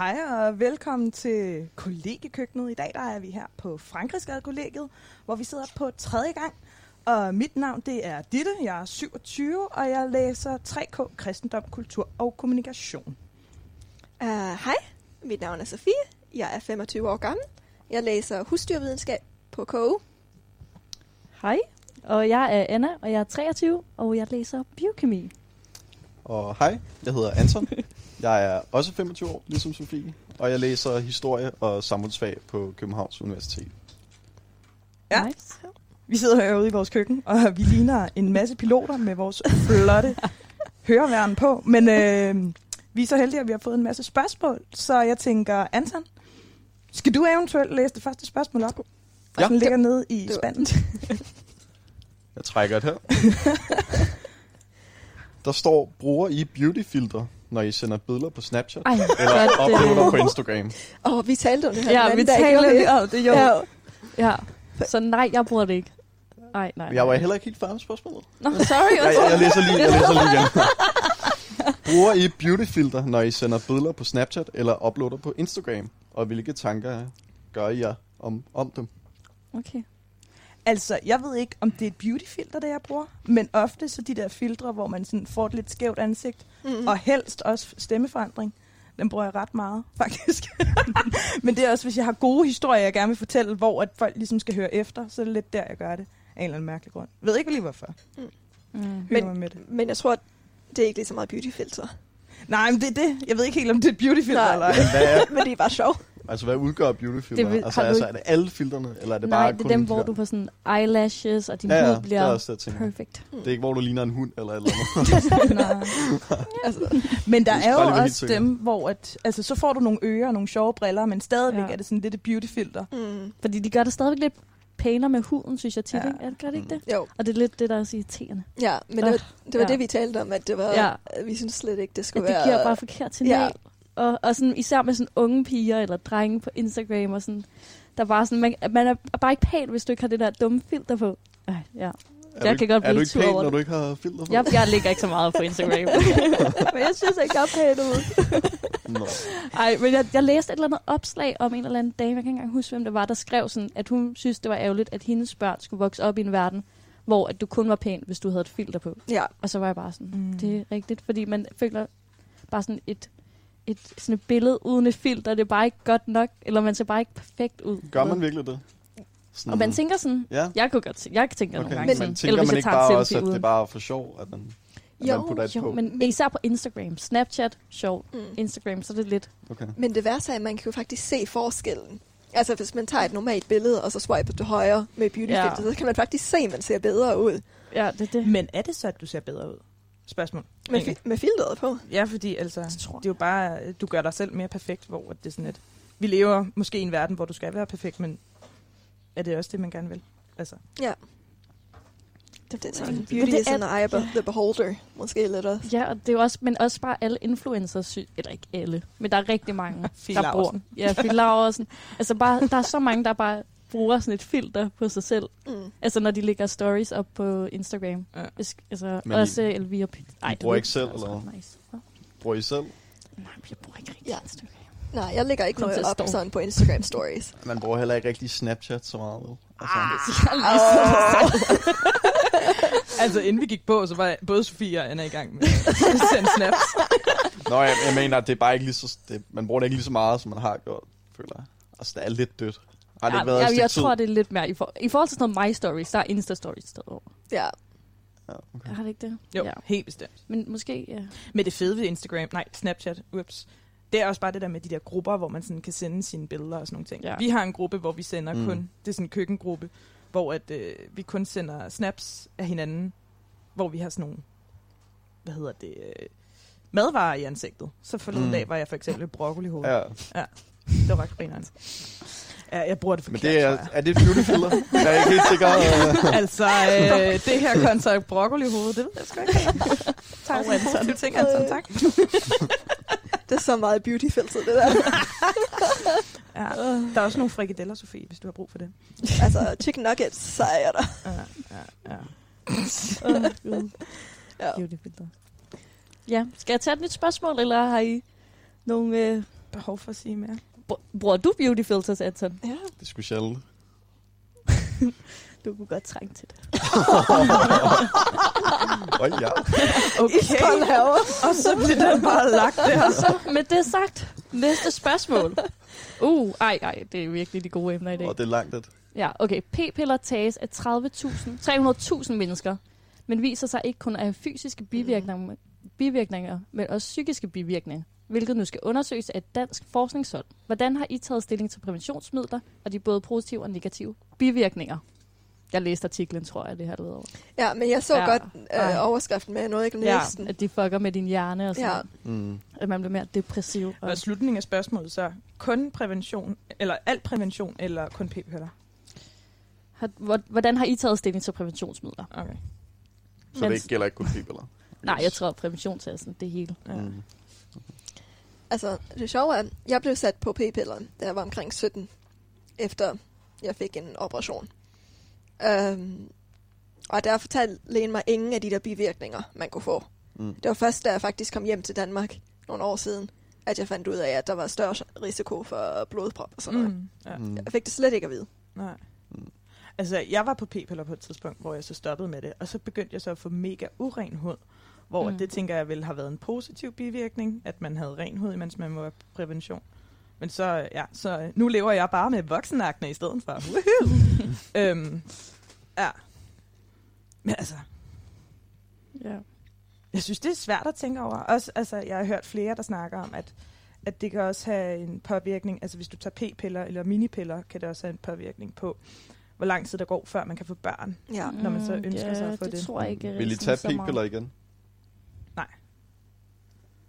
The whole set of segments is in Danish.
Hej og velkommen til kollegekøkkenet. I dag der er vi her på Frankrigsgade kollegiet, hvor vi sidder på tredje gang. Og mit navn det er Ditte, jeg er 27, og jeg læser 3K Kristendom, Kultur og Kommunikation. Uh, hej, mit navn er Sofie. Jeg er 25 år gammel. Jeg læser husdyrvidenskab på KU. Hej, og jeg er Anna, og jeg er 23, og jeg læser biokemi. Og hej, jeg hedder Anton. Jeg er også 25 år, ligesom Sofie, og jeg læser historie og samfundsfag på Københavns Universitet. Ja. Nice. Vi sidder herude i vores køkken, og vi ligner en masse piloter med vores flotte høreværn på. Men øh, vi er så heldige, at vi har fået en masse spørgsmål, så jeg tænker, Anton, skal du eventuelt læse det første spørgsmål op? Og Ja. sådan ligger nede i Det spanden. Jeg trækker et her. Der står, bruger I beautyfilter, når I sender billeder på Snapchat? Ej, Eller uploader på Instagram? Åh, oh, vi talte om det her Ja, vi lidt om det, jo. Ja. Ja. Så nej, jeg bruger det ikke. Nej, nej. Jeg var heller ikke helt færdig med spørgsmålet. Nå, sorry. Jeg, jeg, jeg læser lige, jeg læser lige igen. Bruger I beautyfilter, når I sender billeder på Snapchat eller uploader på Instagram? Og hvilke tanker gør I jer om, om dem? Okay. Altså, jeg ved ikke, om det er et beautyfilter, det jeg bruger, men ofte så de der filtre, hvor man sådan får et lidt skævt ansigt, Mm. mm. og helst også stemmeforandring, den bruger jeg ret meget, faktisk. men det er også, hvis jeg har gode historier, jeg gerne vil fortælle, hvor at folk ligesom skal høre efter, så er det lidt der, jeg gør det. Af en eller anden mærkelig grund. Jeg ved ikke lige hvorfor. Mm. Men, Men- med det. Men jeg tror, det er ikke lige så meget beautyfilter. Nej, men det er det. Jeg ved ikke helt, om det er et beautyfilter eller ej. Hvad er, Men det er bare sjovt. altså, hvad udgør beautyfilter? Det vil- altså, har du altså, ikke- er det alle filterne, eller er det nej, bare det er kun dem, de hvor der? du får sådan eyelashes, og din Ja, ja, hud det er bliver også det, jeg tænker. perfect. Det er ikke, hvor du ligner en hund eller et eller andet. Nej. Altså, Men der er skal jo bare lige være helt også sikker. dem, hvor at, altså, så får du nogle ører og nogle sjove briller, men stadigvæk Ja. er det sådan lidt et beautyfilter. mm, Fordi de gør det stadigvæk lidt pænere med huden, synes jeg tit. Ja. Ikke? Er det- Gør det ikke det? jo, Og det er lidt det, der er så irriterende. ja, men det var, det, var ja. det, vi talte om, at det var, Ja. at vi synes slet ikke, det At skulle det være... giver bare forkert signal. Ja. Og, og sådan, især med sådan unge piger eller drenge på Instagram og sådan, der er bare sådan, man, man er bare ikke pæn, hvis du ikke har det der dumme filter på. Ej, ja. Er Jeg du, kan ikke- godt Er blive du ikke pæn, over når du ikke har filter på? Jeg, jeg ligger ikke så meget på Instagram. men jeg synes ikke, jeg er pæn ud. Nå. Ej, men jeg, jeg læste et eller andet opslag om en eller anden dame, jeg kan ikke engang huske, hvem det var, der skrev sådan, at hun synes, det var ærgerligt, at hendes børn skulle vokse op i en verden, hvor at du kun var pæn, hvis du havde et filter på. Ja, Og så var jeg bare sådan, mm. det er rigtigt, fordi man føler bare sådan et, et, sådan et billede uden et filter, det er bare ikke godt nok, eller man ser bare ikke perfekt ud. Gør man virkelig det? Sådan, Og man tænker sådan, Ja, jeg kunne godt jeg tænker okay. nogle gange Men, sådan, tænker man jeg ikke tager en bare også, at det er bare for sjov, at man, at Jo, man putter et Jo, på? men især på Instagram, Snapchat, sjovt. mm. Instagram, så er det lidt, Okay. men det værste er, at man kan jo faktisk se forskellen. Altså, hvis man tager et normalt billede, og så swiper til højre med beautyfilter, Ja. så kan man faktisk se, at man ser bedre ud. ja, det er det. Men er det så, at du ser bedre ud? Spørgsmål. Med, fi- med filteret på. Ja, fordi altså, Det tror jeg. det er jo bare, du gør dig selv mere perfekt, hvor det er sådan et, vi lever måske i en verden, hvor du skal være perfekt, men er det også det, man gerne vil? Altså, Ja. Det, Det er sådan, beauty det is an eye of the beholder, måske lidt også. Ja, og det er jo også, men også bare alle influencers, sy- eller ikke alle, men der er rigtig mange, der bruger. Laursen. Ja, Fie Laursen. Altså bare, der er så mange, der bare bruger sådan et filter på sig selv. Mm. Altså når de lægger stories op på Instagram. Ja. Altså, Men I- også Elvira P. Ej, bruger det ikke selv, er eller ret Nice. Bruger I selv? Nej, jeg bruger ikke rigtig Ja. Instagram. Nej, jeg lægger ikke noget op stå. sådan på Instagram stories. Man bruger heller ikke rigtig Snapchat så meget? Altså, så- altså, inden vi gik på, så var både Sofie og Anna i gang med at sende snaps. Nå, jeg, jeg mener, det er bare ikke lige så... Det, man bruger det ikke lige så meget, som man har gjort, føler jeg. Altså, det er lidt dødt. Har det Ja, ikke været et jeg, tid? tror, det er lidt mere i, for, i forhold til sådan noget My Stories, der er Insta Stories stedet over. Ja, Ja, okay. Har det ikke det? Jo, Ja. ja. helt bestemt. Men måske, ja. Men det fede ved Instagram, nej, Snapchat, ups, det er også bare det der med de der grupper, hvor man sådan kan sende sine billeder og sådan nogle ting. Ja. Ja. Vi har en gruppe, hvor vi sender Mm. kun, det er sådan en køkkengruppe, hvor at, øh, vi kun sender snaps af hinanden, hvor vi har sådan nogle, hvad hedder det, øh, madvarer i ansigtet. Så forleden Mm. dag var jeg for eksempel broccoli hoved. Ja, Det var ret grineren. Ja, jeg bruger det men forkert, det er, er det et beautyfilter? jeg er ikke helt sikker. Altså, øh, det her kontra broccoli hoved, det ved jeg sgu ikke. Tak for Anton. positive ting, Anton, tak. Det er så meget beautyfilter, det der. Ja. Der er også nogle frikadeller, Sofie, hvis du har brug for det. altså, chicken nuggets, så er jeg der. Ja, ja, ja. Gud. Ja. Beautyfilter. Ja, skal jeg tage et nyt spørgsmål, eller har I nogle øh, behov for at sige mere. Br- Bruger du beauty filters, Anton? Ja. Det er sjældent. Du kunne godt trænge til det. Øj, ja. Iskold herovre. Og så bliver den bare lagt der. Så med det sagt, næste spørgsmål. Uh, ej, ej, det er virkelig de gode emner i dag. Og det er langt et. Ja, okay. P-piller tages af 30.000, 300.000 mennesker, men viser sig ikke kun at have fysiske bivirkninger, bivirkninger, men også psykiske bivirkninger, hvilket nu skal undersøges af et dansk forskningshold. Hvordan har I taget stilling til præventionsmidler og de både positive og negative bivirkninger? Jeg læste artiklen, tror jeg, det her du ved over. Ja, men jeg så Ja. godt øh, overskriften med, jeg nåede ikke at Ja, læse den. at de fucker med din hjerne og sådan Ja. Mm. At man bliver mere depressiv. Og Og slutningen af spørgsmålet så, kun prævention, eller alt prævention, eller kun p-piller? hvordan har I taget stilling til præventionsmidler? Okay. Så Men- det gælder ikke kun p-piller? Nej, jeg tror, at prævention tager sådan det hele. Ja. Mm. Altså, det sjove er, jeg blev sat på p-piller, da jeg var omkring 17, efter jeg fik en operation. Øhm, og der fortalte lægen mig ingen af de der bivirkninger, man kunne få. Mm. Det var først, da jeg faktisk kom hjem til Danmark nogle år siden, at jeg fandt ud af, at der var større risiko for blodprop og sådan noget. Mm. Ja. Mm. Jeg fik det slet ikke at vide. Nej. Mm. Altså, jeg var på p-piller på et tidspunkt, hvor jeg så stoppede med det, og så begyndte jeg så at få mega uren hud, hvor Mm. det tænker jeg ville have været en positiv bivirkning, at man havde ren hud, mens man var på prævention. Men så, ja, så nu lever jeg bare med voksenakne i stedet for. Øhm, ja. Men altså, Ja. jeg synes, det er svært at tænke over. Også, altså, jeg har hørt flere, der snakker om, at, at det kan også have en påvirkning. Altså, hvis du tager p-piller eller minipiller, kan det også have en påvirkning på, hvor lang tid der går, før man kan få børn. Ja. Når man så Mm, ønsker sig at få det. det. tror jeg ikke Vil I tage p-piller igen?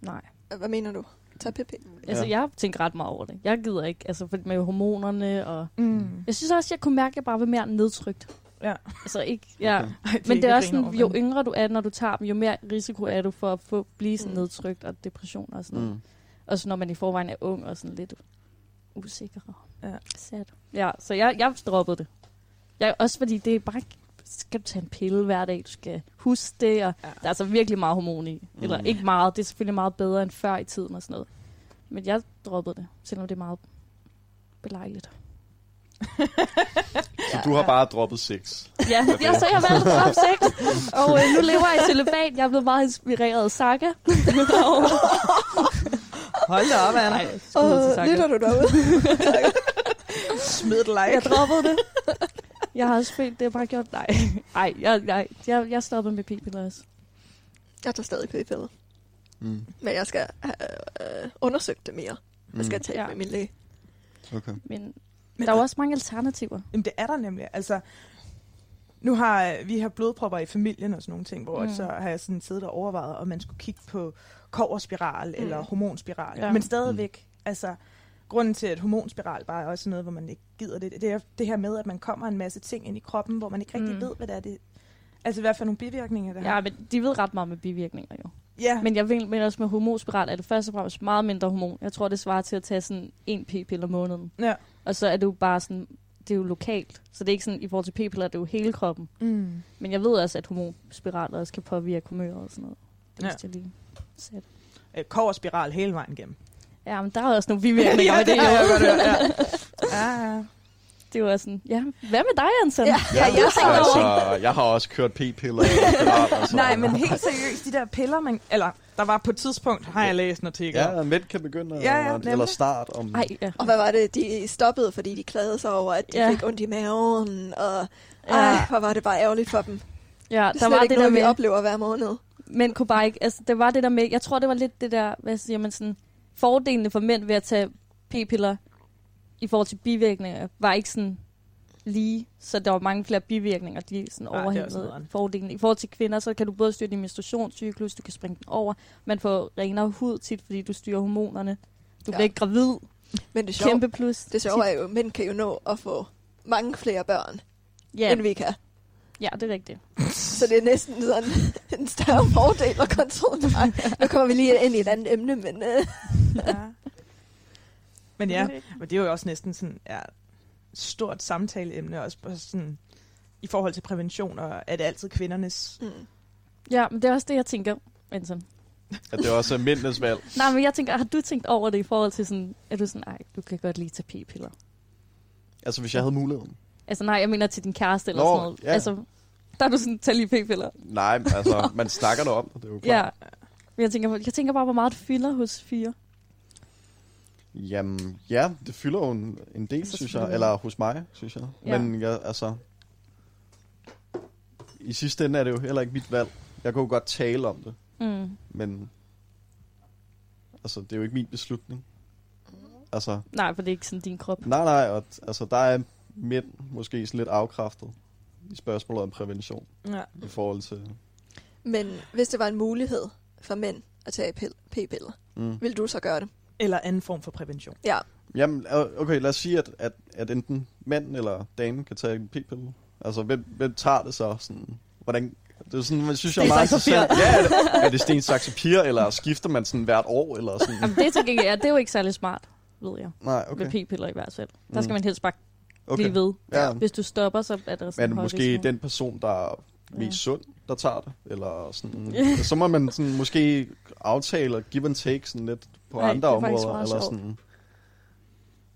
Nej. Hvad mener du? Tag pp. Altså, Ja. jeg tænker ret meget over det. Jeg gider ikke, altså med hormonerne og... Mm. Jeg synes også, jeg kunne mærke, at jeg bare var mere nedtrykt. Ja. Altså ikke, ja. Okay. Ej, Men det er også sådan, over, jo yngre du er, når du tager dem, jo mere risiko er du for at få, blive sådan Mm. nedtrykt og depression og sådan noget. Mm. Også når man i forvejen er ung og sådan lidt usikker og Ja. sad. Ja, så jeg, jeg droppede det. Jeg, også fordi det er bare ikke- skal du tage en pille hver dag, du skal huske det, og Ja. der er altså virkelig meget hormon i. Mm. Eller Mm. ikke meget, det er selvfølgelig meget bedre end før i tiden og sådan noget. Men jeg droppede det, selvom det er meget belejligt. Så du har bare droppet sex? Ja, ja så jeg har valgt top 6, og øh, nu lever jeg i celibat. Jeg er blevet meget inspireret af Saga. Hold da op, Anna. Nej, Åh, Saga. lytter du derude? Smid et like. Jeg droppede det. Jeg har også følt, det har bare gjort... Nej, Ej, jeg, jeg, jeg, jeg stoppede med p-piller også. Jeg tager stadig p-piller. Mm. Men jeg skal have øh, undersøgt det mere. Jeg skal Mm. tale Ja. med min læge. Okay. Men, Men der er jo også mange alternativer. Jamen, det er der nemlig. Altså, nu har vi har blodpropper i familien og sådan nogle ting, hvor Mm. mm. så har jeg sådan siddet og overvejet, om man skulle kigge på koverspiral mm. eller hormonspiral. Ja. Men stadigvæk, mm. altså, grunden til, at hormonspiral bare er også noget, hvor man ikke gider det, det er det her med, at man kommer en masse ting ind i kroppen, hvor man ikke rigtig Mm. ved, hvad det er. Det, altså, i hvert fald nogle bivirkninger, det har. Ja, men de ved ret meget med bivirkninger jo. ja. Men jeg vil men også med hormonspiral, er det først og fremmest meget mindre hormon. Jeg tror, det svarer til at tage sådan en p-pille om måneden. ja. Og så er det jo bare sådan, det er jo lokalt. Så det er ikke sådan, i forhold til p-piller, det er jo hele kroppen. Mm. Men jeg ved også, at hormonspiraler også kan påvirke humøret og sådan noget. Det Ja. jeg lige. Sæt. Øh, Koverspiral hele vejen igennem. Ja, men der er også nogle bivirkninger med det. har godt hørt, ja. ja, ja. Det var sådan, ja, hvad med dig, Anson? Ja, ja, jeg tænker altså, over. jeg har også kørt p-piller. og Nej, men helt seriøst, de der piller, man... Eller, der var på et tidspunkt, har jeg læst en artikel. Ja, mænd kan begynde, Ja, ja, ja, nemlig. eller start om... Ej, ja. Og hvad var det, de stoppede, fordi de klagede sig over, at de Ja. ja. fik ondt i maven, og Ja. ej, hvor var det bare ærgerligt for dem. ja, Det er der var ikke det der noget, vi med, oplever hver måned. mænd kunne bare ikke, altså det var det der med, jeg tror det var lidt det der, hvad siger man sådan, fordelene for mænd ved at tage p-piller i forhold til bivirkninger, var ikke sådan lige, så der var mange flere bivirkninger, de sådan er overhældede nederen. fordelene. I forhold til kvinder, så kan du både styre din menstruationscyklus, du kan springe den over, man får renere hud tit, fordi du styrer hormonerne, du Ja. bliver ikke gravid, Men det sjove, kæmpe plus. det sjove er jo, at mænd kan jo nå at få mange flere børn, Ja, ja. end vi kan. ja, det er rigtigt. Så det er næsten sådan en større fordel at kontrollere. Nu kommer vi lige ind i et andet emne, men øh, ja. Men ja, men det er jo også næsten sådan ja, stort samtaleemne også på sådan, i forhold til prævention, og er det altid kvindernes... mm. Ja, men det er også det, jeg tænker, Anson. At det også er mændenes valg. Nej, men jeg tænker, har du tænkt over det i forhold til sådan, at du sådan, ej, du kan godt lide tage p-piller? Altså, hvis jeg havde muligheden. Altså nej, jeg mener til din kæreste eller Nå, sådan noget. ja. Altså, der er du sådan, tag lige p-piller. Nej, altså, man snakker der om det, det er jo Ja. klart. Men jeg tænker, jeg tænker bare, hvor meget det fylder hos fire. Jamen, ja, det fylder jo en, en del, Altså, synes jeg. Eller hos mig, synes jeg. Ja. Men ja, altså... I sidste ende er det jo heller ikke mit valg. Jeg kunne jo godt tale om det, Mm. men... Altså, det er jo ikke min beslutning. Altså, Nej, for det er ikke sådan din krop. nej, nej, og, altså, der er mænd måske sådan lidt afkræftet i spørgsmålet om prævention Ja. i forhold til... Men hvis det var en mulighed for mænd at tage pil- p-piller, Mm. vil du så gøre det? Eller anden form for prævention. Ja. Jamen, okay, lad os sige, at, at, at enten mand eller dame kan tage en p-pille. Altså, hvem, hvem tager det så? Sådan, hvordan, det er sådan, man synes jeg er meget interessant. Ja, er det, er det sten, saks, papir, eller skifter man sådan hvert år, eller sådan? Jamen, det, er til gengæld, ja, det er jo ikke særlig smart, ved jeg. Nej, Okay. Med p-piller i hvert fald. Der skal Mm. man helst bare okay. blive ved. Ja, Hvis du stopper, så er der sådan men måske risiko. den person, der er mest Ja. sund, der tager det, eller sådan. så må man sådan måske aftale og give and take sådan lidt på Nej, andre er områder, eller sjovt. sådan.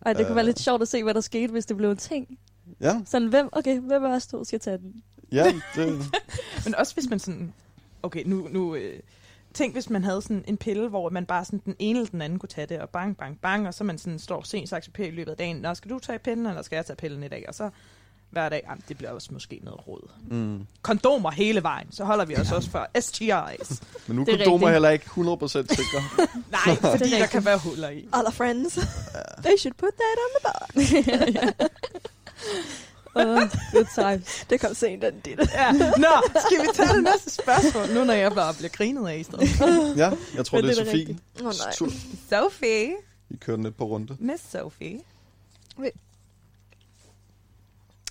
Ej, det kunne Øh. være lidt sjovt at se, hvad der skete, hvis det blev en ting. Ja, Sådan, hvem, okay, hvem af os to skal tage den? ja, det, Men også hvis man sådan... Okay, nu... nu øh, tænk, hvis man havde sådan en pille, hvor man bare sådan den ene eller den anden kunne tage det, og bang, bang, bang, og så man sådan står sent sagt i løbet af dagen. Nå, skal du tage pillen, eller skal jeg tage pillen i dag? Og så hver dag, jamen, det bliver også måske noget råd. mm. Kondomer hele vejen, så holder vi os også for STIs. Men nu Det er er kondomer rigtigt. heller ikke 100% sikre. Nej, fordi Det er der rigtigt. kan være huller i. All our friends. They should put that on the bar. Uh, good times. Det kom sent, den dit. Ja. Nå, skal vi tage det næste spørgsmål, nu når jeg bare bliver grinet af i stedet. ja, jeg tror, Men det det er er da Sofie. Åh oh, nej. Sophie. Vi kører den lidt på runde. Miss Sophie.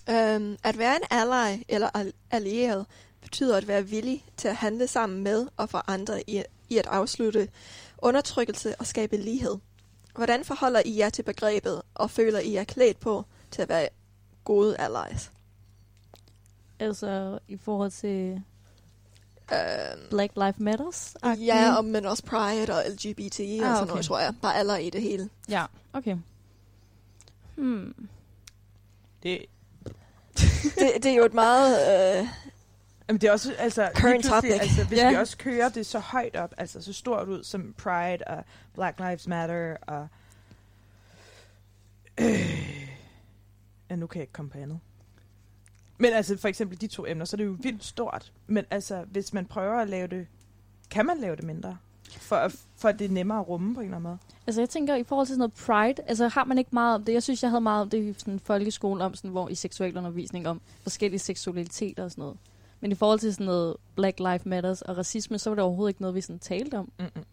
Um, at være en ally eller al- allieret betyder at være villig til at handle sammen med og for andre i, i at afslutte undertrykkelse og skabe lighed. Hvordan forholder I jer til begrebet, og føler I jer klædt på til at være gode allies? Altså, i forhold til Um, Black Lives Matters? ja, og, men også Pride og LGBT og Ah, sådan okay. noget, tror jeg. Bare alder i det hele. Ja, okay. Hmm. Det, Det, det er jo et meget... Øh, Jamen det er også, altså, Current topic. Altså, hvis Ja. vi også kører det så højt op, altså så stort ud som Pride og Black Lives Matter og... Øh, ja, nu kan jeg ikke komme på andet. Men altså for eksempel de to emner, så er det jo vildt stort. Men altså, hvis man prøver at lave det, kan man lave det mindre? For, for det er nemmere at rumme på en eller anden måde. Altså, jeg tænker, i forhold til sådan noget pride, altså har man ikke meget om det? Jeg synes, jeg havde meget om det i sådan folkeskolen, om sådan, hvor i seksualundervisning om forskellige seksualiteter og sådan noget. Men i forhold til sådan noget Black Lives Matters og racisme, så var det overhovedet ikke noget, vi sådan talte om. Mm-mm.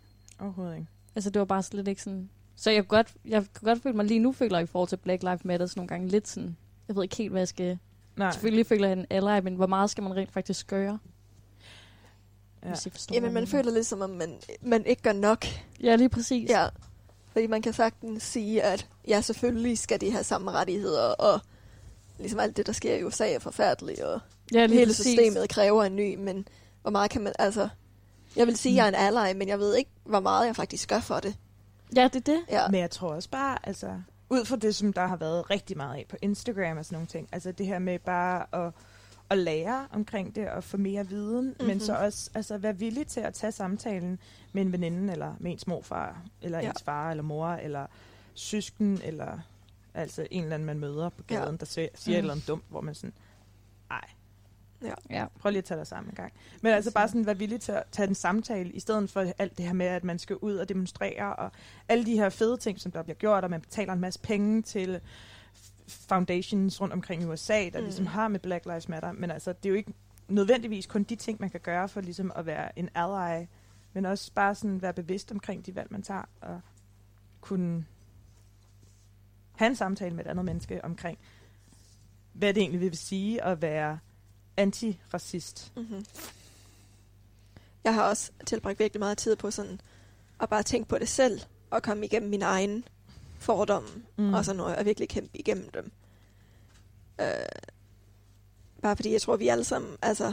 Overhovedet ikke. Altså, det var bare slet ikke sådan... Så jeg kunne godt, jeg kunne godt føle mig lige nu, føler jeg i forhold til Black Lives Matters nogle gange lidt sådan... Jeg ved ikke helt, hvad jeg skal... Nej. Selvfølgelig føler jeg en ally, men hvor meget skal man rent faktisk gøre? Ja. Hvis I forstår, jamen, man føler lidt som om, man, man ikke gør nok. Ja, lige præcis. Ja, fordi man kan sagtens sige, at ja, selvfølgelig skal de have samme rettigheder, og ligesom alt det, der sker i USA er forfærdeligt, og ja lige hele præcis. systemet kræver en ny, men hvor meget kan man, altså, jeg vil sige, at jeg er en ally, men jeg ved ikke, hvor meget jeg faktisk gør for det. Ja, det er det. Ja, Men jeg tror også bare, altså, ud fra det, som der har været rigtig meget af på Instagram og sådan nogle ting, altså det her med bare at, at lære omkring det og få mere viden, mm-hmm. men Mhm. så også altså, være villig til at tage samtalen med en veninde, eller med ens morfar, eller Ja. ja. ens far, eller mor, eller søsken, eller altså en eller anden, man møder på Ja. gaden, der siger, siger Mm. mm. eller andet dumt, hvor man sådan, ej, Ja. prøv lige at tage dig sammen en gang. Men altså bare sådan være villig til at tage en samtale, i stedet for alt det her med, at man skal ud og demonstrere, og alle de her fede ting, som der bliver gjort, og man betaler en masse penge til foundations rundt omkring i USA, der Mm. ligesom har med Black Lives Matter. Men altså, det er jo ikke nødvendigvis kun de ting, man kan gøre for ligesom at være en ally, men også bare sådan være bevidst omkring de valg, man tager, og kunne have en samtale med et andet menneske omkring, hvad det egentlig vil sige at være antiracist. mm-hmm. Jeg har også tilbragt virkelig meget tid på sådan, at bare tænke på det selv, og komme igennem min egen fordomme, mm. og sådan noget, og virkelig kæmpe igennem dem. Øh, bare fordi jeg tror, vi alle sammen altså,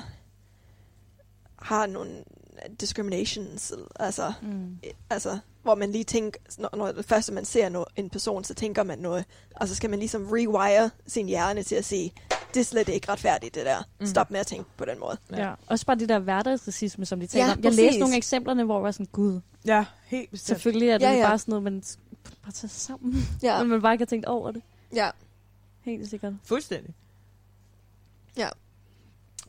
har nogle discriminations, altså, Mm. altså, hvor man lige tænker, når, når det første man ser no, en person, så tænker man noget, og så skal man ligesom rewire sin hjerne til at sige, det er slet ikke retfærdigt, det der. Mm. Stop med at tænke på den måde. Ja. Ja. Også bare det der hverdagsracisme, som de taler Ja, om. Jeg præcis. læste nogle eksemplerne, hvor jeg var sådan, gud, Ja, helt bestemt. selvfølgelig er det Ja, ja, bare sådan noget, man bare tager sig sammen. Ja, Ja. man bare ikke har tænkt over det. ja, Helt sikkert. Fuldstændig. Ja.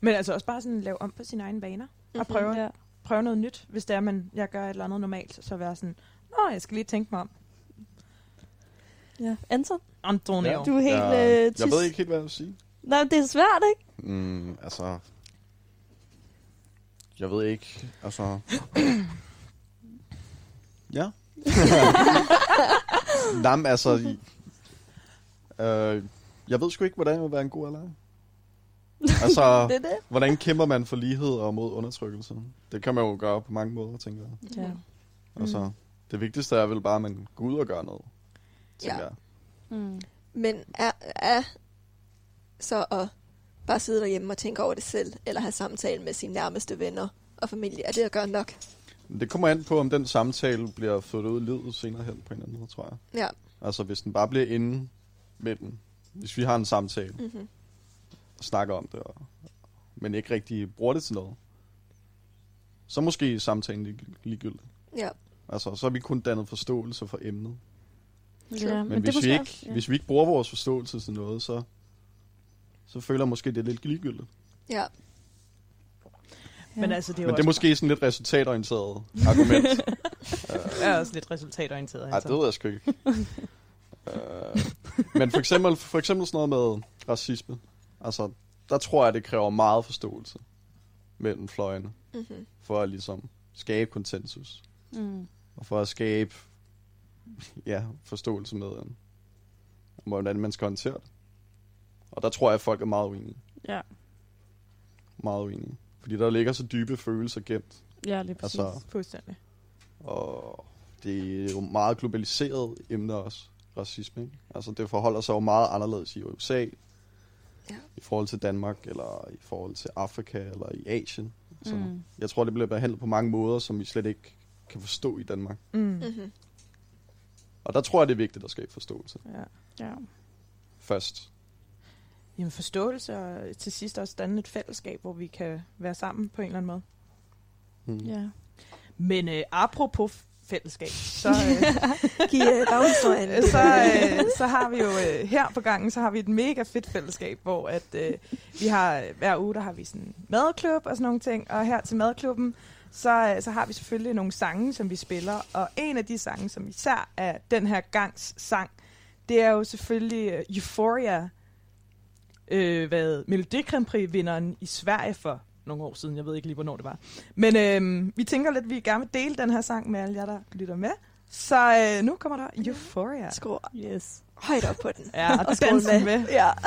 Men altså også bare sådan lave om på sine egne vaner. Og Mhm. prøve, Ja. prøve noget nyt. Hvis det er, man, jeg gør et eller andet normalt, så være sådan, Nå, jeg skal lige tænke mig om. ja. Anton, Antonio. Ja. du er helt jeg, øh, jeg ved ikke helt, hvad jeg vil sige. Nej, det er svært, ikke? Mm, altså... Jeg ved ikke, altså... ja. Men altså... Øh, jeg ved sgu ikke, hvordan det vil være en god eller ej. Altså, Det det. hvordan kæmper man for lighed og mod undertrykkelse? Det kan man jo gøre på mange måder, tænker jeg. Ja. Altså, det vigtigste er vel bare, at man går ud og gør noget, tænker Ja. jeg. Mm. Men er, er så at bare sidde derhjemme og tænke over det selv, eller have samtale med sine nærmeste venner og familie, er det at gøre nok? Det kommer an på, om den samtale bliver ført ud i livet senere hen på en eller anden måde, tror jeg. Ja. Altså, hvis den bare bliver inde med den. Hvis vi har en samtale Mm-hmm. og snakker om det, og, men ikke rigtig bruger det til noget, så måske er samtalen lig, ligegyldig. Ja. Altså, så har vi kun dannet forståelse for emnet. Ja, Men, men hvis, vi ikke, ja. hvis vi ikke bruger vores forståelse til noget, så, så føler jeg måske, det er lidt ligegyldigt. Ja. Men altså, det er Men det er måske sådan lidt resultatorienteret argument. er også lidt resultatorienteret. Altså. det ved jeg sgu ikke. øh, men for eksempel, for eksempel sådan noget med racisme. Altså, der tror jeg, det kræver meget forståelse mellem fløjene, Mm-hmm. for at ligesom skabe konsensus. Mm. Og for at skabe ja, forståelse med, øh, hvordan man skal håndtere det. Og der tror jeg, at folk er meget uenige. Ja. Meget uenige. Fordi der ligger så dybe følelser gemt. ja, lige præcis. Altså, Fuldstændig. Og det er jo meget globaliseret emne også, racisme. Ikke? Altså det forholder sig jo meget anderledes i USA, Ja. i forhold til Danmark, eller i forhold til Afrika, eller i Asien. Så Mm. Jeg tror, det bliver behandlet på mange måder, som vi slet ikke kan forstå i Danmark. Mm. Mm-hmm. Og der tror jeg, det er vigtigt at skabe forståelse Ja. Ja. først. Jamen forståelse og til sidst også danne et fællesskab, hvor vi kan være sammen på en eller anden måde. Hmm. ja. Men øh, apropos fællesskab, så, øh, Giv baghistorien. så, øh, så har vi jo øh, her på gangen, så har vi et mega fedt fællesskab, hvor at øh, vi har hver uge, der har vi sådan en madklub og sådan nogle ting, og her til madklubben, så, øh, så har vi selvfølgelig nogle sange, som vi spiller, og en af de sange, som især er den her gangs sang, det er jo selvfølgelig øh, Euphoria, øh, hvad Melodi Grand Prix vinderen i Sverige for nogle år siden. Jeg ved ikke lige, hvornår det var. Men øh, vi tænker lidt, at vi gerne vil dele den her sang med alle jer, der lytter med. Så øh, nu kommer der Euphoria. Skru Yes. højt op på den. Ja, og Og dansen med. med. Ja.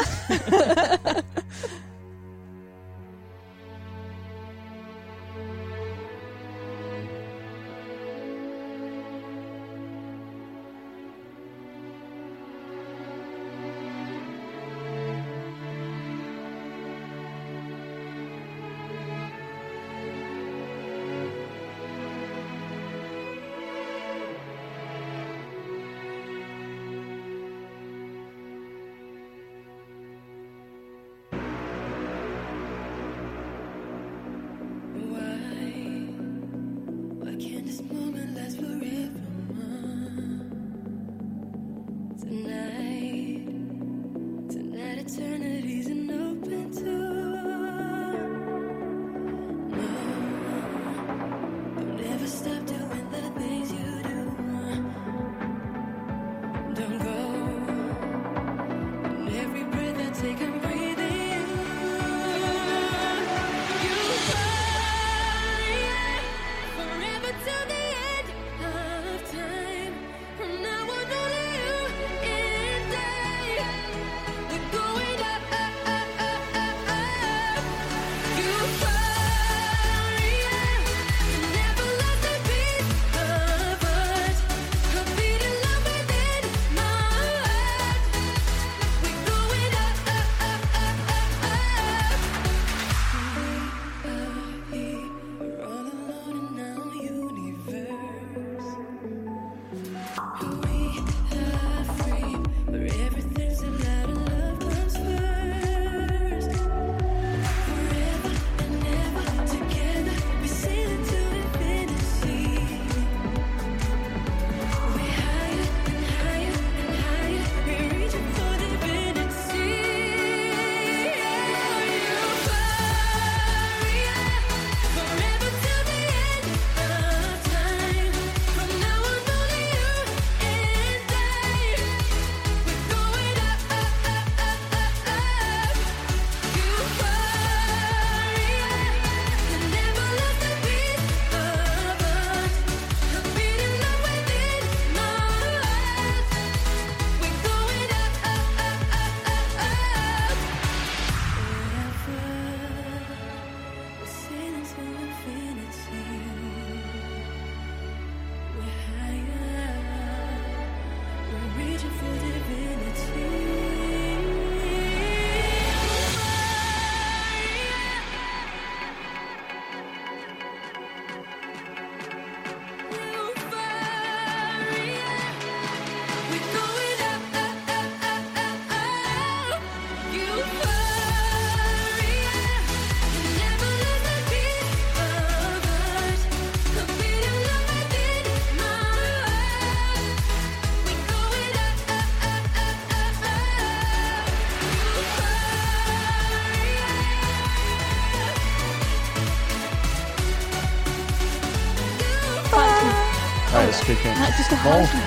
ikke have. Nej, du skal holde den.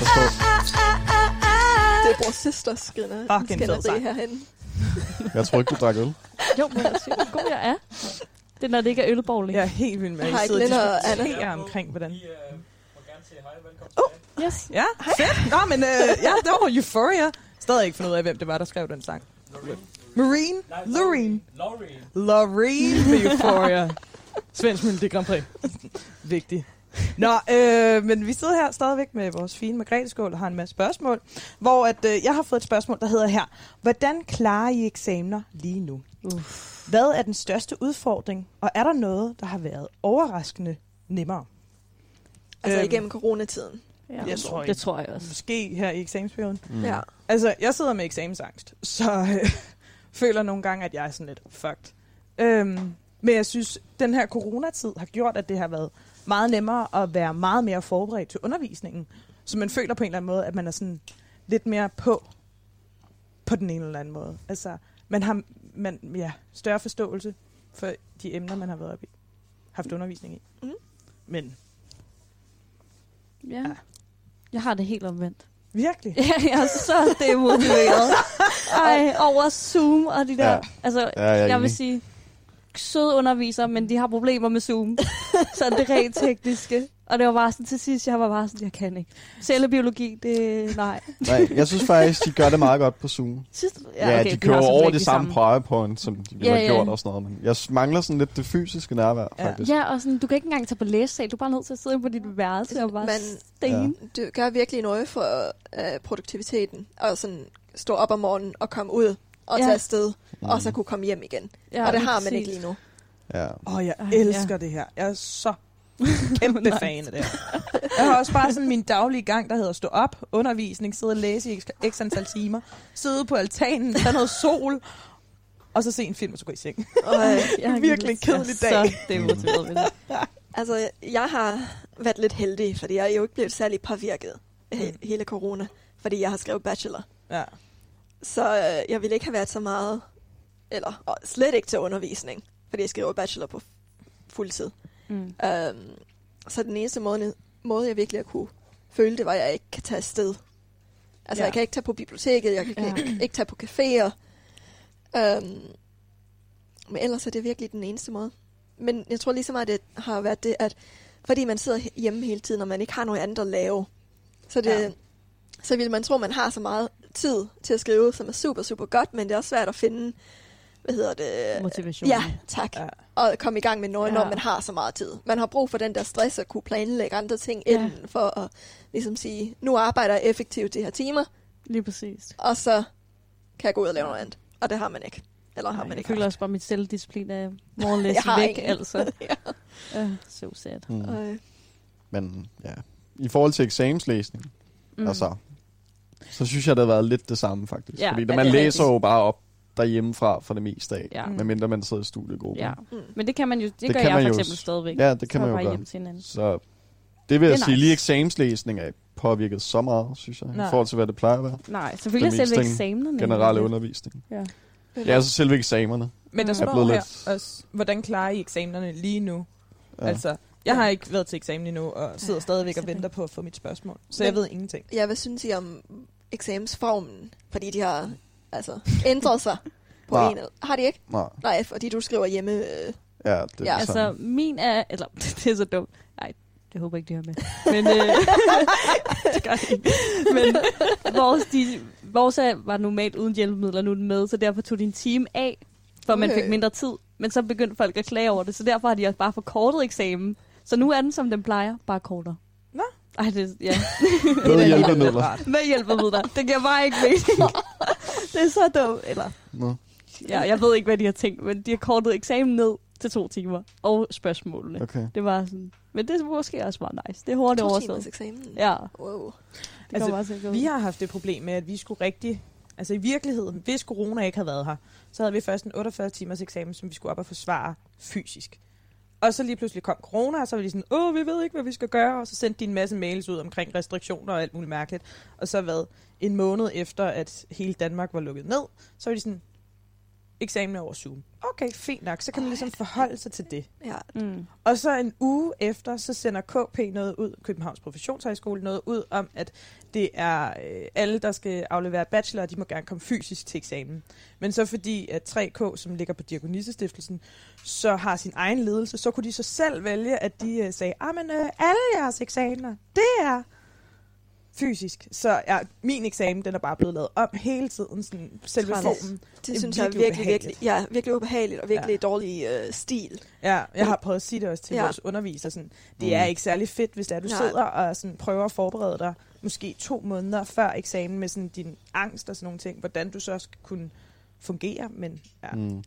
Forstå. Det er vores søsters skænder. Fucking fed sang. herhen. Jeg tror ikke, du drak øl. Jo, men jeg siger, hvor god jeg er. Det er, når det ikke er ølbowling. Jeg er helt vild med, at I Hej, sidder Glenn og diskuterer omkring, hvordan... Yes. Ja, fedt. Nå, men øh, ja, det var Euphoria. Stadig ikke fundet ud af, hvem det var, der skrev den sang. Marine? Loreen. Loreen. Loreen med Euphoria. Svensk Melodi Grand Prix. Vigtigt. Nå, øh, men vi sidder her stadigvæk med vores fine Margrethe Skål og har en masse spørgsmål, hvor at, øh, jeg har fået et spørgsmål, der hedder her. Hvordan klarer I eksamener lige nu? Uff. Hvad er den største udfordring, og er der noget, der har været overraskende nemmere? Altså Øhm, igennem coronatiden. Ja, Jeg tror det tror jeg også. Måske her i eksamensperioden. Mm. Ja. Altså, jeg sidder med eksamensangst, så øh, føler nogle gange, at jeg er sådan lidt fucked. Øhm, men jeg synes, den her coronatid har gjort, at det har været meget nemmere at være meget mere forberedt til undervisningen. Så man føler på en eller anden måde, at man er sådan lidt mere på, på den ene eller anden måde. Altså, man har man, ja, større forståelse for de emner, man har været op i, haft undervisning i. Mm. Men Ja. Ja. Jeg har det helt omvendt. virkelig. Ja, jeg er så demotiveret. Ej, over Zoom og de der... Ja. Altså, Ja, jeg jeg vil sige, søde undervisere, men de har problemer med Zoom. så det rent tekniske. Og det var bare sådan til sidst, jeg var bare sådan, jeg kan ikke. Cellebiologi, det nej. Nej, jeg synes faktisk, de gør det meget godt på Zoom. Synes, du? Ja, okay, de vi kører har så over det de samme PowerPoint, som de ville Ja, have ja. gjort og sådan noget. Men jeg mangler sådan lidt det fysiske nærvær, Ja. faktisk. Ja, og sådan, du kan ikke engang tage på læsesal. Du er bare nødt til at sidde på dit værelse og bare Men- stene. Du gør virkelig noget for øh, produktiviteten. Og sådan stå op om morgenen og komme ud og Ja. tage afsted. Mm. Og så kunne komme hjem igen. Ja, og det har man præcis. ikke lige nu. Ja. Åh, oh, jeg Ej, elsker ja. det her. Jeg er så kæmpe fan af det her. Jeg har også bare sådan min daglige gang, der hedder stå op, undervisning, sidde og læse i x- antal timer, sidde på altanen, tage noget sol, og så se en film, og så gå i seng. Og, øh, Jeg har virkelig kedelig dag. Så demotiveret ved det. altså, jeg har været lidt heldig, fordi jeg er jo ikke blevet særlig påvirket af he- hele corona. Fordi jeg har skrevet bachelor. Ja. Så øh, jeg ville ikke have været så meget, eller og slet ikke til undervisning, fordi jeg skriver bachelor på fuldtid. Mm. Um, så den eneste måde, måde, jeg virkelig kunne føle det, var, at jeg ikke kan tage afsted. Altså, Ja. jeg kan ikke tage på biblioteket, jeg kan Ja. ikke, ikke tage på caféer. Um, men ellers er det virkelig den eneste måde. Men jeg tror lige så meget, det har været det, at fordi man sidder hjemme hele tiden, og man ikke har noget andet at lave, så, det, ja. så vil man tro, man har så meget tid til at skrive, som er super, super godt, men det er også svært at finde, hvad hedder det? Motivation. Ja, tak. Ja. Og komme i gang med noget, Ja. når man har så meget tid. Man har brug for den der stress at kunne planlægge andre ting Ja. inden, for at ligesom sige, nu arbejder jeg effektivt de her timer, Lige præcis. og så kan jeg gå ud og lave noget andet. Og det har man ikke. Eller har Ej, man jeg ikke føler haft. også bare, at mit selvdisciplin er more Jeg har væk, ingen. altså. ja. Uh, so sad. Mm. Øh, Men ja, i forhold til eksamenslæsning, Mm. altså, så synes jeg, det har været lidt det samme, faktisk. Ja, Fordi man er læser jo bare op derhjemmefra for det meste af, Ja. Medmindre man sidder i studiegruppen. Ja. mm. Men det kan man jo, det, Det gør kan jeg man for jo eksempel s- stadigvæk. Ja, det kan Så man jo bare gøre. hjem til hinanden. Så det vil jeg Det er sige, nice. lige eksamenslæsning er påvirket så meget, synes jeg, Nej. i forhold til, hvad det plejer at være. Nej, selvfølgelig Det selve eksamenerne. Generelle undervisning. Ja. Ja, altså selve eksamenerne. Men der står Er her lidt- også, hvordan klarer I eksamenerne lige nu? Ja. Altså, jeg har ikke været til eksamen endnu, og sidder Ja, stadigvæk og venter på at få mit spørgsmål. Så jeg ved ingenting. Ja, hvad synes I om eksamensformen? Fordi de har altså ændret sig på Nej. en. eller- Har de ikke? Nej, Nej, fordi du skriver hjemme. Øh, ja, det er Ja, Altså, min er... Eller, det er så dumt. Nej, det håber jeg ikke, de hører med. Men, øh, det gør de ikke. Men vores, de, vores er, var normalt uden hjælpemidler, nu er den med, så derfor tog de en time af, for man Okay. fik mindre tid. Men så begyndte folk at klage over det, så derfor har de også bare forkortet eksamen. Så nu er den, som den plejer, bare kortere. Ej, det, ja. Er hjælpemidler. lidt rart. Med hjælpemidler. Det giver bare ikke mening. det er så dumt. Eller, Nå. ja, jeg ved ikke, hvad de har tænkt, men de har kortet eksamen ned til to timer. Og spørgsmålene. Okay. Det var sådan... Men det er måske også bare nice. Det er hurtigt to overstået. timers eksamen. Ja, Wow. det Altså, Vi har haft det problem med, at vi skulle rigtig... Altså i virkeligheden, hvis corona ikke havde været her, så havde vi først en 48 timers eksamen, som vi skulle op og forsvare fysisk. Og så lige pludselig kom corona, og så var de sådan, åh, vi ved ikke, hvad vi skal gøre. Og så sendte de en masse mails ud omkring restriktioner og alt muligt mærkeligt. Og så hvad, en måned efter, at hele Danmark var lukket ned, så var de sådan, eksamen er over Zoom. Okay, fint nok. Så kan man ligesom forholde sig til det. Ja, Mm. Og så en uge efter, så sender KP noget ud, Københavns Professionshøjskole, noget ud om, at det er øh, alle, der skal aflevere bachelor, de må gerne komme fysisk til eksamen. Men så fordi, at 3K, som ligger på Diakonissestiftelsen, så har sin egen ledelse, så kunne de så selv vælge, at de øh, sagde, at øh, alle jeres eksamener, det er fysisk. Så ja, min eksamen, den er bare blevet lavet om hele tiden, sådan selve Træls. formen. det, er synes jeg er virkelig virkelig, ubehageligt. virkelig, ja, virkelig ubehageligt og virkelig Ja. ja. dårlig øh, stil. Ja, jeg har prøvet at sige det også til ja. Ja. vores underviser. Sådan, det Mm. er ikke særlig fedt, hvis det er, du Nej. sidder og sådan, prøver at forberede dig måske to måneder før eksamen med sådan, din angst og sådan nogle ting, hvordan du så skal kunne fungere. Men ja, mm. Mm.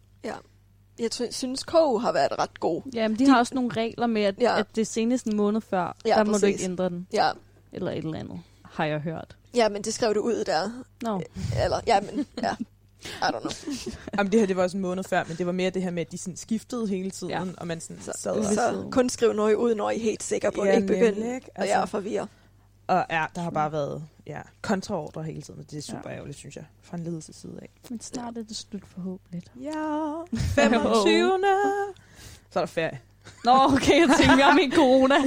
Jeg synes, KU har været ret god. Jamen, de, har også nogle regler med, at, ja. Ja. at det er senest en måned før, Ja, der må du ikke ændre den. Ja, Eller et eller andet, har jeg hørt. ja men det skrev du ud der. Nå, Eller, ja, men, ja. I don't know. Jamen, det her det var også en måned før, men det var mere det her med, at de sådan, skiftede hele tiden, Ja. og man sådan, Så, sad og, så kun skriv noget ud, når I er helt sikre på, at Ja, ikke nemlig, begynde ikke? og Altså- jeg er forvirret. og ja, der har bare været ja, kontraordre hele tiden, og det er super Ja. ja. ærgerligt, synes jeg, fra en ledelse side af. men snart er det slut forhåbentlig. Ja, 25. så er der ferie. Nå, okay, jeg tænkte, jeg min corona. Ja,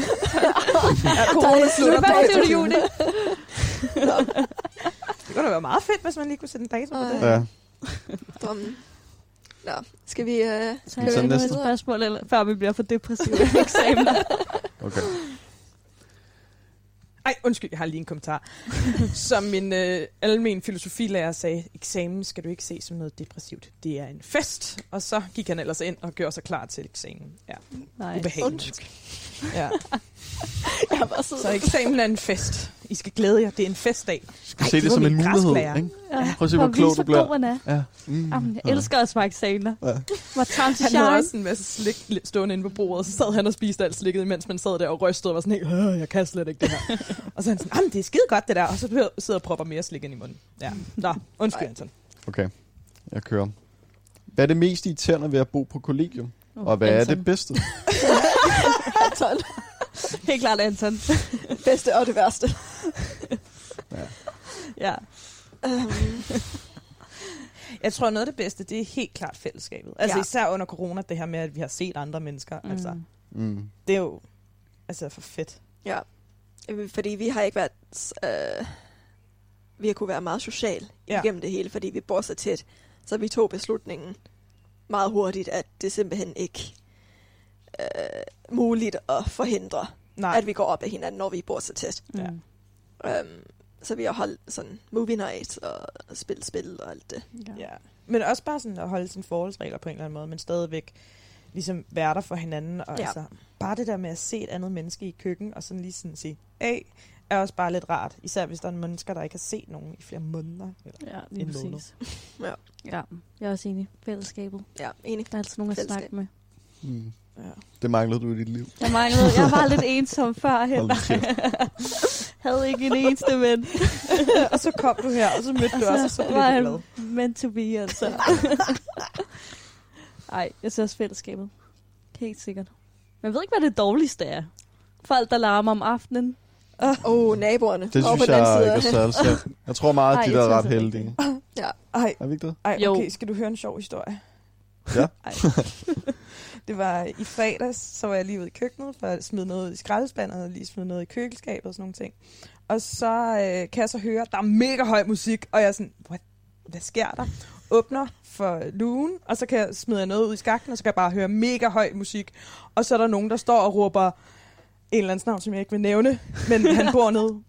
corona Det slutter er på 25. juni. Det kunne da være meget fedt, hvis man lige kunne sætte en dato på det. Ja. Drømmen. Nå, skal vi... Øh, Så Så jeg næste. næste spørgsmål, eller, før vi bliver for depressive i eksamen. Okay. Ej, undskyld, jeg har lige en kommentar. Som min øh, almen filosofilærer sagde, eksamen skal du ikke se som noget depressivt. Det er en fest. Og så gik han ellers ind og gjorde sig klar til eksamen. Ja, Nej. ubehageligt. Ja. jeg siddet Så eksamen er en fest. I skal glæde jer. Det er en festdag. Skal se det som en mulighed, ikke? Ja. Prøv at se, hvor klog du bliver. er. Ja. Mm. Jamen, jeg elsker også bare eksamener. Ja. To Han havde også en masse slik li- stående inde på bordet, og så sad han og spiste alt slikket, mens man sad der og rystede og var sådan helt, "Øh, jeg kan slet ikke det her. og så er han sådan, jamen det er skide godt det der, og så sidder og propper mere slik ind i munden. Ja. Nå, undskyld Ej. Anton. Okay, jeg kører. Hvad er det mest irriterende ved at bo på kollegium? Oh, Og hvad er Anton. det bedste? Anton. Helt klart Anton. Bedste og det værste. ja. Um, Jeg tror, noget af det bedste, det er helt klart fællesskabet. Altså Ja. især under corona, det her med, at vi har set andre mennesker. Mm. Altså, Mm. Det er jo altså for fedt. ja. Øh, Fordi vi har ikke været... Øh, vi har kunne være meget social Ja. ja. igennem det hele, fordi vi bor så tæt. Så vi tog beslutningen meget hurtigt, at det simpelthen ikke øh, muligt at forhindre, Nej, at vi går op af hinanden, når vi bor så tæt. Mm. Ja. Um, så vi har holdt sådan movie night og spillet spil og alt det. Ja. ja. Men også bare sådan at holde sine forholdsregler på en eller anden måde, men stadigvæk ligesom være der for hinanden. Og Ja. altså, bare det der med at se et andet menneske i køkken, og sådan lige sådan sige, hey, er også bare lidt rart. Især hvis der er mennesker, der ikke har set nogen i flere måneder. Eller, Ja, lige En måned. præcis. Ja. ja. Jeg er også enig. Fællesskabet. Ja, enig. Der er altid nogen at snakke med. Mm. Ja. Det manglede du i dit liv. Jeg manglede, jeg var lidt ensom nu kæft. Havde ikke en eneste ven. og så kom du her, og så mødte du også, og så blev var du jeg glad. meant to be, altså. Ej, jeg synes også fællesskabet. Helt sikkert. Men jeg ved ikke, hvad det dårligste er. Folk, der larmer om aftenen. Åh, oh, naboerne. Det synes på den jeg anden ikke er særlig slemt. Jeg tror meget, at de jeg der er ret heldige. Ja. Ej, Er vi ikke det? ej, okay, skal du høre en sjov historie? Ja. Ej det var i fredags, så var jeg lige ude i køkkenet for at smide noget i skraldespanden, og lige smide noget i køleskabet og sådan nogle ting. Og så øh, kan jeg så høre, der er mega høj musik, og jeg er sådan, what? hvad sker der? Åbner for lugen, og så kan jeg smide noget ud i skakten, og så kan jeg bare høre mega høj musik. Og så er der nogen, der står og råber en eller anden navn, som jeg ikke vil nævne, men han bor nede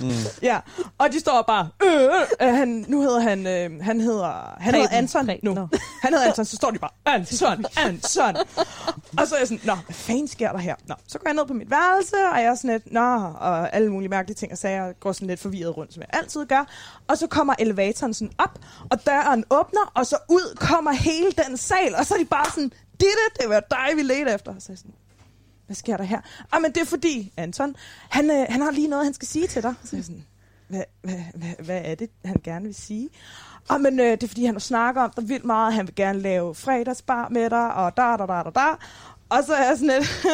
Mm. Ja, og de står bare, øh, øh, han, nu hedder han, øh, han hedder, han hedder. Anton Preben. nu. Nå. Han hedder Anton, så står de bare, Anton, Anton. Og så er jeg sådan, nå, hvad fanden sker der her? Nå, så går jeg ned på mit værelse, og jeg er sådan lidt, nå, og alle mulige mærkelige ting og sager, jeg går sådan lidt forvirret rundt, som jeg altid gør. Og så kommer elevatoren sådan op, og døren åbner, og så ud kommer hele den sal, og så er de bare sådan, det det var dig, vi ledte efter. Og så er jeg sådan, hvad sker der her? Ah, men det er fordi, Anton, han, øh, han har lige noget, han skal sige til dig. Så er jeg sådan, hvad, hvad, hvad, hvad er det, han gerne vil sige? Ah, men øh, det er fordi, han snakker om dig vildt meget. Han vil gerne lave fredagsbar med dig, og da, da, da, da, da. Og så er jeg sådan lidt,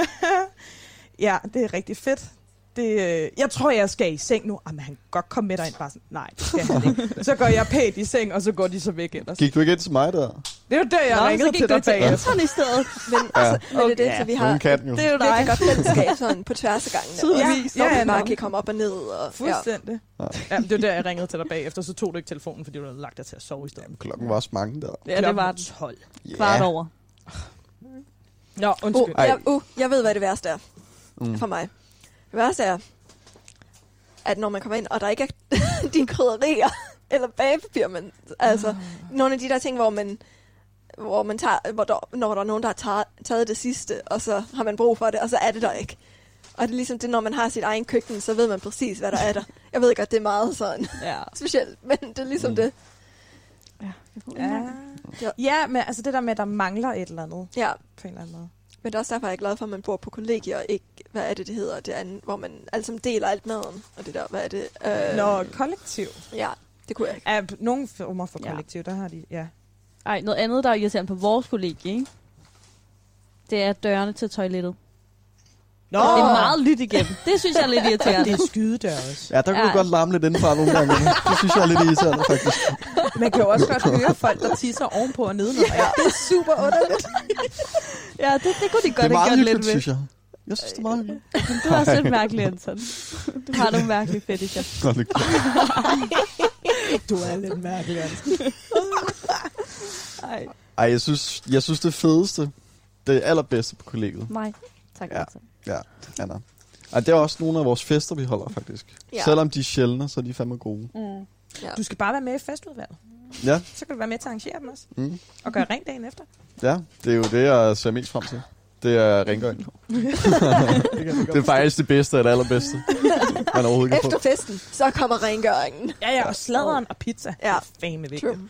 ja, det er rigtig fedt det, øh, jeg tror, jeg skal i seng nu. Jamen, han kan godt komme med dig ind. Bare sådan, nej, det skal han ikke. Så går jeg pænt i seng, og så går de så væk ellers. Gik du ikke ind til mig der? Det er jo der, jeg Nå, ringede så gik til du dig til bagefter. Anton i stedet. Men, Ja. altså, men det er det, Okay. så vi har nogen kan jo. Det er jo virkelig dig. godt fællesskab sådan på tværs af gangene. Tydeligvis. Ja, Ja, ja, vi bare nå. kan komme op og ned. Og. Fuldstændig. Ja. Ja. det var der, jeg ringede til dig bagefter, så tog du ikke telefonen, fordi du havde lagt dig til at sove i stedet. Klokken var også mange der. Ja, det var den. 12. Kvart over. Nå, Uh, undskyld. Ej. jeg, uh, jeg ved, hvad det værste er Mm. for mig. Det værste er, at når man kommer ind, og der ikke er de krydderier eller bagepapir, men altså Ah. nogle af de der ting, hvor man hvor man tager, hvor der, når der er nogen, der har taget, taget det sidste, og så har man brug for det, og så er det der ikke. Og det er ligesom det, når man har sit egen køkken, så ved man præcis, hvad der er der. Jeg ved godt, det er meget sådan Ja. specielt, men det er ligesom mm. det. Ja. Ja. ja, men altså det der med, at der mangler et eller andet Ja, på en eller anden måde. Men det er også derfor, jeg er glad for, at man bor på kollegier, og ikke, hvad er det, det hedder, det andet, hvor man alle sammen deler alt maden, og det der, hvad er det? Øh, Nå, kollektiv. Ja, det kunne jeg ikke. Ja, nogle former for Ja. kollektiv, der har de, ja. Ej, noget andet, der er irriterende på vores kollegie, ikke? Det er dørene til toilettet. Nå, Det er meget lyt igennem. Det synes jeg er lidt irriterende. det er skydedør også. Ja, der kunne Ja. du godt larme lidt indenfra nogle gange. Det synes jeg er lidt irriterende, faktisk. Man kan jo også godt høre folk, der tisser ovenpå og nedenunder. Ja. Det er super underligt. Ja, det, det kunne de godt er have gjort lidt hyggeligt, ved. synes jeg. Jeg synes, det er meget hyggeligt. Men du er også lidt mærkelig, Anton. Du har nogle mærkelige fetischer. Nå, det er. Du er lidt mærkelig, altså. Ej, Ej, jeg synes, jeg synes det fedeste, det allerbedste på kollegiet. mig. Tak, Ja. Anton. Ja, Anna. Ej, det er også nogle af vores fester, vi holder, faktisk. Ja. Selvom de er sjældne, så er de fandme gode. Mm. Ja. Du skal bare være med i festudvalget. Ja, Så kan du være med til at arrangere dem også. mm. Og gøre rent dagen efter. ja, det er jo det, jeg ser mest frem til. Det er rengøring. det er faktisk det bedste af det allerbedste, man overhovedet kan få. Efter festen, så kommer rengøringen. Ja, ja, og sladeren og pizza. Ja. Det er fame vigtigt. True.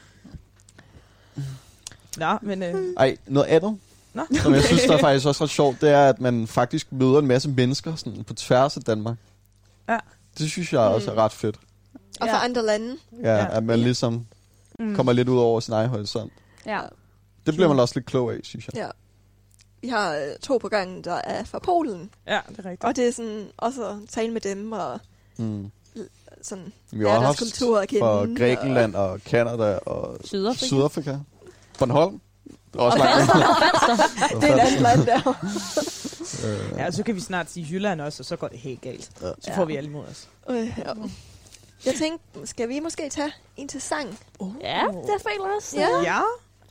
Nå, men øh, Ej, noget andet, Nå. som jeg synes, der er faktisk også ret sjovt, det er, at man faktisk møder en masse mennesker sådan, på tværs af Danmark. Ja. Det synes jeg også er ret fedt. Og Ja. for andre lande. Ja, Ja. at man ligesom Mm. kommer lidt ud over sin egen horisont. Ja. Det bliver man også lidt klog af, synes jeg. Ja. Vi har øh, to på gangen, der er fra Polen. ja, det er rigtigt. Og det er sådan også at tale med dem og Mm. sådan Vi har deres haft kultur at kende. fra Grækenland og Kanada og Sydafrika. Sydafrika. Bornholm. Også. Og, det er et andet land der. Øh, Ja, så kan vi snart sige Jylland også, og så går det helt galt. Ja. Så Ja. får vi alle imod os. Øh, ja. Jeg tænkte, skal vi måske tage en til sang? Ja, det føler også. Ja. Ja,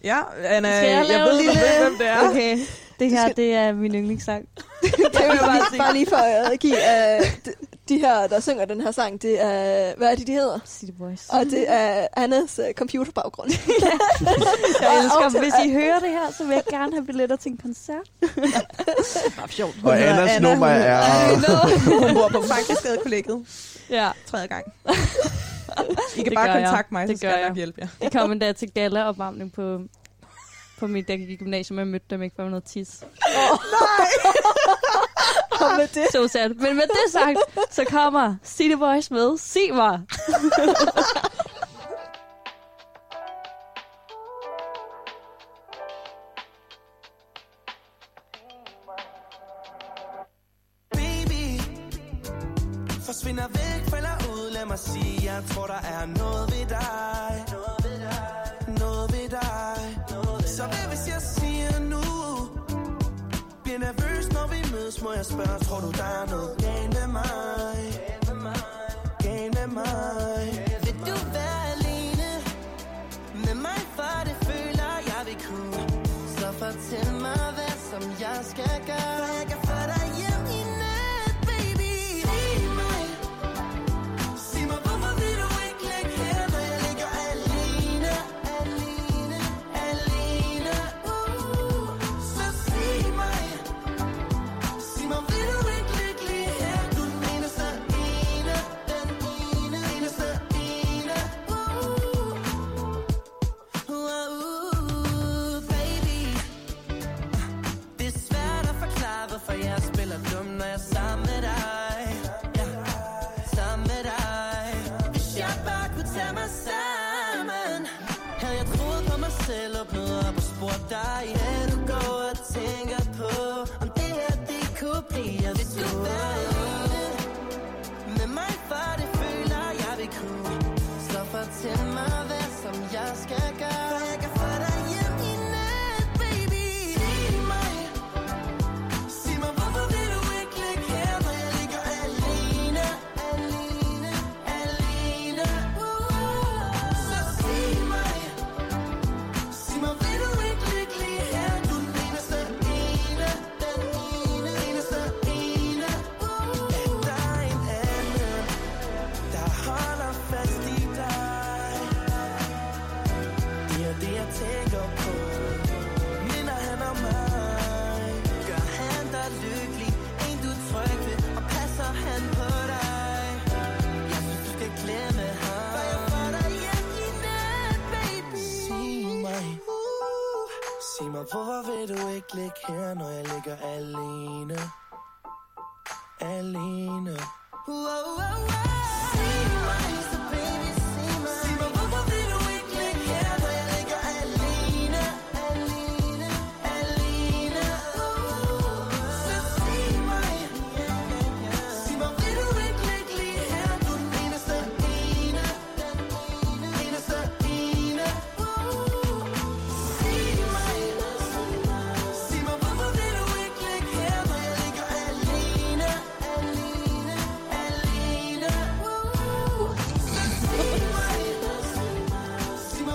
ja, Anna, jeg jeg, ved, en lille- hvem det er. Okay, det her, det er min yndlingssang. Det vil jeg bare, bare lige for at give uh, de, her, der synger den her sang, det er, hvad er det, de hedder? City Boys. Og det er Annas uh, computerbaggrund. Jeg elsker, Og- hvis I hører det her, så vil jeg gerne have billetter til en koncert. Bare sjovt. og Annas Anna, nummer hun- er... Hun bor på Fankeskade kollegiet. Ja, Tredje gang. I kan Det bare gør jeg. kontakte mig, så Det skal gør jeg jeg. nok hjælpe jer. jeg kom endda til gala-opvarmning på, på mit, da jeg gik i gymnasium, og jeg mødte dem ikke for noget tis. Og med det, Så sad. Men med det sagt, så kommer City Boys med Sig mig. Baby Forsvinder væk, falder ud Lad mig sige, jeg tror der er noget ved dig Må jeg spørge, tror du der er noget galt med mig? Op dig Ja, du går og tænker på Om det her, det kunne blive at Hvis du var Hvorfor vil du ikke ligge her, når jeg ligger alene? Alene. Wow, wow, wow. Sig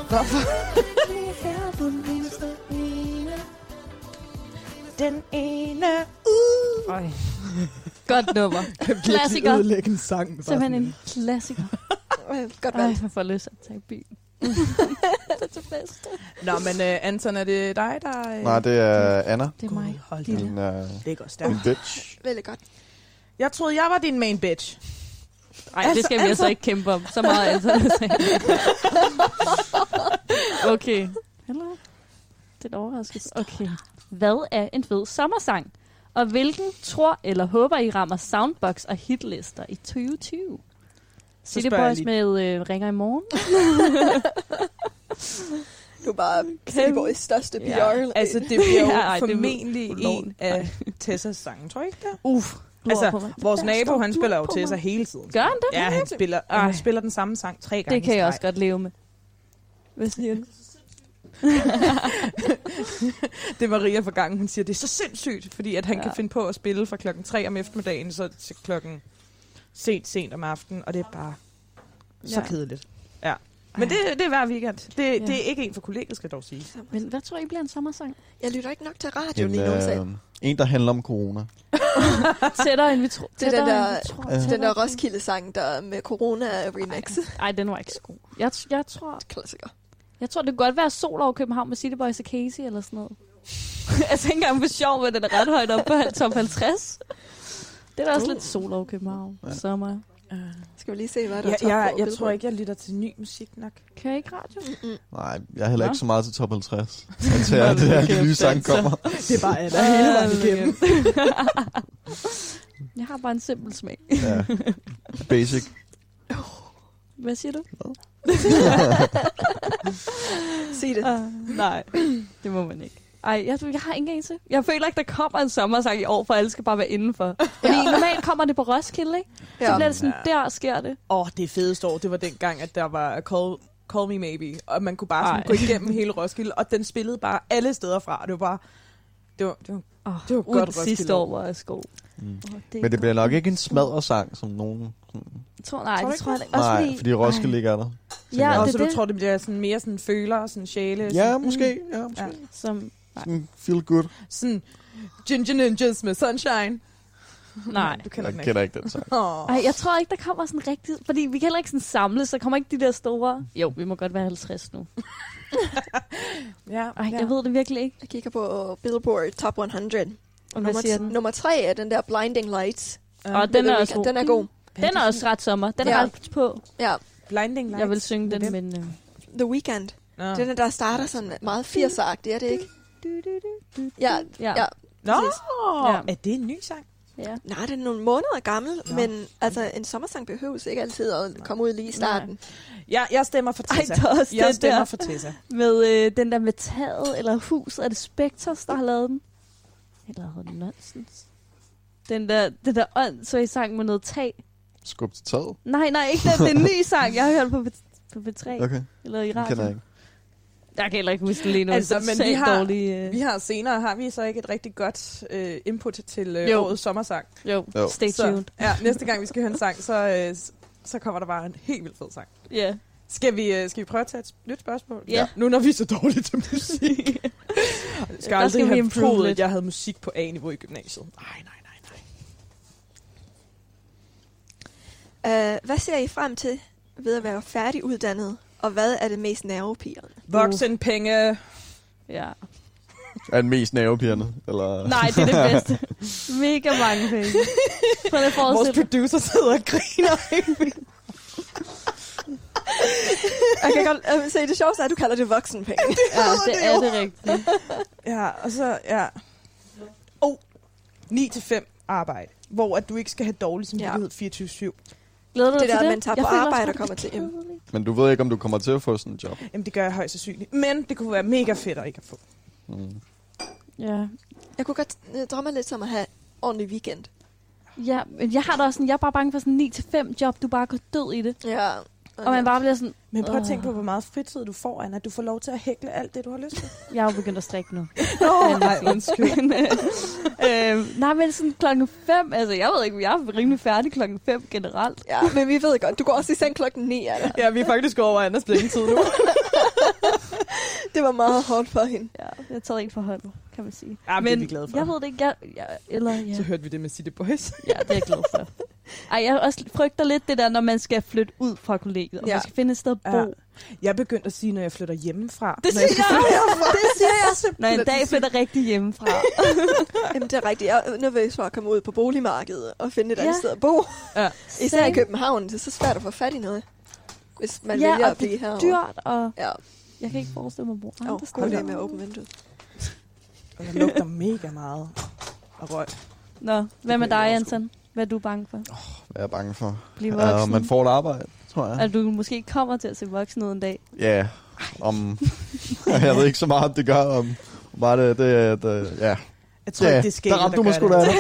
Hvorfor? er den ene. Den ene. Uh. Ej, Godt nummer. Klassiker. ødelæggende sang. Simpelthen en klassiker. Godt Ej, valgt. jeg får lyst til at tage i byen. Det er til fest. Nå, men uh, Anton, er det dig, der... Uh... Nej, det er Anna. Det er mig. Hold. Min, uh, Det går stærkt. min bitch. Vældig godt. Jeg troede, jeg var din main bitch. Nej, det skal vi altså ikke kæmpe om. Så meget Anton. okay. Hello. Det er en overraskelse. Okay. Hvad er en fed sommersang? Og hvilken tror eller håber I rammer soundbox og hitlister i 2020? City spørger jeg Boys med øh, Ringer i morgen. Du er bare City Boys største PR. Ja, Altså, det bliver jo Ja, ej, det er formentlig en ulovligt. af Tessas sange, tror jeg ikke det? Uff. Altså, vores nabo, han spiller jo Tessa hele tiden. Gør han det? Ja, han spiller, og han spiller den samme sang tre gange Det kan jeg også godt leve med. Hvad siger du? Det er Maria for gangen, hun siger, det er så sindssygt, fordi at han ja. kan finde på at spille fra klokken 3 om eftermiddagen, så til klokken sent, sent om aftenen, og det er bare så Ja. kedeligt. Ja. Men det, det er hver weekend. Det, Ja. det er ikke en for kollegiet, skal jeg dog sige. Men hvad tror I bliver en sommersang? Jeg lytter ikke nok til radio En, lige nu, så øh, en, der handler om corona. Tættere end vi tror. Det er den der- Ja. den der Roskilde-sang, der med Corona-remix. Ej, den var ikke så god. Jeg, jeg, tror, Klassiker. jeg tror, det kunne godt være Sol over København med City Boys og Casey eller sådan noget. jeg tænker engang for sjov, men den er ret højt op på top 50. Det er da også Uh. lidt Sol over København. Ja. Sommer. Uh, Skal vi lige se, hvad der er jeg, top jeg, på jeg Billboard? tror ikke, jeg lytter til ny musik nok. Kører I ikke radio? Mm-mm. Nej, jeg er heller Nå. ikke så meget til top 50. Indtil at det her de nye sang kommer. Det er bare Anna hele vejen igennem. jeg har bare en simpel smag. Ja. Basic. Hvad siger du? Sig det. Uh, nej, det må man ikke. Ej, jeg, jeg har ingen anelse. Jeg føler ikke, der kommer en sommersang i år, for alle skal bare være indenfor. Fordi Ja. normalt kommer det på Roskilde, ikke? Så Ja. bliver det sådan, Ja. der sker det. Åh, oh, det fedeste år, det var dengang, at der var Call, Call Me Maybe, og man kunne bare sådan Ej. gå igennem hele Roskilde, og den spillede bare alle steder fra, det var bare, det var, det var Oh, Det var godt sidste Roskilde. år var jeg skov. Mm. Oh, Men det bliver nok ikke en smadresang, som nogen... Sådan, Jeg tror, nej, Tror det ikke tror jeg det? ikke. Nej, fordi Roskilde ikke er der. Ja, det så er du det. tror, det bliver sådan mere sådan føler og sådan sjæle. Ja, sådan, måske. Ja, måske. Ja. Som, Sådan feel good. Sådan Ginger Ninjas med Sunshine. nej. Du kender Jeg den ikke. kender ikke den sang. Åh. Ej, jeg tror ikke, der kommer sådan rigtig... Fordi vi kan heller ikke sådan samles, så kommer ikke de der store... Jo, vi må godt være 50 nu. Ja, Ej, ja. jeg ved det virkelig ikke. Jeg kigger på Billboard Top 100. Og nummer, siger den? nummer tre er den der Blinding Lights. Ja. Og den med er også god. Den er god. Den er også ret sommer. Den er Ja. ret på. Ja, Blinding Lights. Jeg vil synge den, men... Øh, The. Det er den, der starter sådan meget 80'er-agtigt, er det ikke? Ja, ja. ja. Nå, ja. Er det en ny sang? ja. Nej, den er nogle måneder gammel, Nå. men altså, en sommersang behøves ikke altid at komme ud lige i starten. Ja, jeg stemmer for Ej, Tessa. også jeg stemmer der for Tessa. med øh, den der med taget, eller huset. Er det Spectres, der har lavet den? Eller hedder den Nonsens? Den der, den der åndssvage sang med noget tag. Skub til taget. Nej, nej, ikke den. Det er en ny sang. Jeg har hørt på, på P3. Okay, Eller i den kender jeg radio. ikke. Jeg kan heller ikke huske den lige nu. Altså, men vi har- dårlig, øh... Vi har senere, har vi så ikke et rigtig godt øh, input til øh, Jo. årets sommersang. Jo, Jo. stay Så, tuned. ja, næste gang vi skal høre en sang, så, s- så kommer der bare en helt vildt fed sang. Ja. Yeah. Skal vi, skal vi prøve at tage et nyt spørgsmål? Ja. Nu når vi er så dårlige til musik. Jeg skal Der aldrig skal have troet, at jeg havde musik på A-niveau i gymnasiet. Nej, nej, nej, nej. Uh, hvad ser I frem til ved at være færdiguddannet? Og hvad er det mest nervepirrende? Voksenpenge. ja. Er den mest nervepirrende? Eller? Nej, det er det bedste. Mega mange penge. Prøv at Vores producer sidder og griner. Jeg kan godt øh, se, det sjoveste er, at du kalder det voksenpenge. Ja, det er det rigtigt. Ja, og så, ja. Oh, 9 til 5 arbejde, hvor at du ikke skal have dårlig samvittighed 24-7. Glæder du Det dig der, til at det? man tager Jeg på arbejde og kommer til hjem. Men du ved ikke, om du kommer til at få sådan en job. Jamen, det gør jeg højst sandsynligt. Men det kunne være mega fedt at ikke at få. Mm. Ja. Jeg kunne godt øh, drømme lidt som at have ordentlig weekend. Ja, men jeg har da også sådan, jeg er bare bange for sådan 9-5 job, du bare går død i det. Ja. Og man bare bliver sådan, Men prøv at tænke på, hvor meget fritid du får, Anna. Du får lov til at hækle alt det, du har lyst til. jeg er jo begyndt at strikke nu. Nå, nej, undskyld. men, øh, øh, nej, men sådan klokken 5, altså jeg ved ikke, jeg er rimelig færdig klokken 5 generelt. Ja, men vi ved godt, du går også i seng klokken 9, Anna. Ja, vi er faktisk over Annas blingetid nu. Det var meget hårdt for hende. Ja, jeg taget en for hånden, kan man sige. Ja, men det er vi glade for. jeg ved det ikke, jeg, jeg, eller ja. Så hørte vi det med City Boys. ja, det er jeg glad for. Ej, jeg også frygter lidt det der, når man skal flytte ud fra kollegiet, og Ja. man skal finde et sted at bo. Ja. Ja. Jeg er begyndt at sige, når jeg flytter hjemmefra. Det jeg siger skal jeg! det siger jeg simpelthen. Når en dag flytter rigtig hjemmefra. Jamen, det er rigtigt. Jeg er nervøs for at komme ud på boligmarkedet og finde et andet Ja. sted at bo. Ja. Især i. København. Det er så svært at få fat i noget. Hvis man ja, vælger og at blive det her. er dyrt, og Ja, jeg kan ikke forestille mig at bo andre oh, steder. det med at åbne vinduet. Og der lugter mega meget af røg. Nå, hvad med dig, Anton? Hvad er du bange for? Hvad er jeg bange for? Blive Ja, voksen? man får et arbejde, tror jeg. At du måske kommer til at se voksen ud en dag. Ja, om... jeg ved ikke så meget, om det gør, om... Bare det, det, det ja. Jeg tror ja, ikke, det er skægt, der ramte du mig sgu da. det.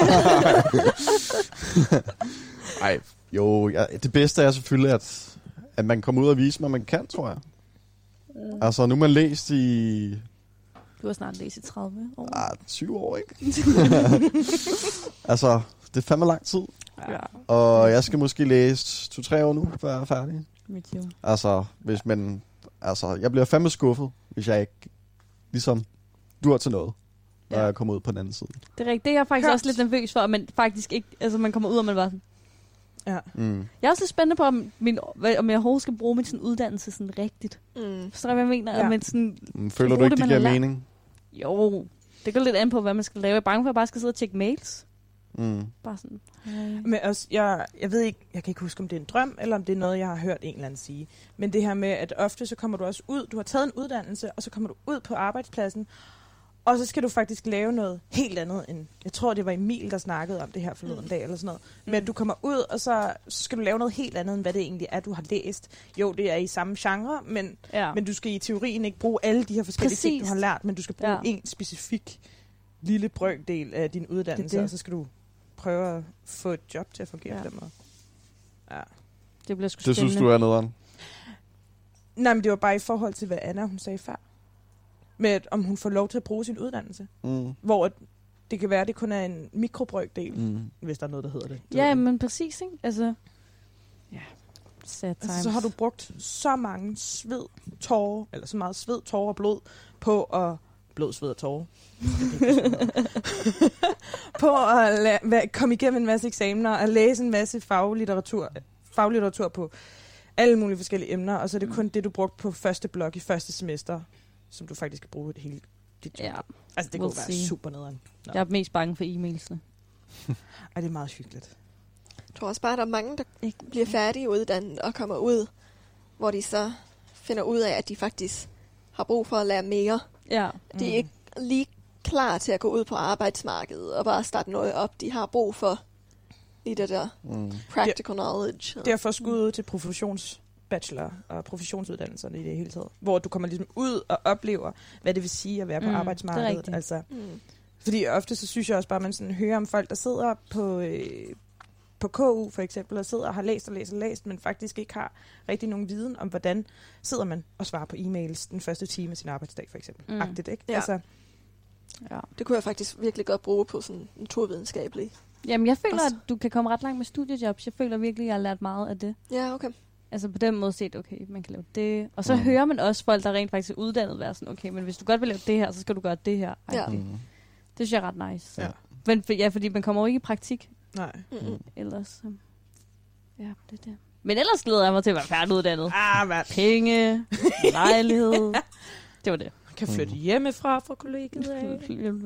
Nej, jo, ja, det bedste er selvfølgelig, at, at man kommer ud og viser, hvad man kan, tror jeg. Øh, Altså, nu er man læst i Du har snart læst i 30 år. ah, 20 år, ikke? altså, det er fandme lang tid. Ja, Og jeg skal måske læse 2-3 år nu, før jeg er færdig. mit liv. Altså, hvis man... Altså, jeg bliver fandme skuffet, hvis jeg ikke ligesom dur til noget, når Ja. jeg kommer ud på den anden side. Det er rigtigt. Det er jeg faktisk Hørt. også lidt nervøs for, at man faktisk ikke... Altså, man kommer ud, og man bare sådan... Ja. Mm. Jeg er også lidt spændende på, om, min, om jeg overhovedet skal bruge min sådan, uddannelse sådan rigtigt. Mm. Forstår du, hvad jeg mener? Ja. Men sådan, Mm, Føler du ikke, det, giver mening? Jo, det går lidt an på, hvad man skal lave. Jeg er bange for, at jeg bare skal sidde og tjekke mails. Mm. Bare sådan... Øh. Men også, jeg, jeg ved ikke, jeg kan ikke huske, om det er en drøm, eller om det er noget, jeg har hørt en eller anden sige. Men det her med, at ofte så kommer du også ud, du har taget en uddannelse, og så kommer du ud på arbejdspladsen, og så skal du faktisk lave noget helt andet end, jeg tror, det var Emil, der snakkede om det her forleden Mm. dag, eller sådan noget. Men at du kommer ud, og så, skal du lave noget helt andet, end hvad det egentlig er, du har læst. Jo, det er i samme genre, men, Ja. men du skal i teorien ikke bruge alle de her forskellige ting, du har lært, men du skal bruge Ja. en specifik lille brøkdel af din uddannelse, det. og så skal du prøve at få et job til at fungere Ja. på den måde. Ja. det bliver sgu Det spændende. synes du er nederen? Nej, men det var bare i forhold til, hvad Anna hun sagde før. Med, at, om hun får lov til at bruge sin uddannelse. Mm. Hvor at det kan være, at det kun er en mikrobrøkdel, mm. Hvis der er noget, der hedder det. Det Ja, men præcis, ikke? Altså... Ja. Sad times. altså, så har du brugt så mange sved, tårer, eller så meget sved, tårer og blod, på at... Blod, sved og tårer. på at la- komme igennem en masse eksamener og læse en masse faglitteratur, faglitteratur på alle mulige forskellige emner, og så er det Mm. kun det, du brugte på første blok i første semester, som du faktisk skal bruge et helt dit job. Ja, Altså, det We'll kunne være see. super nederen. Nå. jeg er mest bange for e-mailsene. Ej, det er meget hyggeligt. Jeg tror også bare, at der er mange, der Ikke? bliver færdige uddannet og kommer ud, hvor de så finder ud af, at de faktisk har brug for at lære mere. Ja. De er ikke lige klar til at gå ud på arbejdsmarkedet og bare starte noget op. De har brug for lige det der Mm. practical knowledge. Derfor skud ud til professionsbachelor og professionsuddannelserne i det hele taget. Hvor du kommer ligesom ud og oplever, hvad det vil sige at være på Mm, det er arbejdsmarkedet. Altså, Mm. fordi ofte så synes jeg også bare, at man sådan hører om folk, der sidder på, øh, på KU for eksempel, og sidder og har læst og læst og læst, men faktisk ikke har rigtig nogen viden om, hvordan sidder man og svarer på e-mails den første time af sin arbejdsdag for eksempel. Mm. Agtigt, ikke? Ja. Altså, ja. Det kunne jeg faktisk virkelig godt bruge på sådan naturvidenskabelig. Jamen, jeg føler, at du kan komme ret langt med studiejobs. Jeg føler virkelig, at jeg har lært meget af det. Ja, okay. Altså på den måde set, okay, man kan lave det. Og så Mm. hører man også folk, der rent faktisk er uddannet, være sådan, okay, men hvis du godt vil lave det her, så skal du gøre det her. Ja. Ej, Mm. Det synes jeg er ret nice. Ja. Men, for- ja, fordi man kommer jo ikke i praktik nej. Mm-mm. ellers. Så. Ja, det er det. Men ellers glæder jeg mig til at være færdiguddannet. Ah, hvad? Penge, lejlighed. Det var det. Kan flytte hjemmefra fra kollegiet af.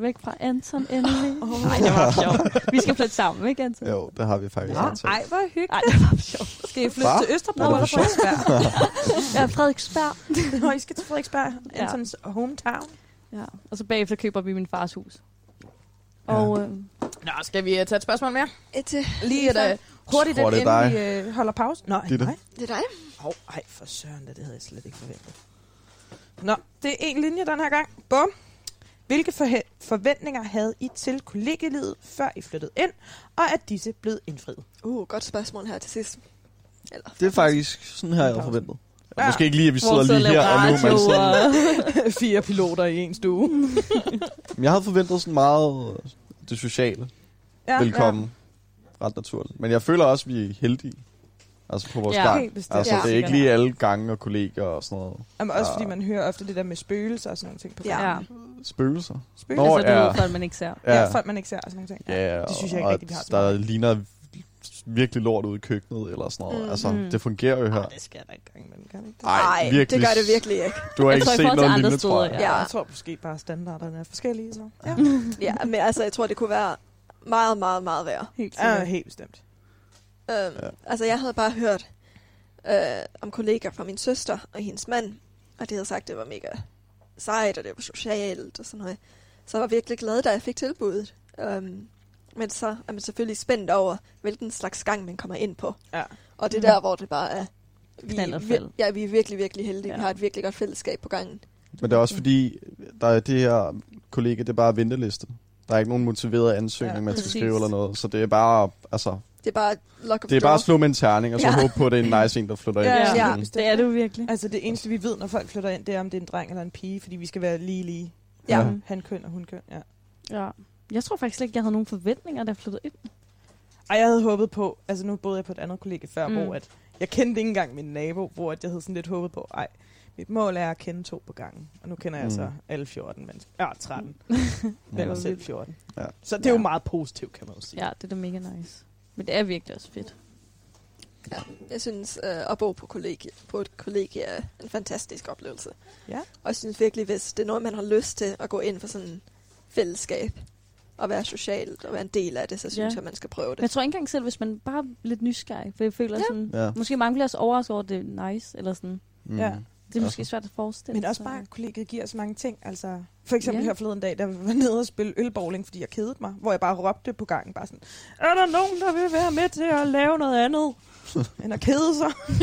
Væk fra Anton endelig. Åh. Nej, det var sjovt. Vi skal flytte sammen, ikke Anton? Jo, det har vi faktisk Nå, aftalt. ej, hvor hyggeligt. Nej, det var sjovt. Skal I flytte Hva? til Østerbro Er det eller? Frederiksberg? Ja, Frederiksberg. Nå, I skal til Frederiksberg, Ja. Antons hometown. Ja, og så bagefter køber vi min fars hus. Ja. Og øh, Nå, skal vi uh, tage et spørgsmål mere? Et til. Lige et uh, hurtigt, det er inden vi uh, holder pause. Nå, Ditte. nej. Det er dig. Åh, oh, ej, for søren, da, det havde jeg slet ikke forventet. Nå, det er en linje den her gang. Bum. Hvilke forhe- forventninger havde I til kollegielivet, før I flyttede ind, og er disse blevet indfriet? Uh, godt spørgsmål her til sidst. Eller, Det er faktisk sådan her, jeg havde forventet. Ja. Måske ikke lige, at vi sidder hvor lige her og nu, men sådan, og... Fire piloter i en stue. Men jeg havde forventet sådan meget øh, det sociale. Ja, Velkommen. Ret naturligt. Men jeg føler også, at vi er heldige. Altså på vores Ja, ja, Ja, gang. helt bestemt. Altså, Ja. det er ikke lige alle gange og kolleger og sådan noget. Jamen, også Ja. fordi man hører ofte det der med spøgelser og sådan nogle ting på Ja. Ja, gangen. Spøgelser. Spøgelser? Nå, altså, du ja. ved, folk man ikke ser. Ja. ja, folk man ikke ser og sådan nogle ting. Ja, det synes jeg ikke og rigtig, vi har der ligner virkelig lort ude i køkkenet eller sådan noget. Mm. Altså, Mm. det fungerer jo her. Ej, det skal der ikke gang imellem, kan det ikke det? Det gør det virkelig ikke. Du har Jeg ikke tror, set noget lignende, tror jeg. Ja. Ja. Jeg tror måske bare, standarderne er forskellige. Så. Ja, Ja, men altså, jeg tror, det kunne være meget, meget, meget værre. Helt ja helt bestemt. Øhm, Ja. Altså, jeg havde bare hørt øh, om kollegaer fra min søster og hendes mand, og de havde sagt, at det var mega sejt, og det var socialt og sådan noget. Så jeg var virkelig glad, da jeg fik tilbuddet. Øhm, men så er man selvfølgelig spændt over, hvilken slags gang man kommer ind på. Ja. Og det er Mm. der, hvor det bare er... Vi, vi, ja, vi er virkelig, virkelig heldige. Ja. Vi har et virkelig godt fællesskab på gangen. Men det er også fordi, der er det her kollega, det er bare venteliste. Der er ikke nogen motiveret ansøgning, Ja, man skal præcis. skrive eller noget. Så det er bare, altså, Det er bare lock of det er bare at slå med en terning, og så Ja. håbe på, at det er en nice en, der flytter ind. Ja, ja. Mm. Det er det jo virkelig. Altså det eneste, vi ved, når folk flytter ind, det er, om det er en dreng eller en pige, fordi vi skal være lige lige. Ja. Ja. Han køn og hun køn, ja. Ja. Jeg tror faktisk slet ikke, jeg havde nogen forventninger, da jeg flyttede ind. Og jeg havde håbet på, altså nu boede jeg på et andet kollega før, mm. Mm. hvor at, jeg kendte ikke engang min nabo, hvor at jeg havde sådan lidt håbet på, ej, mit mål er at kende to på gangen. Og nu kender jeg Mm. så alle 14 mennesker. Ja, 13. Ja. Jeg var selv 14. Ja. Så det er jo Ja. meget positivt, kan man jo sige. Ja, det er da mega nice. Men det er virkelig også fedt. Ja, jeg synes, øh, at bo på, kollegie, på et kollegie er en fantastisk oplevelse. Ja. Og jeg synes virkelig, hvis det er noget, man har lyst til at gå ind for sådan en fællesskab, og være socialt og være en del af det, så synes Ja. jeg, man skal prøve Men det. jeg tror ikke engang selv, hvis man bare er lidt nysgerrig, for jeg føler Ja. sådan, Ja. måske mange bliver også overrasket over, at det er nice, eller sådan. Mm. Ja. Det er måske svært at forestille Men også bare, at kollegiet giver så mange ting. Altså, for eksempel Ja. her forleden dag, der var nede og spille ølbowling, fordi jeg kedede mig. Hvor jeg bare råbte på gangen, bare sådan, er der nogen, der vil være med til at lave noget andet, end at kede sig?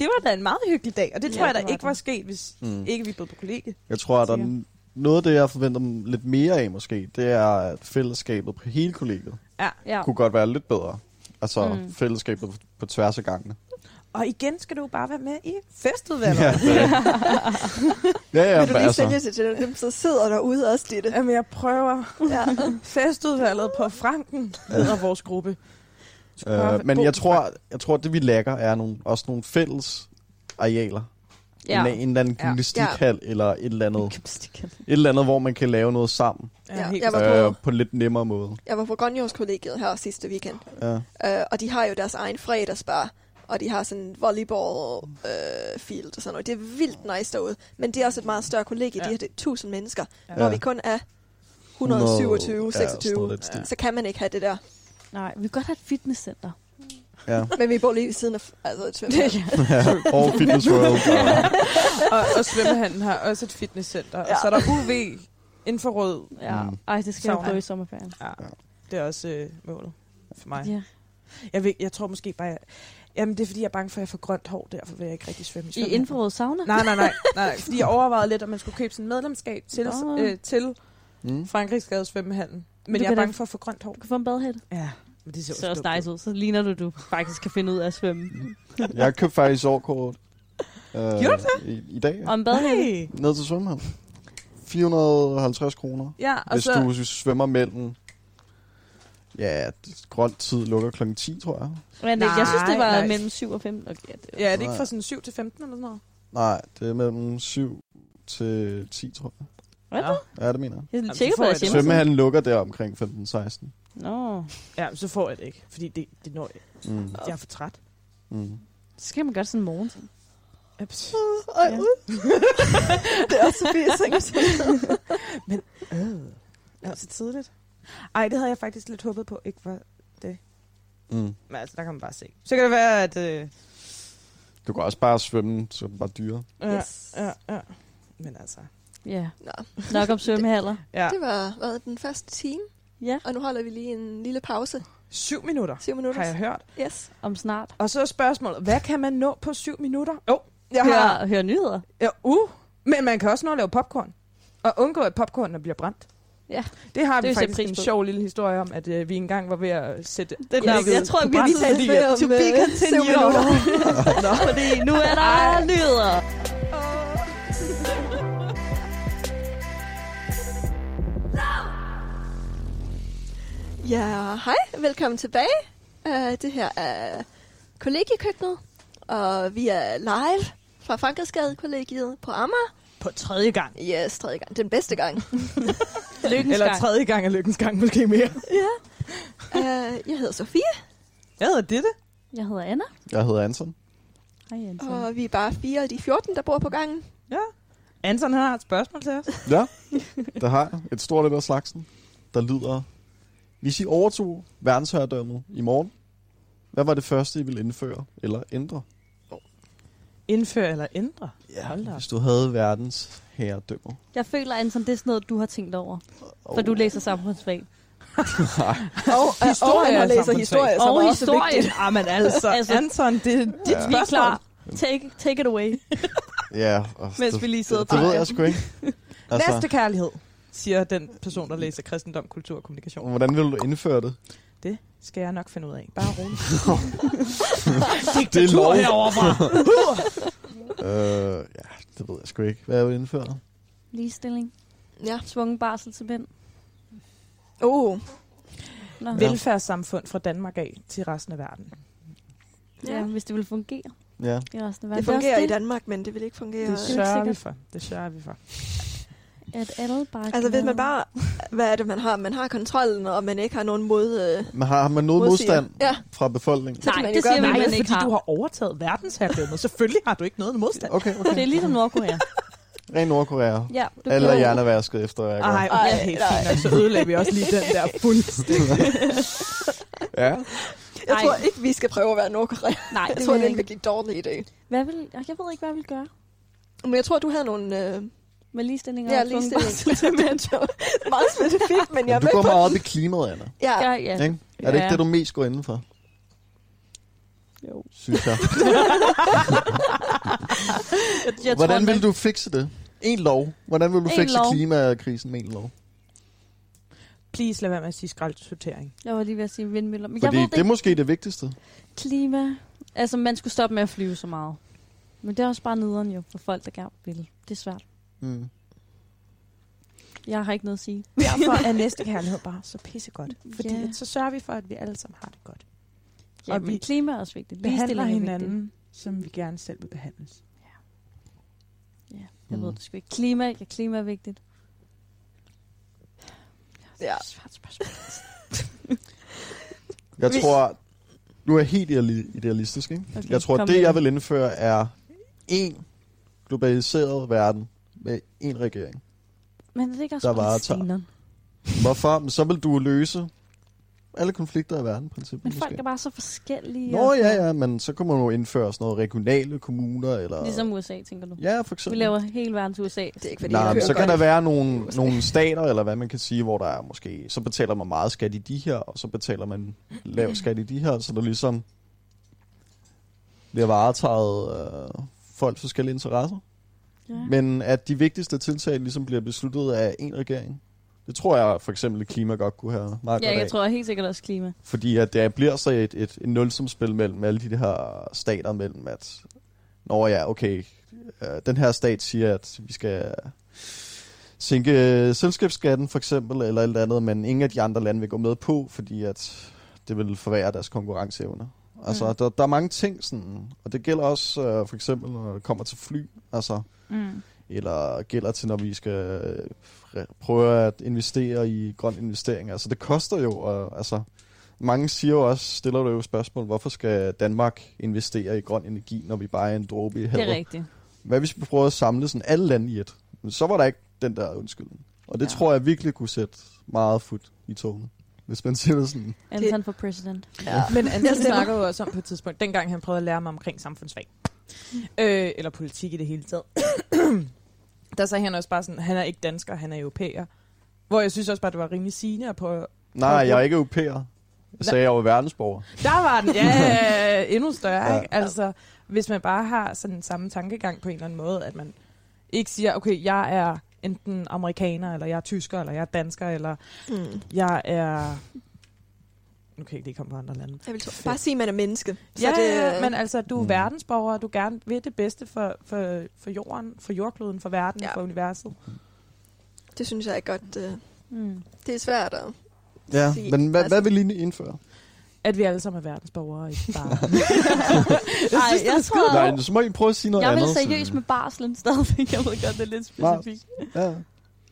det var da en meget hyggelig dag, og det Ja, tror jeg da det var ikke det. var sket, hvis Mm. ikke vi boede på kollegiet. Jeg tror, at der er noget af det, jeg forventer lidt mere af måske, det er, at fællesskabet på hele kollegiet Ja. Ja. kunne godt være lidt bedre. Altså Mm. fællesskabet på, på tværs af gangene. Og igen skal du bare være med i festudvalget. Ja, Ja. ja, ja Vil du men lige altså, sælge det til dem, så sidder derude også, Ditte? Jamen, jeg prøver Ja. festudvalget på Franken, hedder vores gruppe. øh, men jeg tror, jeg tror, det vi lægger er nogle, også nogle fælles arealer. Ja. En, en eller anden Ja. gymnastikhal, eller et eller andet. Et eller andet, hvor man kan lave noget sammen. Ja, helt jeg var på- Øh, på en lidt nemmere måde. Jeg var på Grønjordskollegiet her sidste weekend, Ja. øh, og de har jo deres egen fredagsbar, og de har sådan volleyball øh, field og sådan noget. Det er vildt nice derude, men det er også et meget større kollegie. Ja. De har det 1000 mennesker. Ja. Når vi kun er 127, 100, ja, 26, sådan lidt stil. så kan man ikke have det der. Nej, vi kan godt have et fitnesscenter. Ja. Men vi bor lige ved siden af altså et svømmehal. og Fitness World. Og, og, og svømmehallen har også et fitnesscenter. Ja. Og Ja. så er der UV, infrarød. Ja. Mm. Ej, det skal jeg prøve i sommerferien. Ja, det er også øh, målet for mig. Ja. Jeg, ved, jeg tror måske bare... Jeg, jamen, det er fordi, jeg er bange for, at jeg får grønt hår. Derfor vil jeg ikke rigtig svømme i I svømmehallen. infrarød sauna? Nej, nej, nej, nej. Fordi jeg overvejede lidt, om man skulle købe sådan en medlemskab til, øh, til mm. Frankrigsgade svømmehallen. Men Du jeg er bange for at få grønt hår. Du kan få en badhætte. Ja, men det ser Så også nice ud. Så ligner du, du faktisk kan finde ud af at svømme. Jeg købte faktisk årkort. Øh, Gjorde I, I dag. Og en badhætte. Ned til svømmehallen. 450 kroner. Ja, og Hvis så... du svømmer mellem... Ja, det- grønt tid lukker klokken 10, tror jeg. Men det, jeg synes, det var Nej, nej. mellem 7 og 15. Okay, det var. Ja, er det ikke Nej. fra sådan 7 til 15 eller sådan noget? Nej, det er mellem 7 til 10, tror jeg. Hvad ja. Ja, det mener jeg. Jeg er får på, det. Svømmehallen lukker der omkring 15-16. Nå, ja, så får jeg det ikke. Fordi det, det når jeg. Mm. Jeg er for træt. Mm. så skal man gøre det sådan en morgen. Ups. Ej, Ja. ud. det er også Sofie Singer. Øh. Ja, så tidligt. Ej, det havde jeg faktisk lidt håbet på, ikke var det. Mm. Men altså, der kan man bare se. Så kan det være, at... Øh, Du kan også bare svømme, så er bare dyre. ja, Yes. ja, ja. Men altså... Ja, Nå, nok om svømmehaller. Ja. det var hvad, den første time, Ja, og nu holder vi lige en lille pause. Syv minutter, Syv minutter. har jeg hørt. Yes. om snart. Og så er spørgsmålet, hvad kan man nå på syv minutter? Jo, oh, jeg har... Hør, hør nyheder. Ja, uh, men man kan også nå at lave popcorn. Og undgå, at popcornene bliver brændt. Ja. Det har Det vi faktisk en sjov lille historie om, at øh, vi engang var ved at sætte Det er nok- kollegiet jeg tror, på vi lige talte at- om, to be continued. minutter. Fordi nu er der Ej. nyheder. Ja, hej. Velkommen tilbage. Uh, det her er kollegiekøkkenet, og vi er live fra Frankersgade kollegiet på Amager. På tredje gang. Yes, tredje gang. Den bedste gang. Lykkens Eller gang. tredje gang er lykkens gang, måske mere. Uh, jeg hedder Sofie, Jeg hedder Ditte. Jeg hedder Anna. Jeg hedder Anton. Hej, Anton. og vi er bare fire af de 14, der bor på gangen. Ja. Anton han har et spørgsmål til os. Ja, der har jeg et stort et af slagsen, der lyder... Hvis I overtog verdensherredømmet i morgen, hvad var det første, I ville indføre eller ændre? Indføre eller ændre. Hold da op. hvis du havde verdens herredømme. Jeg føler, Anton, det er sådan noget, du har tænkt over. For du læser samfundsfag. Og, uh, Historie og er læser historie, som Og er også historie. vigtigt. Ah, men altså, Altså, Anton, det er dit Vi er klar. Take, take it away. Ja, og Mens det, vi lige sidder det, det ved jeg sgu ikke. Altså. Næste kærlighed, siger den person, der læser kristendom, kultur og kommunikation. hvordan vil du indføre det? Det skal jeg nok finde ud af. Bare roligt. Det er lov. herovre fra. Øh, ja, det ved jeg sgu ikke. Hvad jeg vil indføre? Ligestilling. Ja. Tvungen barsel til mænd. Uh, Nå. Ja. Velfærdssamfund fra Danmark af til resten af verden. Ja, hvis det vil fungere Ja. i resten af det verden. fungerer også i Danmark, men det vil ikke fungere. Det sørger vi for. Det sørger vi for. At alle bare Altså hvis man bare, hvad er det man har? Man har kontrollen, og man ikke har nogen mod... Øh, Men har, har man noget modstand Ja. fra befolkningen? Nej, man det gøre, siger vi, man fordi ikke har. du har overtaget verdensherredømmet. Selvfølgelig har du ikke noget modstand. Okay, Det okay. er ligesom Nordkorea. Ren Nordkorea. Ja, du Alle er hjernevasket efter, hvad jeg gør. Ej, okay, nej. fint. Så ødelagde vi også lige den der fuldstændig. Ja. jeg Ej. tror ikke, vi skal prøve at være Nordkorea. Nej, Jeg det tror, det er en virkelig dårlig idé. Hvad vil, jeg ved ikke, hvad jeg vil gøre Men jeg tror, du havde nogle... Øh, med ligestilling og ja, ligestilling. meget specifikt, men jeg er Men du går meget op i klimaet, Anna. Ja, Ja, ja. Ikke? Er det Ja. ikke det, du mest går inden for? Jo. Synes jeg. Jeg, jeg Hvordan tror, vil du fikse det? En lov. Hvordan vil du En fikse lov. klimakrisen med en lov? Please lad være med at sige skraldsortering. Jeg var lige ved at sige vindmøller. Men Fordi jeg ved det er måske det vigtigste. Klima. Altså, man skulle stoppe med at flyve så meget. Men det er også bare nederen jo, for folk, der gerne vil. Det er svært. Mm. Jeg har ikke noget at sige. Derfor er næste kærlighed bare så pissegodt. Fordi Ja. at så sørger vi for, at vi alle sammen har det godt. Ja, Og men vi klima er også vigtigt. Behandler Ligestilling er hinanden, vigtigt. som vi gerne selv vil behandles. Ja, jeg Mm. ved det sgu ikke. Klima, ja, klima er vigtigt. ja. Svært spørgsmål. Jeg Vi- tror, du er helt ideali- idealistisk, ikke? Okay, jeg tror, det jeg vil indføre er en globaliseret verden med en regering. Men det er ikke også Der varetager. Hvorfor? Men så vil du løse alle konflikter i verden, i princippet. Men måske. folk er bare så forskellige. Nå og ja, ja, men så kunne man jo indføre sådan noget regionale kommuner, eller... Ligesom USA, tænker du. Ja, for Vi eksempel. laver hele verdens USA. Det er ikke, fordi Nej, så kan der være nogle, nogle stater, eller hvad man kan sige, hvor der er måske, så betaler man meget skat i de her, og så betaler man lav skat i de her, så der ligesom bliver varetaget øh, folks forskellige interesser. Ja. Men at de vigtigste tiltag ligesom bliver besluttet af en regering. Det tror jeg for eksempel at klima godt kunne have meget ja, godt jeg af. tror helt sikkert også klima. Fordi at det bliver så et, et, et nulsumspil mellem alle de her stater, mellem at, når ja, okay, øh, den her stat siger, at vi skal sænke selskabsskatten for eksempel, eller alt andet, men ingen af de andre lande vil gå med på, fordi at det vil forværre deres konkurrenceevne. Altså, Mm. der, der er mange ting sådan, og det gælder også øh, for eksempel, når det kommer til fly, altså, Mm. eller gælder til, når vi skal øh, prøve at investere i grøn investering. Altså, det koster jo, og, altså, mange siger jo også, stiller du jo spørgsmål, hvorfor skal Danmark investere i grøn energi, når vi bare er en dråbe i Det havet? er rigtigt. Hvad hvis vi prøver at samle sådan alle lande i et? Men så var der ikke den der undskyldning. Og det ja. tror jeg virkelig kunne sætte meget fod i togene. Hvis man siger det sådan. Anton for president. Ja. Men Jeg Anton snakker jo også om på et tidspunkt, dengang han prøvede at lære mig omkring samfundsfag. Øh, eller politik i det hele taget. der sagde han også bare sådan, han er ikke dansker, han er europæer. Hvor jeg synes også bare, det var rimelig sigende at prøve... Nej, jeg er ikke europæer. Jeg sagde, jeg var verdensborger. Der var den, ja, endnu større, Ja. ikke? Altså, hvis man bare har sådan samme tankegang på en eller anden måde, at man ikke siger, okay, jeg er enten amerikaner, eller jeg er tysker, eller jeg er dansker, eller Mm. jeg er... Nu kan jeg ikke lige komme på andre lande. Jeg vil tro, bare sige, at man er menneske. Ja, det, det, men altså, du er mm. Verdensborger, og du gerne vil det bedste for, for, for jorden, for jordkloden, for verden, ja. for universet. det synes jeg er godt. Øh, Mm. det er svært at... Ja, Sige, men hvad, altså- hvad vil I indføre? At vi alle sammen er verdensborgere, ikke bare... Ej, jeg tror... Nej, så må I prøve at sige noget Jeg vil andet. seriøst med barslen stadigvæk. Jeg ved godt, det er lidt specifikt. Ja.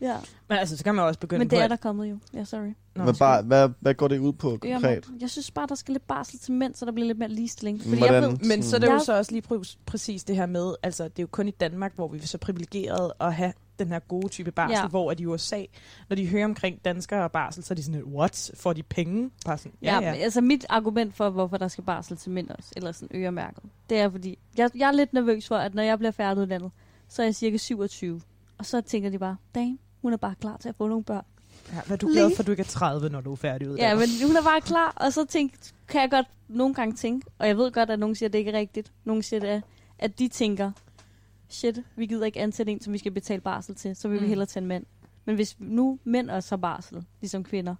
Ja. men altså, så kan man også begynde Men det er der kommet jo. Ja, sorry. Nå, Men bare, hvad, hvad går det ud på Jamen, konkret? jeg synes bare, der skal lidt barsel til mænd, så der bliver lidt mere ligestilling. Fordi jeg Hvordan? ved, Men så er det jo Jeg- så også lige præ- præcis det her med, altså det er jo kun i Danmark, hvor vi er så privilegerede at have den her gode type barsel, Ja. hvor at i USA, når de hører omkring danskere og barsel, så er de sådan, what? Får de penge? Bare sådan, Ja, ja, ja. altså mit argument for, hvorfor der skal barsel til mænd også, eller sådan øremærket, det er fordi, jeg, jeg er lidt nervøs for, at når jeg bliver færdiguddannet, så er jeg cirka 27. Og så tænker de bare, dame, hun er bare klar til at få nogle børn. ja hvad er du glad for, at du ikke er 30, når du er færdig ud Ja, men hun er bare klar, og så tænk, kan jeg godt nogle gange tænke, og jeg ved godt, at nogen siger, at det ikke er rigtigt. Nogen siger, det er, at de tænker, shit, vi gider ikke ansætte en, som vi skal betale barsel til, så vil mm. vi hellere tage en mand. Men hvis nu mænd også har barsel, ligesom kvinder,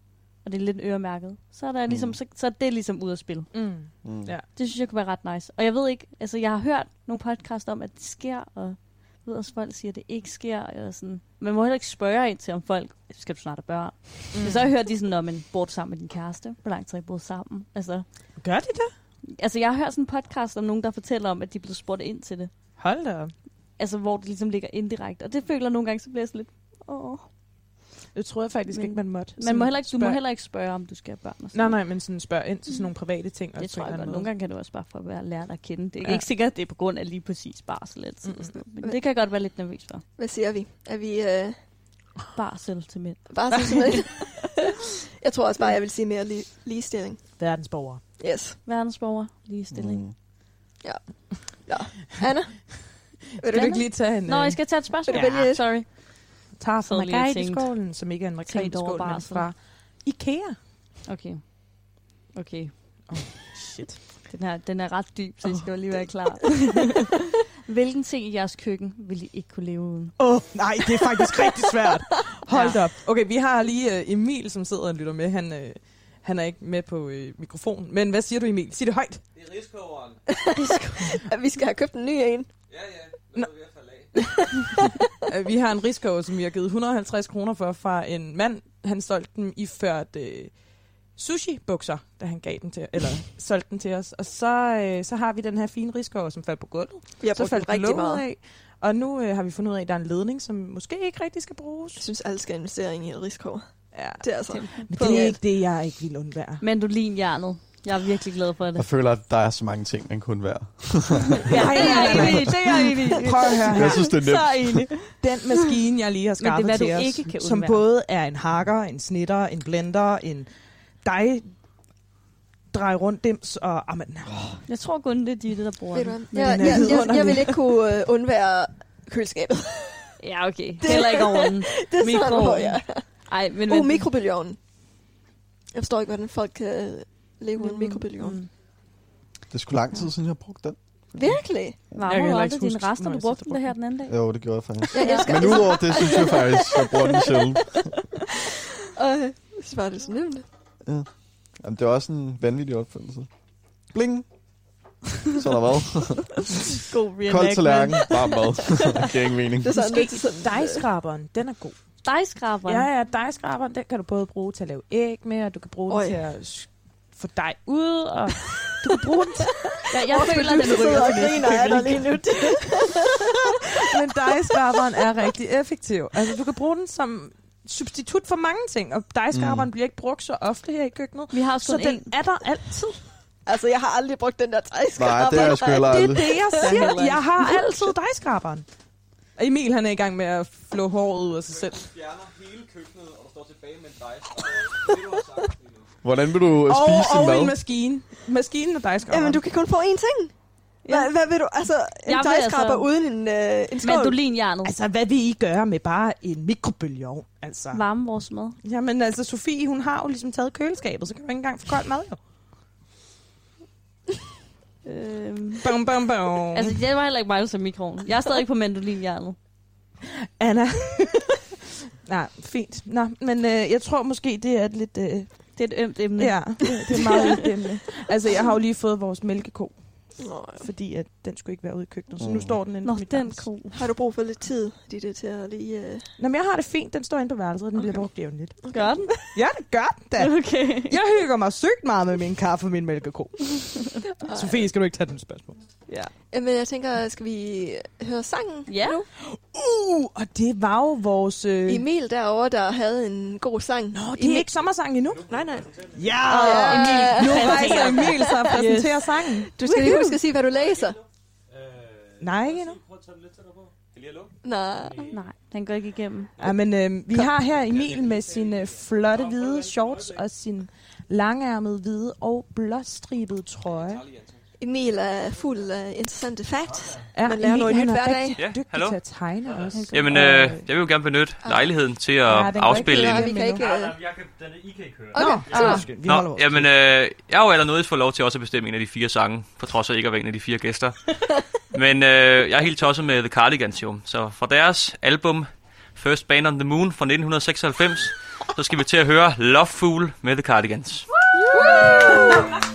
og det er lidt øremærket, så er, der ligesom, Mm. så, så er det ligesom ud at spille. Mm. Mm. Ja. Det synes jeg kunne være ret nice. Og jeg ved ikke, altså jeg har hørt nogle podcast om, at det sker, og jeg ved også, folk siger, at det ikke sker. Og sådan. Man må heller ikke spørge ind til, om folk, skal du snart have børn? Mm. Men så har jeg hørt de sådan, om man bor sammen med din kæreste. Hvor lang tid har I boet sammen? Altså, Gør de det? altså jeg har hørt sådan en podcast om nogen, der fortæller om, at de blevet spurgt ind til det. Hold da op. Altså hvor det ligesom ligger indirekte. Og det føler nogle gange, så bliver jeg sådan lidt, åh. Det tror jeg faktisk Men ikke, man måtte. Man må heller ikke, du må spørg- heller ikke spørge, om du skal have børn. Og sådan Nej, nej, men sådan spørg ind til sådan nogle private ting. Det også tror jeg godt. Nogle gange kan det også bare for at være lært at kende. Det er Ja. ikke sikkert, at det er på grund af lige præcis barsel altid. Mm-mm. Og sådan noget. Men det kan jeg godt være lidt nervøs for. Hvad siger vi? Er vi øh, Barsel til mænd. bare sådan som et- Jeg tror også bare, jeg vil sige mere li- ligestilling. Verdensborgere. Yes. Verdensborger, ligestilling. Mm. Anna? Vil du Vil du ikke lige tage en... Nå, øh, jeg skal tage et spørgsmål. Vælge et? Sorry. tager fra Margrethe-skålen, som ikke er en Margrethe-skål, men fra Ikea. Okay. Okay. Shit. Den, her, den er ret dyb, så I skal jo lige være klar. Hvilken ting i jeres køkken vil I ikke kunne leve uden? Åh, oh, nej, det er faktisk rigtig svært. Hold ja. op. Okay, vi har lige uh, Emil, som sidder og lytter med. Han, uh, han er ikke med på uh, mikrofonen. Men hvad siger du, Emil? Sig det højt. Det er riskogeren. At vi skal have købt en ny en. Ja, ja. Nu er vi ved at falde af. Vi har en riskov, som vi har givet 150 kroner for fra en mand. Han solgte dem iført uh, sushi-bukser, da han gav den til, eller solgte den til os. Og så, uh, så har vi den her fine riskov, som faldt på gulvet. Vi har så faldt rigtig meget. af. Og nu uh, har vi fundet ud af, at der er en ledning, som måske ikke rigtig skal bruges. Jeg synes, alle skal investere i et riskover. Ja. Det er altså... Men det er ikke det, jeg ikke vil undvære. Mandolinjernet. Jeg er virkelig glad for Jeg det. føler, at der er så mange ting, man kunne være. Ja, det er jeg enig. Det er jeg enig. Prøv at høre her. Jeg synes, det er nemt. Så enig. Den maskine, jeg lige har Men det er, skaffet hvad du til os, ikke kan som undvære. både er en hakker, en snitter, en blender, en dej drej rundt dims og amen, oh, Jeg tror kun, det er Ditte, der bruger du den. Men Jeg, jeg, jeg, jeg vil ikke kunne øh, undvære køleskabet. Ja, okay. Heller ikke ovnen. Det er sådan, hvor jeg... Ej, men Uh, mikrobølgeovnen. Jeg forstår ikke, hvordan folk kan leve Mm, mikrobølgeovn. mm. Det er sgu lang tid siden, jeg har brugt den. Virkelig? Varmer du aldrig ikke dine rester? Du brugte den der her den anden dag. Jo, det gjorde jeg faktisk. Jeg elsker Men udover det, synes jeg faktisk, jeg bruger den sjældent. Og jeg synes bare, det er så nemt. Jamen, det er også en vanvittig opfindelse. Bling! Så er der hvad? God Kold tallerken, varm mad. det giver ingen mening. Det er sådan lidt sådan... dejskraberen, den er god. Dejskraberen. Ja, ja, dejskraberen, den kan du både bruge til at lave æg med, og du kan bruge Øj. den til at få dej ud, og du kan bruge den til... Ja, jeg føler, at den sidder og ryger griner af dig lige nu. Men dejskraberen er rigtig effektiv. Altså, du kan bruge den som substitut for mange ting, og dejskraberen mm. bliver ikke brugt så ofte her i køkkenet. Vi har Så en den er der altid. Altså, jeg har aldrig brugt den der tegskraber. Nej, det er jeg sgu heller Det er aldrig. det, jeg siger. Jeg har altid dejskraberen. Og Emil, han er i gang med at flå håret ud af sig selv. Du fjerner hele køkkenet, og du står tilbage med en dejskraber. Det du har sagt. Hvordan vil du Og, spise din og en mad? maskine. Maskinen og dejskraberen. Jamen, du kan kun få én ting. Hvad, Ja. hvad vil du? Altså, en tegskraber altså- uden en, øh, en skål? Mandolinjernet. Altså, hvad vil I gøre med bare en mikrobølgeovn? Altså. Varme vores mad. Jamen, altså, Sofie, hun har jo ligesom taget køleskabet, så kan du ikke engang få kold mad, jo. Øhm. Bum, bum, bum. Altså, det var heller ikke mig, der sagde mikroen. Jeg er stadig på mandolinjernet. Anna. Nej, fint. Nå, men øh, jeg tror måske, det er et lidt... Øh, Det er et ømt emne. ja, det er meget ømt emne. Altså, jeg har jo lige fået vores mælkeko, Nå, fordi at den skulle ikke være ude i køkkenet, så nu står den inde Nå, på mit den ko. har du brug for lidt tid, Ditte, til at lige... Øh... Nå, men jeg har det fint. Den står inde på værelset, og den okay. bliver brugt jævnligt. Gør den? Ja, det gør den da. Okay. Jeg hygger mig sygt meget med min kaffe og min mælkeko. Sofie, skal du ikke tage den spørgsmål? Ja. Jamen, jeg tænker, skal vi høre sangen Ja. nu? Uh, og det var jo vores... Øh... Emil derovre, der havde en god sang. Nå, det er ikke sommersang endnu. Nej, nej. Ja! Ja. Emil, nu rejser Emil sig og præsenterer yes. sangen. Du skal lige huske at sige, hvad du læser. Nej, ikke endnu. Prøv at tage den lidt tættere på. Nej. Nej, den går ikke igennem. Ja, men øh, vi har her Emil med sine flotte hvide shorts og sin langærmede hvide og blåstribede trøje. Emil er fuld af interessante facts. Ja, Man lærer noget han nyt er hver dag. Ja, dygtig hallo. til at tegne også. Jamen, øh, jeg vil jo gerne benytte lejligheden til at Ja, ja, afspille en... Det vi er kan ikke... Øh... jeg kan, den er, I kan ikke høre. Okay, Nå, ah, vi holder Nå, vores jamen, øh, jeg har jo allerede fået lov til også at bestemme en af de fire sange, på trods af ikke at være en af de fire gæster. Men øh, jeg er helt tosset med The Cardigans jo. Så fra deres album First Band on the Moon fra 1996, så skal vi til at høre Love Fool med The Cardigans. Dear,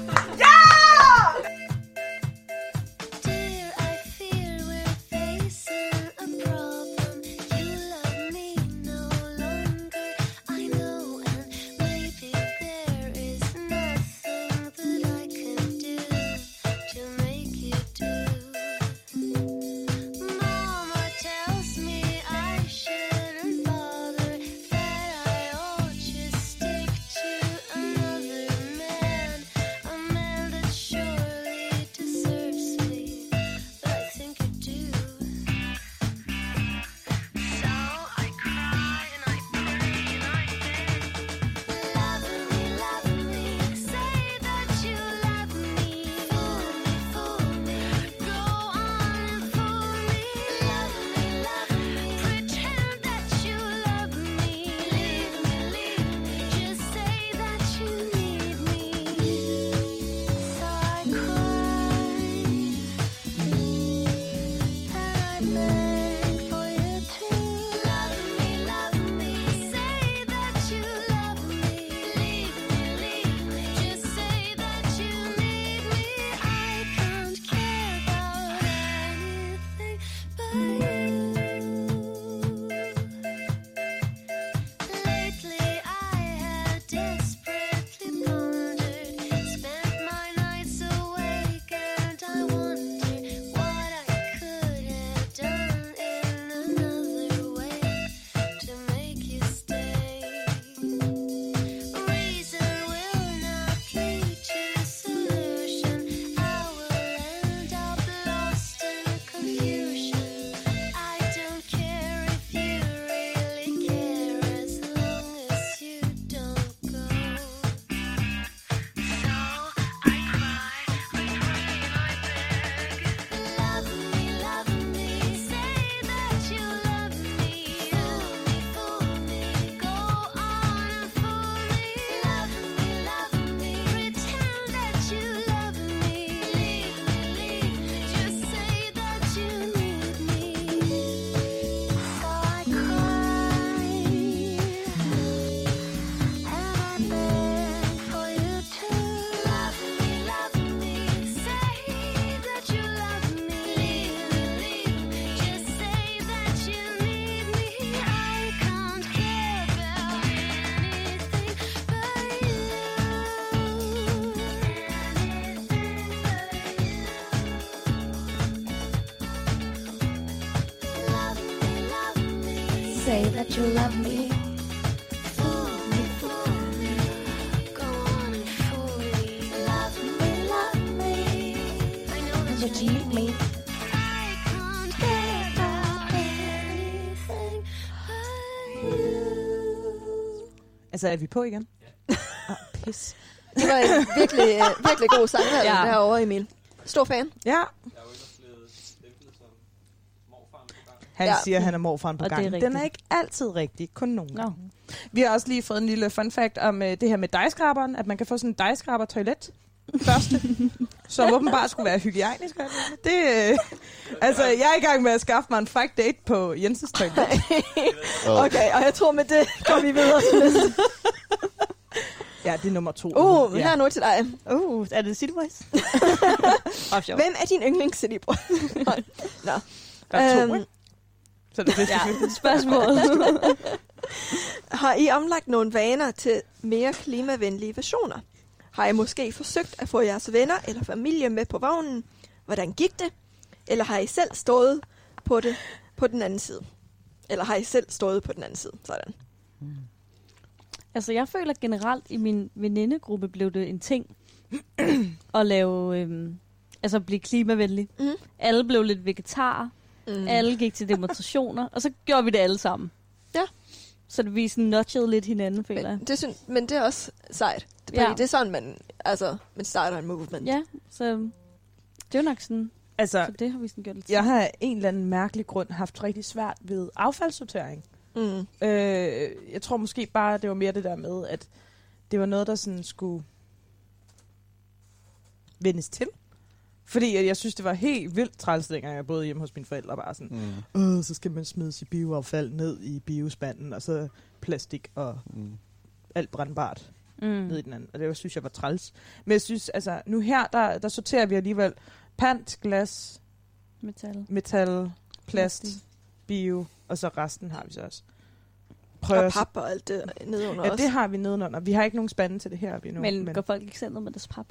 that you love me. But you need me. I can't care about anything but you. Altså, er vi på igen? Ja. oh, pis. Det var en virkelig, øh, virkelig god sang ja. derovre, er Emil. Stor fan. Ja, han Ja. siger, at han er morfaren på Og det er gang. Den er ikke altid rigtig, kun nogle gange. Vi har også lige fået en lille fun fact om uh, det her med dejskraberen, at man kan få sådan en dejskraber toilet første, som åbenbart skulle være hygiejnisk. Det, øh, altså, jeg er i gang med at skaffe mig en fræk date på Jenses toilet. Okay, og jeg tror med det går vi videre til næste. Ja, det er nummer to. Uh, ja. her er noget til dig. Uh, er det City Boys? Hvem er din yndlings City Boy? Nå. Der er to, Øhm? Så det er Ja, spørgsmål. Har I omlagt nogle vaner til mere klimavenlige versioner? Har I måske forsøgt at få jeres venner eller familie med på vognen? Hvordan gik det? Eller har I selv stået på det på den anden side? Eller har I selv stået på den anden side? Sådan. Altså, jeg føler generelt, i min venindegruppe blev det en ting at lave, øhm, altså blive klimavenlig. Mhm. Alle blev lidt vegetarer, Mm. alle gik til demonstrationer, og så gjorde vi det alle sammen. Ja. Så det vi sådan notchede lidt hinanden, føler jeg. Men det, synes, men det er også sejt. Fordi Ja. det er sådan, man, altså, man starter en movement. Ja, så det er jo nok sådan, Altså, så det har vi sådan gjort lidt jeg har af en eller anden mærkelig grund haft rigtig svært ved affaldssortering. Mm. Øh, jeg tror måske bare, det var mere det der med, at det var noget, der sådan skulle vendes til. Fordi at jeg synes, det var helt vildt træls, dengang jeg boede hjemme hos mine forældre. Bare sådan, Mm. Åh, så skal man smide sit bioaffald ned i biospanden, og så plastik og Mm. alt brændbart mm. ned i den anden. Og det var, synes jeg var træls. Men jeg synes, altså, nu her, der, der sorterer vi alligevel pant, glas, Metal. metal, plast, Plastik. bio, og så resten har vi så også. Prøv Og pap og alt det nedenunder Ja, også. det har vi nedenunder. Vi har ikke nogen spande til det her vi nu. Men, men går folk ikke selv ned med deres pap?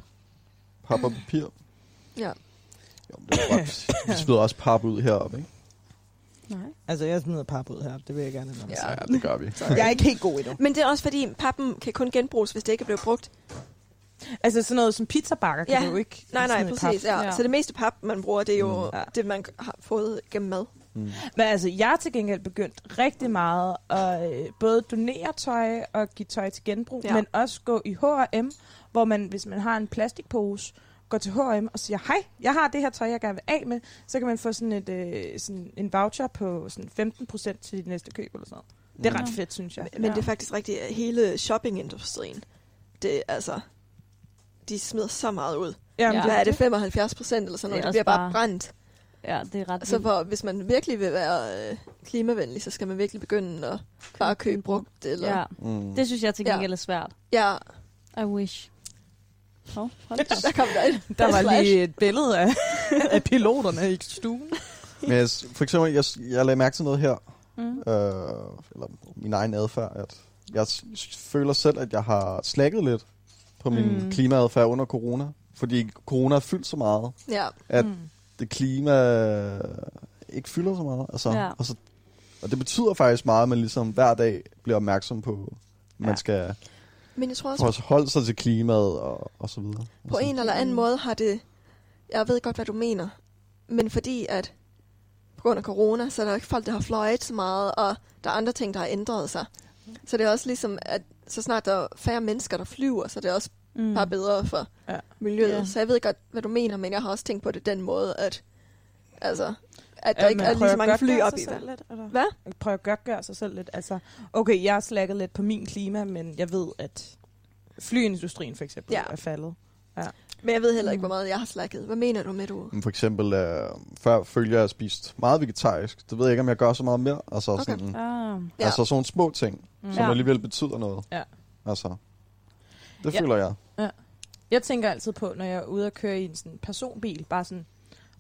Pap og papir. Ja. Jo, men det er godt. Vi smider også pap ud heroppe, ikke? Nej. Altså, jeg smider pap ud her. Det vil jeg gerne have. Ja. Ja, det gør vi. Jeg er ikke helt god endnu. Men det er også fordi, pappen kan kun genbruges, hvis det ikke er blevet brugt. Altså, sådan noget som pizzabakker kan Ja. du jo ikke Nej, nej, præcis. Ja. Ja. Så det meste pap, man bruger, det er jo Mm. Ja. det, man har fået gennem mad. Mm. Men altså, jeg har til gengæld begyndt rigtig meget at øh, både donere tøj og give tøj til genbrug, Ja. men også gå i H&M, hvor man, hvis man har en plastikpose, går til H&M og siger, hej, jeg har det her tøj, jeg gerne vil af med, så kan man få sådan, et, øh, sådan en voucher på sådan 15% til dit næste køb eller sådan noget. Det er ret Mm. fedt, synes jeg. Men ja. det er faktisk rigtigt, at hele shoppingindustrien, det er altså, de smider så meget ud. Jamen, Ja. Hvad er det, 75 procent eller sådan Det noget? Det, også bliver bare, bare- brændt. Ja, det er ret Så for, hvis man virkelig vil være øh, klimavenlig, så skal man virkelig begynde at bare købe brugt. Eller, Ja, Mm. det synes jeg til Ja. gengæld er svært. ja, I wish. Hov, hold da der kom der Der var lige et billede af, af piloterne i stuen. Men jeg, for eksempel, jeg, jeg lagde mærke til noget her, Mm. øh, eller min egen adfærd, at jeg føler selv, at jeg har slækket lidt på min Mm. klimaadfærd under corona. Fordi corona har fyldt så meget, Ja, at Mm. det klima ikke fylder så meget. Altså, Ja. og, så, og det betyder faktisk meget, at man ligesom hver dag bliver opmærksom på, at man Ja. skal men jeg tror også, også holde sig til klimaet og, og så videre. på en eller anden måde har det... Jeg ved godt, hvad du mener. Men fordi at på grund af corona, så er der ikke folk, der har fløjet så meget, og der er andre ting, der har ændret sig. Så det er også ligesom, at så snart der er færre mennesker, der flyver, så det er også Mm. bare bedre for Ja. miljøet. Ja. Så jeg ved godt, hvad du mener, men jeg har også tænkt på det den måde, at, altså, at der Ja, ikke man er lige prøver så at mange fly op sig i. selv lidt, eller? Hvad? Prøv at godt gøre sig selv lidt. Altså, okay, jeg har slækket lidt på min klima, men jeg ved, at flyindustrien for eksempel Ja. ja. er faldet. Men jeg ved heller ikke, Mm. hvor meget jeg har slækket. Hvad mener du med, du? For eksempel, øh, før følger jeg spist meget vegetarisk. Det ved jeg ikke, om jeg gør så meget mere. Altså, Okay. sådan, Ah. Ja. altså sådan nogle små ting, Mm. som Ja. alligevel betyder noget. Ja. Altså, det Ja. føler jeg. Jeg tænker altid på, når jeg er ude at køre i en sådan personbil, bare sådan,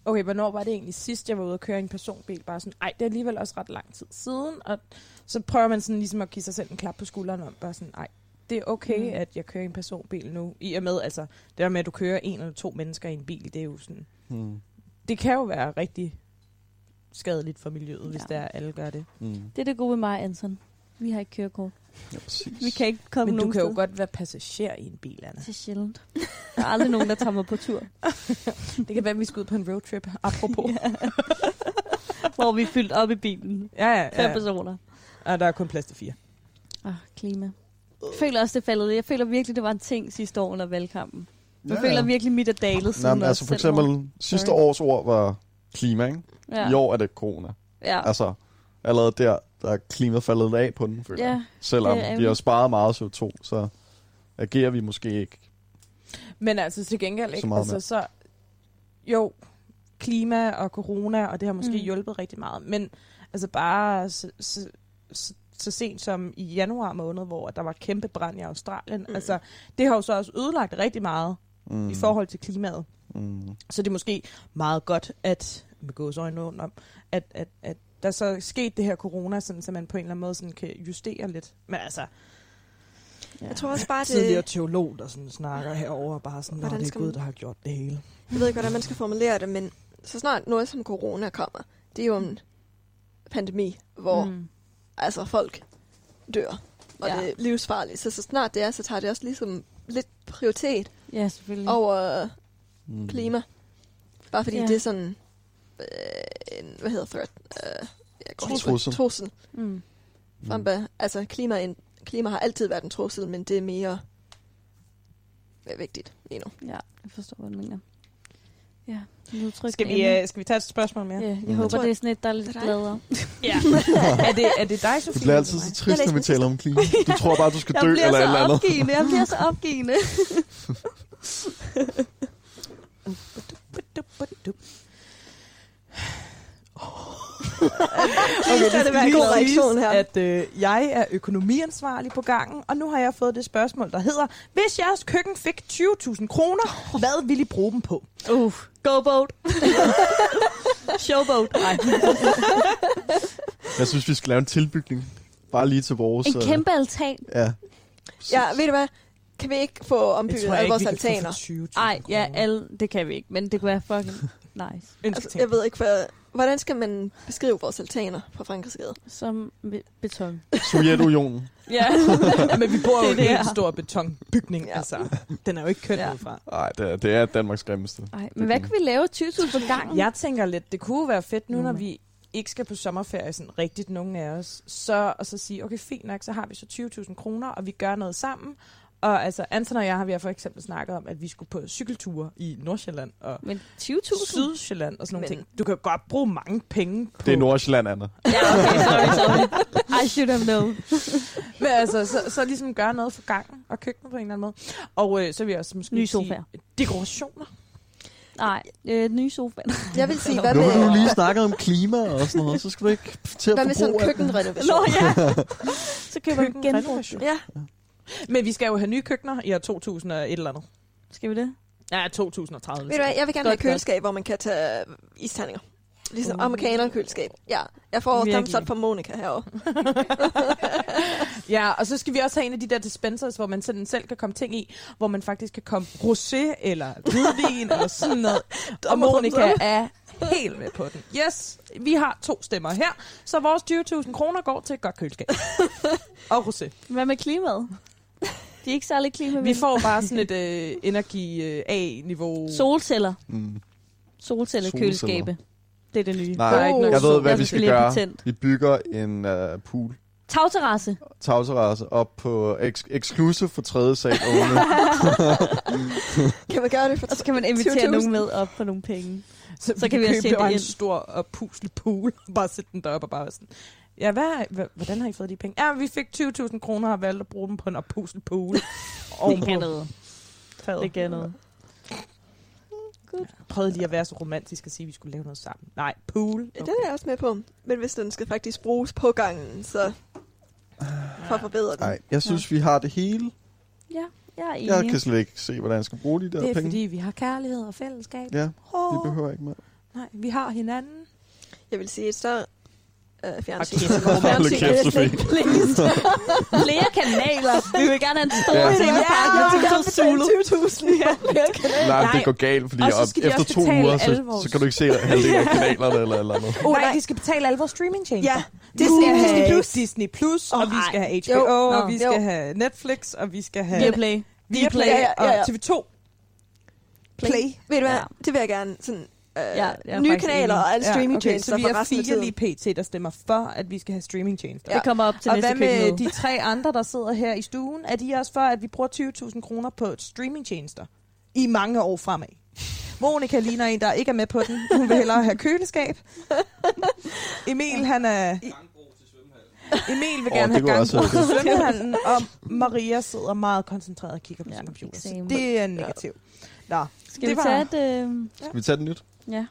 okay, hvornår var det egentlig sidst, jeg var ude at køre i en personbil? Bare sådan, ej, det er alligevel også ret lang tid siden. Og så prøver man sådan ligesom at give sig selv en klap på skulderen om, bare sådan, ej, det er okay, Mm. mm. at jeg kører i en personbil nu. I og med, altså, det der med, at du kører en eller to mennesker i en bil, det er jo sådan, Hmm. det kan jo være rigtig skadeligt for miljøet, ja. hvis er, at alle gør det. Mm. Det er det gode med mig, Anton. Vi har ikke kørekort. Ja, præcis. Vi kan ikke komme Men du kan jo sted. godt være passager i en bil, Anna. Det er sjældent. Der er aldrig nogen, der tager mig på tur. Det kan være, at vi skal ud på en roadtrip, apropos. ja. Hvor vi er fyldt op i bilen. Ja, ja, Fem ja. personer. Og der er kun plads til fire. Ah, klima. Jeg føler også, det faldet. Jeg føler virkelig, det var en ting sidste år under valgkampen. Jeg ja, føler virkelig, mit er dalet siden men altså for eksempel, sidste Sorry. års ord var klima, ikke? Ja. I år er det corona. Ja. Altså, allerede der, der er klimaet faldet af på den, føler Ja, jeg. Selvom vi har sparet meget CO2, så agerer vi måske ikke. Men altså til gengæld, Så ikke? meget Altså, mere. så, jo, klima og corona, og det har måske Mm. mm. hjulpet rigtig meget. Men altså bare så, så, så, så sent som i januar måned, hvor der var kæmpe brand i Australien. Mm. Altså, det har jo så også ødelagt rigtig meget Mm. i forhold til klimaet. Mm. Så det er måske meget godt, at, med gåsøjne om, at, at, at der så er sket det her corona, sådan, så man på en eller anden måde sådan kan justere lidt. Men altså, Jeg tror også bare, tidligere det... teolog, der sådan snakker herover bare sådan, Hvordan det er Gud, der har gjort det hele. Jeg ved ikke, hvordan man skal formulere det, men så snart noget som corona kommer, det er jo en pandemi, hvor mm. Altså folk dør, og Ja. ja. det er livsfarligt. Så så snart det er, så tager det også ligesom lidt prioritet Ja, selvfølgelig. over Mm. klima. Bare fordi Ja. ja. det er sådan øh, en, hvad hedder threat? Øh, jeg går Trussel. Trussel. Mm. Mm. Altså klima, en, klima har altid været en trussel, men det er mere øh, vigtigt lige nu. Ja, jeg forstår, hvad du mener. Ja, nu tryk Skal vi, uh, skal vi tage et spørgsmål mere? Ja, jeg Mm. håber, tror, det er sådan et, der er lidt er gladere. Ja. er, det, er det dig, Sofie? Det bliver altid så trist, Jeg når vi taler om klima. Du tror bare, du skal Jeg dø eller et eller andet. opgivende, jeg bliver så opgivende. Okay, skal det være en god reaktion her. At øh, jeg er økonomiansvarlig på gangen, og nu har jeg fået det spørgsmål, der hedder, hvis jeres køkken fik 20.000 kroner, hvad ville I bruge dem på? Uh, go boat. Showboat. Nej. Jeg synes, vi skal lave en tilbygning. Bare lige til vores... En øh, kæmpe altan. Ja. Ja, ved du hvad? Kan vi ikke få ombygget alle vores altaner? Nej, ja, alle, det kan vi ikke, men det kunne være fucking nice. Altså, jeg ved ikke, hvad, hvordan skal man beskrive vores altaner på Frankrigsgade? Som be- beton. Sovjetunionen. Ja. ja, men vi bor jo i en stor betonbygning, Ja. altså. Den er jo ikke køn Ja. ja. fra. Nej, det er, det er Danmarks grimmeste. Ej, men hvad kan vi lave 20.000 på gangen? Jeg tænker lidt, det kunne være fedt nu, når Mm. vi ikke skal på sommerferie, sådan rigtigt nogen af os, så, og så sige, okay, fint nok, så har vi så 20.000 kroner, og vi gør noget sammen. Og altså, Anton og jeg har vi har for eksempel snakket om, at vi skulle på cykelture i Nordsjælland og Men 20.000? Sydsjælland og sådan nogle Men- ting. Du kan godt bruge mange penge på... Det er Nordsjælland, Anna. Ja, okay, sorry, sorry. I should have known. Men altså, så, så ligesom gøre noget for gangen og køkkenet på en eller anden måde. Og øh, så vil jeg også måske Nye sige sofaer. dekorationer. Nej, øh, nye sofa. Jeg vil sige, hvad Nu har du med, lige snakket om klima og sådan noget, så skal du ikke til hvad at med sådan en køkkenrenovation? Nå ja. Så køber vi genbrugt. Køkkenrenovation. Ja, Men vi skal jo have nye køkkener i år 2000 og et eller andet. Skal vi det? Ja, 2030. ved du hvad, jeg vil gerne Godt, have køleskab, hvor man kan tage isterninger. Ligesom uh. amerikaner køleskab. Ja, jeg får thumbs up fra Monika herovre. Ja, og så skal vi også have en af de der dispensers, hvor man sådan selv kan komme ting i, hvor man faktisk kan komme rosé eller hvidvin eller sådan noget. Og Monika er helt med på den. Yes, vi har to stemmer her, så vores 20.000 kroner går til et godt køleskab. og rosé. Hvad med klimaet? De er ikke særlig klimavenlige. Vi får bare sådan et øh, energi øh, A-niveau. solceller. Mm. Solcellekølskabe. Det er det nye. Nej, noget jeg ved, hvad Jeg vi skal det gøre. patent. Vi bygger en uh, pool, Tagterrasse. tagterrasse, op på ex- exclusive for tredje sal only. Kan man gøre det for Og så kan man invitere 20.000? nogen med op på nogle penge. Så, Så kan vi også sætte bare en ind. stor og pusle pool. bare sætte den deroppe og bare sådan. Ja, hvad, hvordan har I fået de penge? Ja, vi fik 20.000 kroner og har valgt at bruge dem på en oppusle pool. Det kan noget. Det kan noget. Jeg prøvede lige at være så romantisk og sige, at vi skulle lave noget sammen. Nej, pool. Ja, det er jeg også med på. Men hvis den skal faktisk bruges på gangen, så for at forbedre den. Nej, jeg synes, vi har det hele. Ja, jeg er enig. Jeg kan slet ikke se, hvordan jeg skal bruge de der Det er penge. fordi, vi har kærlighed og fællesskab. Ja, vi Åh, behøver ikke mere. Nej, vi har hinanden. Jeg vil sige et større øh, fjernsyn. Okay, Fjernsyn, det er Flere kanaler. Vi vil gerne have en stor Ja. ja. Ja, tv-pakke Zulu. betale 20.000. Ja, flere kanaler. Nej, det går galt, fordi op, efter to uger, så, vores- så kan du ikke se halvdelen af kanalerne eller eller andet. Oh, Nej. de skal betale alle vores streamingtjenester. Ja, Disney, skal Disney Plus. Disney Plus, Åh, og vi skal have HBO, Jo. og vi Jo. skal have Netflix, og vi skal have Viaplay. Viaplay Ja, ja, ja, ja. og TV2. Play. Ved du hvad, Ja. det vil jeg gerne sådan... Øh, Ja, jeg er nye kanaler og alle streamingtjenester så vi er fire lige pt, der stemmer for, at vi skal have streamingtjenester. Det kommer op til og næste hvad med køkkenmøde. de tre andre, der sidder her i stuen? Er de også for, at vi bruger 20.000 kroner på streamingtjenester i mange år fremad? Monika ligner en, der ikke er med på den. Hun vil hellere have køleskab. Emil, han er... Gangbro til svømmehallen. Emil vil gerne have være til svømmehallen, og Maria sidder meget koncentreret og kigger på Ja, sin computer. Det er negativt. Nå, Skal det vi var- tage et... Øh, Skal vi tage det nyt? Ja,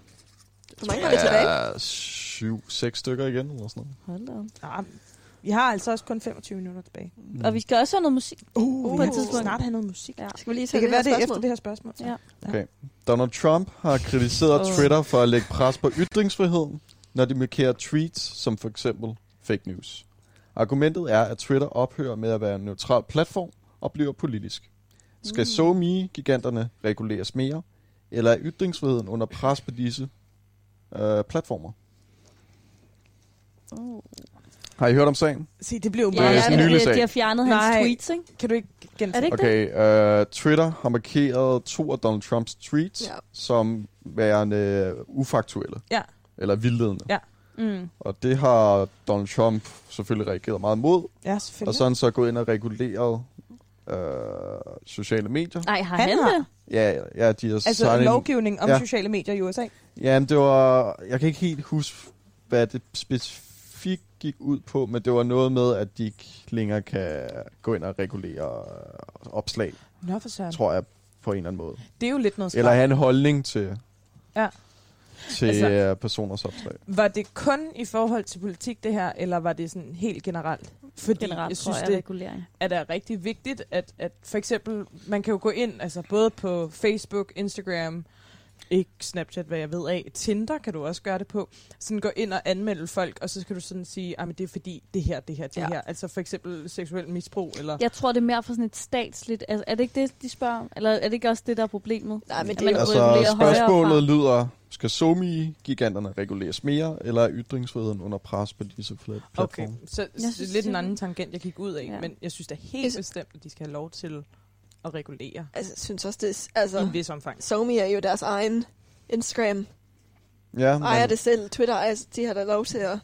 Hvor mange var vi tilbage? Ja, syv, seks stykker igen, eller sådan noget. hold da op. Nå, vi har altså også kun 25 minutter tilbage. Og vi skal også have noget musik. Uh, på vi et må tidspunkt. snart have noget musik. Ja. Skal vi lige Det tage kan det, være, det her er efter spørgsmål? det her spørgsmål. så. Ja. Okay. Donald Trump har kritiseret. Twitter for at lægge pres på ytringsfriheden, når de markerer tweets som for eksempel fake news. Argumentet er, at Twitter ophører med at være en neutral platform og bliver politisk. Skal Mm. SoMe-giganterne reguleres mere, eller er ytringsfriheden under pres på disse øh, platformer? Oh. Har I hørt om sagen? Se, det blev Ja, meget... ja, sådan en det, nylig de, sag. de har fjernet hans Nej. tweets, ikke? Kan du ikke gentage? Er det ikke Okay, øh, Twitter har markeret to af Donald Trumps tweets Ja. som værende ufaktuelle. Ja. Eller vildledende. Ja. Mm. Og det har Donald Trump selvfølgelig reageret meget mod. Ja, selvfølgelig. Og så er han så gået ind og reguleret øh, sociale medier. Nej, har Han han, har- det? Ja, ja, de har Altså signet en- lovgivning om Ja. sociale medier i USA. Ja, men det var... Jeg kan ikke helt huske, hvad det specifikt gik ud på, men det var noget med, at de ikke længere kan gå ind og regulere øh, opslag, Nå for søren. tror jeg, på en eller anden måde. Det er jo lidt noget Eller skræk. have en holdning til, Ja. til Altså- altså, personers opslag. Var det kun i forhold til politik det her, eller var det sådan helt generelt? Fordi Generelt, jeg synes, jeg, det regulering. er da rigtig vigtigt, at, at for eksempel, man kan jo gå ind, altså både på Facebook, Instagram, ikke Snapchat, hvad jeg ved af, Tinder kan du også gøre det på. Sådan gå ind og anmelde folk, og så skal du sådan sige, at det er fordi det her, det her, det Ja. her. Altså for eksempel seksuel misbrug, eller... Jeg tror, det er mere for sådan et statsligt... Altså, er det ikke det, de spørger om? Eller er det ikke også det, der er problemet? Nej, men At det er. Altså, spørgsmålet lyder, skal SoMe-giganterne reguleres mere, eller er ytringsfriheden under pres på disse plat- Okay, platforme? så, Jeg synes, lidt en anden tangent, jeg gik ud af, Ja. men jeg synes da helt Jeg sy- bestemt, at de skal have lov til at regulere Altså, jeg synes også, det er... i Altså, en vis omfang. SoMe er jo deres egen Instagram. Ja, Ejer men det selv. Twitter ejer, de har da lov til at...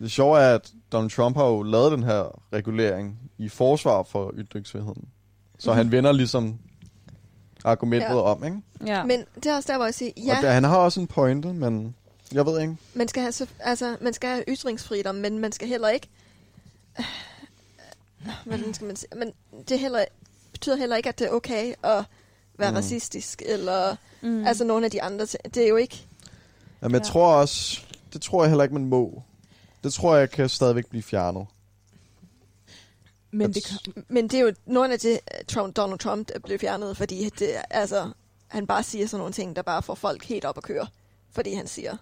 det sjove er, at Donald Trump har jo lavet den her regulering i forsvar for ytringsfriheden. Så Mhm. han vender ligesom argumentet Ja. om, ikke? Ja. Men det er også der, hvor jeg siger, Ja. ja, Og der, han har også en pointe, men jeg ved ikke. man skal have, så- altså, man skal have ytringsfrihed, men man skal heller ikke... Hvordan skal man sige? Men det er heller, betyder heller ikke, at det er okay at være Mm. racistisk, eller mm. altså nogle af de andre ting. Det er jo ikke... Jamen, jeg Ja. tror også, det tror jeg heller ikke, man må. Det tror jeg kan stadigvæk blive fjernet. Men det kan, Men det er jo nogle af det, Trump, Donald Trump blevet fjernet, fordi det, altså, han bare siger sådan nogle ting, der bare får folk helt op at køre. Fordi han siger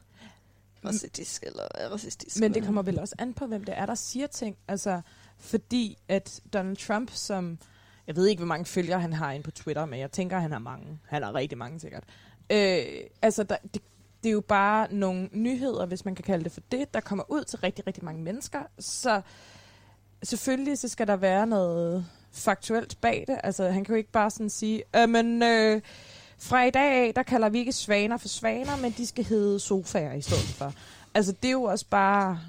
racistisk eller er racistisk. Men det kommer vel også an på, hvem det er, der siger ting. Altså, fordi at Donald Trump, som... Jeg ved ikke, hvor mange følgere han har inde på Twitter, men jeg tænker, han har mange. Han har rigtig mange sikkert. Øh, altså, der, det, det er jo bare nogle nyheder, hvis man kan kalde det for det, der kommer ud til rigtig, rigtig mange mennesker. Så selvfølgelig så skal der være noget faktuelt bag det. Altså, han kan jo ikke bare sådan sige, øh, men øh, fra i dag af, der kalder vi ikke svaner for svaner, men de skal hedde sofaer i stedet for. Altså, det er jo også bare...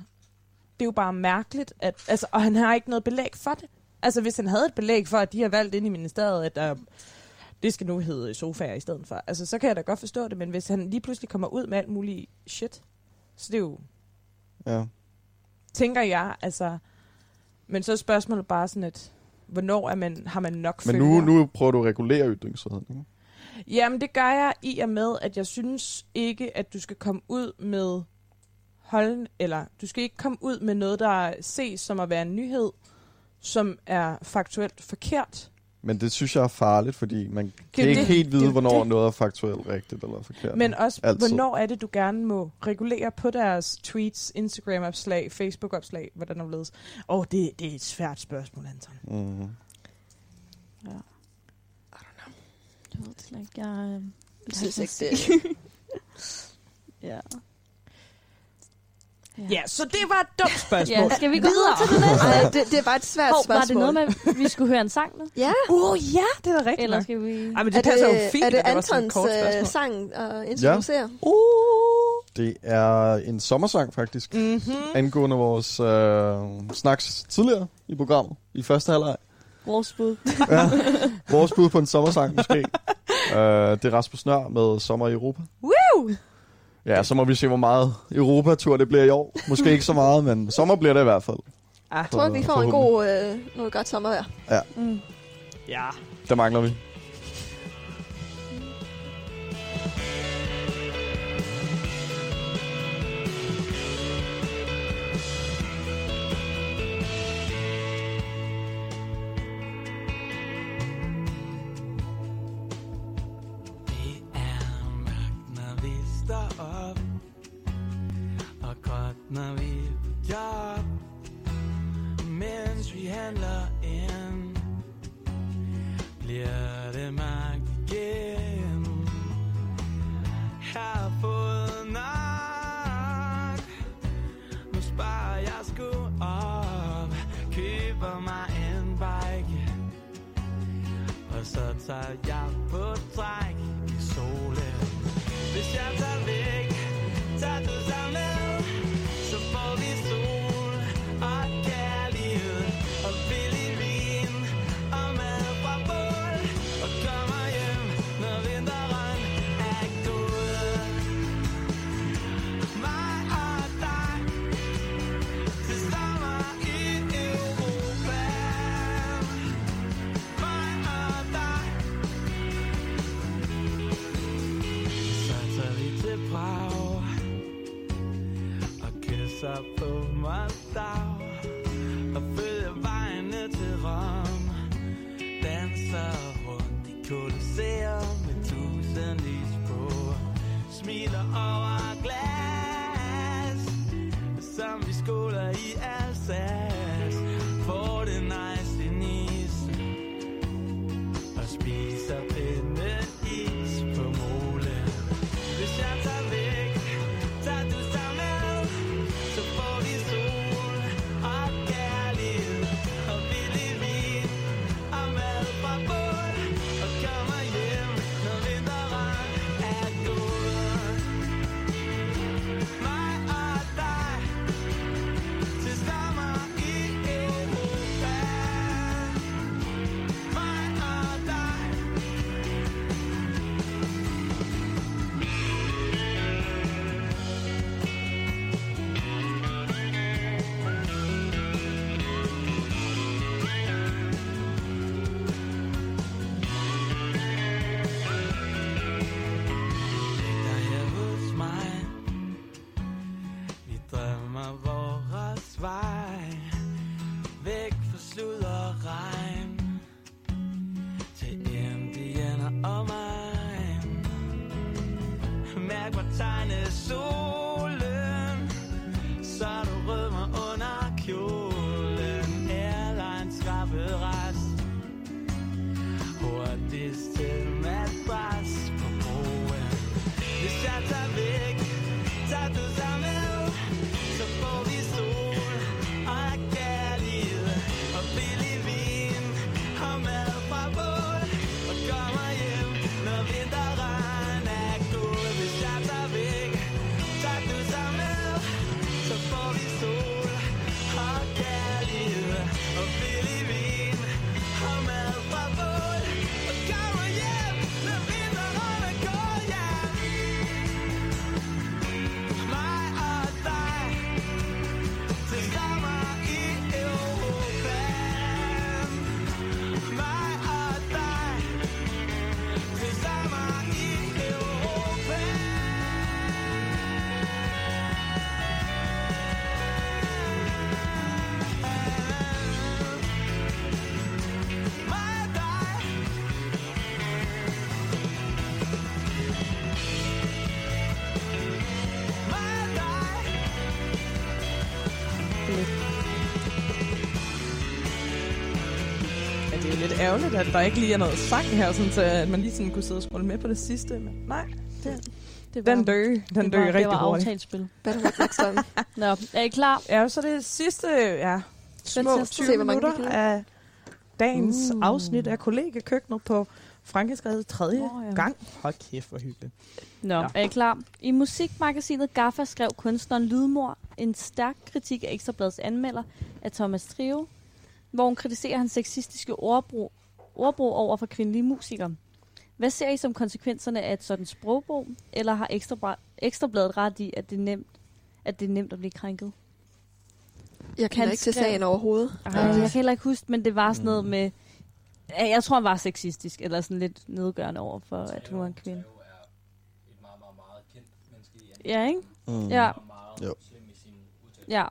Det er jo bare mærkeligt, at... Altså, og han har ikke noget belæg for det. Altså, hvis han havde et belæg for, at de har valgt ind i ministeriet, at der, det skal nu hedde sofaer i stedet for. Altså, så kan jeg da godt forstå det, men hvis han lige pludselig kommer ud med alt muligt shit, så det er jo, Ja. tænker jeg, altså... Men så er spørgsmålet bare sådan, at hvornår er man, har man nok Men nu, følgere? nu prøver du at regulere ytringsfriheden, ikke? Jamen, det gør jeg i og med, at jeg synes ikke, at du skal komme ud med hold, eller du skal ikke komme ud med noget, der ses som at være en nyhed, som er faktuelt forkert. Men det synes jeg er farligt, fordi man Det kan ikke det. helt Det vide, jo hvornår det. noget er faktuelt rigtigt eller forkert. Men også, Altid. hvornår er det, du gerne må regulere på deres tweets, Instagram-opslag, Facebook-opslag, hvordan der ledes? Åh, oh, det, det er et svært spørgsmål, Anton. Mm. Ja. Jeg ved det ikke. Jeg, øh, Jeg synes ikke, det ja. Ja, så det var et dumt spørgsmål. ja, skal vi gå videre til det næste? Ej, det, det var et svært Hov, spørgsmål. Var det noget med, at vi skulle høre en sang nu? ja. Åh oh, ja, det er rigtigt. Eller skal vi... Ej, men det er passer jo fint, er det, at det Antons var øh, sang at introducere? Ja. Uh. Det er en sommersang, faktisk. Mm-hmm. Angående vores øh, snaks tidligere i programmet, i første halvleg. Vores bud. ja, vores bud på en sommersang, måske. uh, det er Rasmus Nør med Sommer i Europa. Woo! Ja, så må vi se, hvor meget Europatur det bliver i år. Måske ikke så meget, men sommer bliver det i hvert fald. Ah, jeg tror, vi får en god, øh, noget godt sommervejr. Ja. Mm. Ja. Der mangler vi. ærgerligt, at der ikke lige er noget sang her, sådan, så at man lige sådan kunne sidde og scrolle med på det sidste. Men nej, det, det var, den dø, den det var, dø rigtig Det var aftalespil. Nå, er I klar? Ja, så det sidste, ja, små 20 se, minutter af dagens uh. afsnit af kollegekøkkenet på Frankesgade tredje oh, ja. gang. Hold kæft, hvor hyggeligt. Nå, ja. er I klar? I musikmagasinet Gaffa skrev kunstneren Lydmor en stærk kritik af Ekstrabladets anmelder af Thomas Trio, hvor hun kritiserer hans sexistiske ordbrug ordbrug over for kvindelige musikere. Hvad ser I som konsekvenserne af et sådan sprogbrug, eller har Ekstrabla- Ekstrabladet ret i, at det er nemt, at det er nemt at blive krænket? Jeg kan ikke til sagen overhovedet. Ej, jeg kan heller ikke huske, men det var sådan noget med... Ja, Jeg tror, han var sexistisk, eller sådan lidt nedgørende over for, at hun var en kvinde. et meget, meget, meget kendt menneske i Ja, ikke? Mm. Ja, Jo. ja.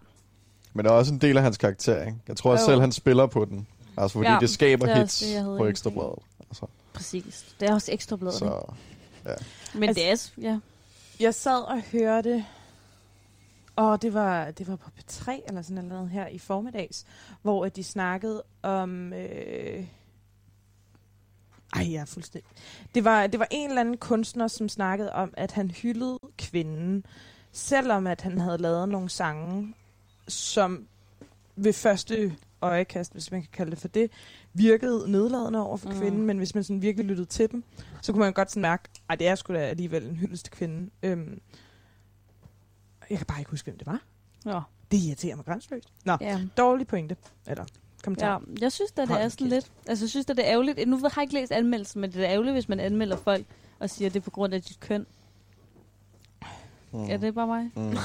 Men det er også en del af hans karakter, ikke? Jeg tror også Jo. selv, han spiller på den. Altså, fordi Ja, ja, det skaber det er hits det, på Ekstrabladet. Altså, Præcis. Det er også ekstrabladet. Så... så Men Altså- det er... Ja. Jeg sad og hørte, og det var, det var på P3 eller sådan noget her i formiddags, hvor at de snakkede om... Øh, ej, jeg er fuldstændig... Det var, det var en eller anden kunstner, som snakkede om, at han hyldede kvinden, selvom at han havde lavet nogle sange, som ved første øjekast, hvis man kan kalde det for det, virkede nedladende over for Mm. mm. kvinden, men hvis man sådan virkelig lyttede til dem, så kunne man godt sådan mærke, at det er sgu da alligevel en hyldest til kvinden. Øhm, jeg kan bare ikke huske, hvem det var. Ja. Det irriterer mig grænseløst. Nå, ja. dårlig pointe. Eller kommentar. Ja, jeg synes, at det Hold er sådan kæft. lidt... Altså, jeg synes, at det er ærgerligt. Nu har jeg ikke læst anmeldelsen, men det er ærgerligt, hvis man anmelder folk og siger, at det er på grund af dit køn. mm. Er det bare mig? Mm, Så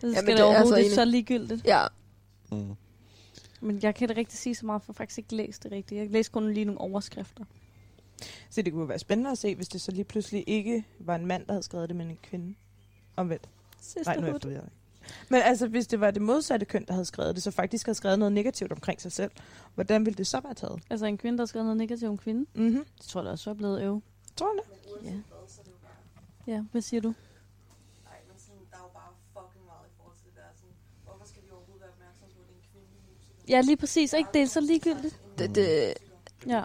skal det det er overhovedet altså ikke enig. så ligegyldigt. Ja, mm. Men jeg kan ikke rigtig sige så meget, for jeg har faktisk ikke læst det rigtigt. Jeg læste kun lige nogle overskrifter. Så det kunne være spændende at se, hvis det så lige pludselig ikke var en mand, der havde skrevet det, men en kvinde. Omvendt. Nej, nu er jeg forvirret. Men altså, hvis det var det modsatte køn, der havde skrevet det, så faktisk havde skrevet noget negativt omkring sig selv, hvordan ville det så være taget? Altså en kvinde, der har skrevet noget negativt om kvinden. Mhm. Det tror jeg da også er blevet øv. Tror du det? Ja. Ja, hvad siger du? Nej, men sådan, der er jo bare fucking meget i forhold til det der. Sådan, hvorfor skal de overhovedet være opmærksomme på, at det er en kvindelig musiker? Ja, lige præcis. Ikke? Det er så ligegyldigt. det, det, Ja.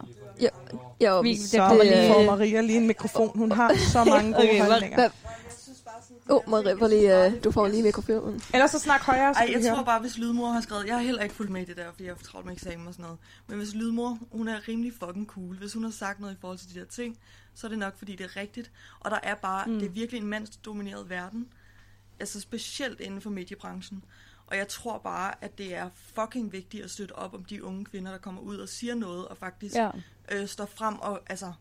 jeg, Vi- Så kommer lige... får Maria lige en mikrofon. Hun har så mange gode Okay, holdninger. hvad- Jeg synes bare sådan... Åh, oh, Marie, hvor lige, uh, du får lige mikrofonen. Ellers så snak højere, så Ej, jeg tror bare, hvis Lydmor har skrevet... Jeg har heller ikke fulgt med i det der, fordi jeg har travlt med eksamen og sådan noget. Men hvis Lydmor, hun er rimelig fucking cool. Hvis hun har sagt noget i forhold til de der ting, så er det nok, fordi det er rigtigt. Og der er bare... Mm. Det er virkelig en mandsdomineret verden. Altså specielt inden for mediebranchen. Og jeg tror bare, at det er fucking vigtigt at støtte op om de unge kvinder, der kommer ud og siger noget, og faktisk Ja. øh, står frem og altså...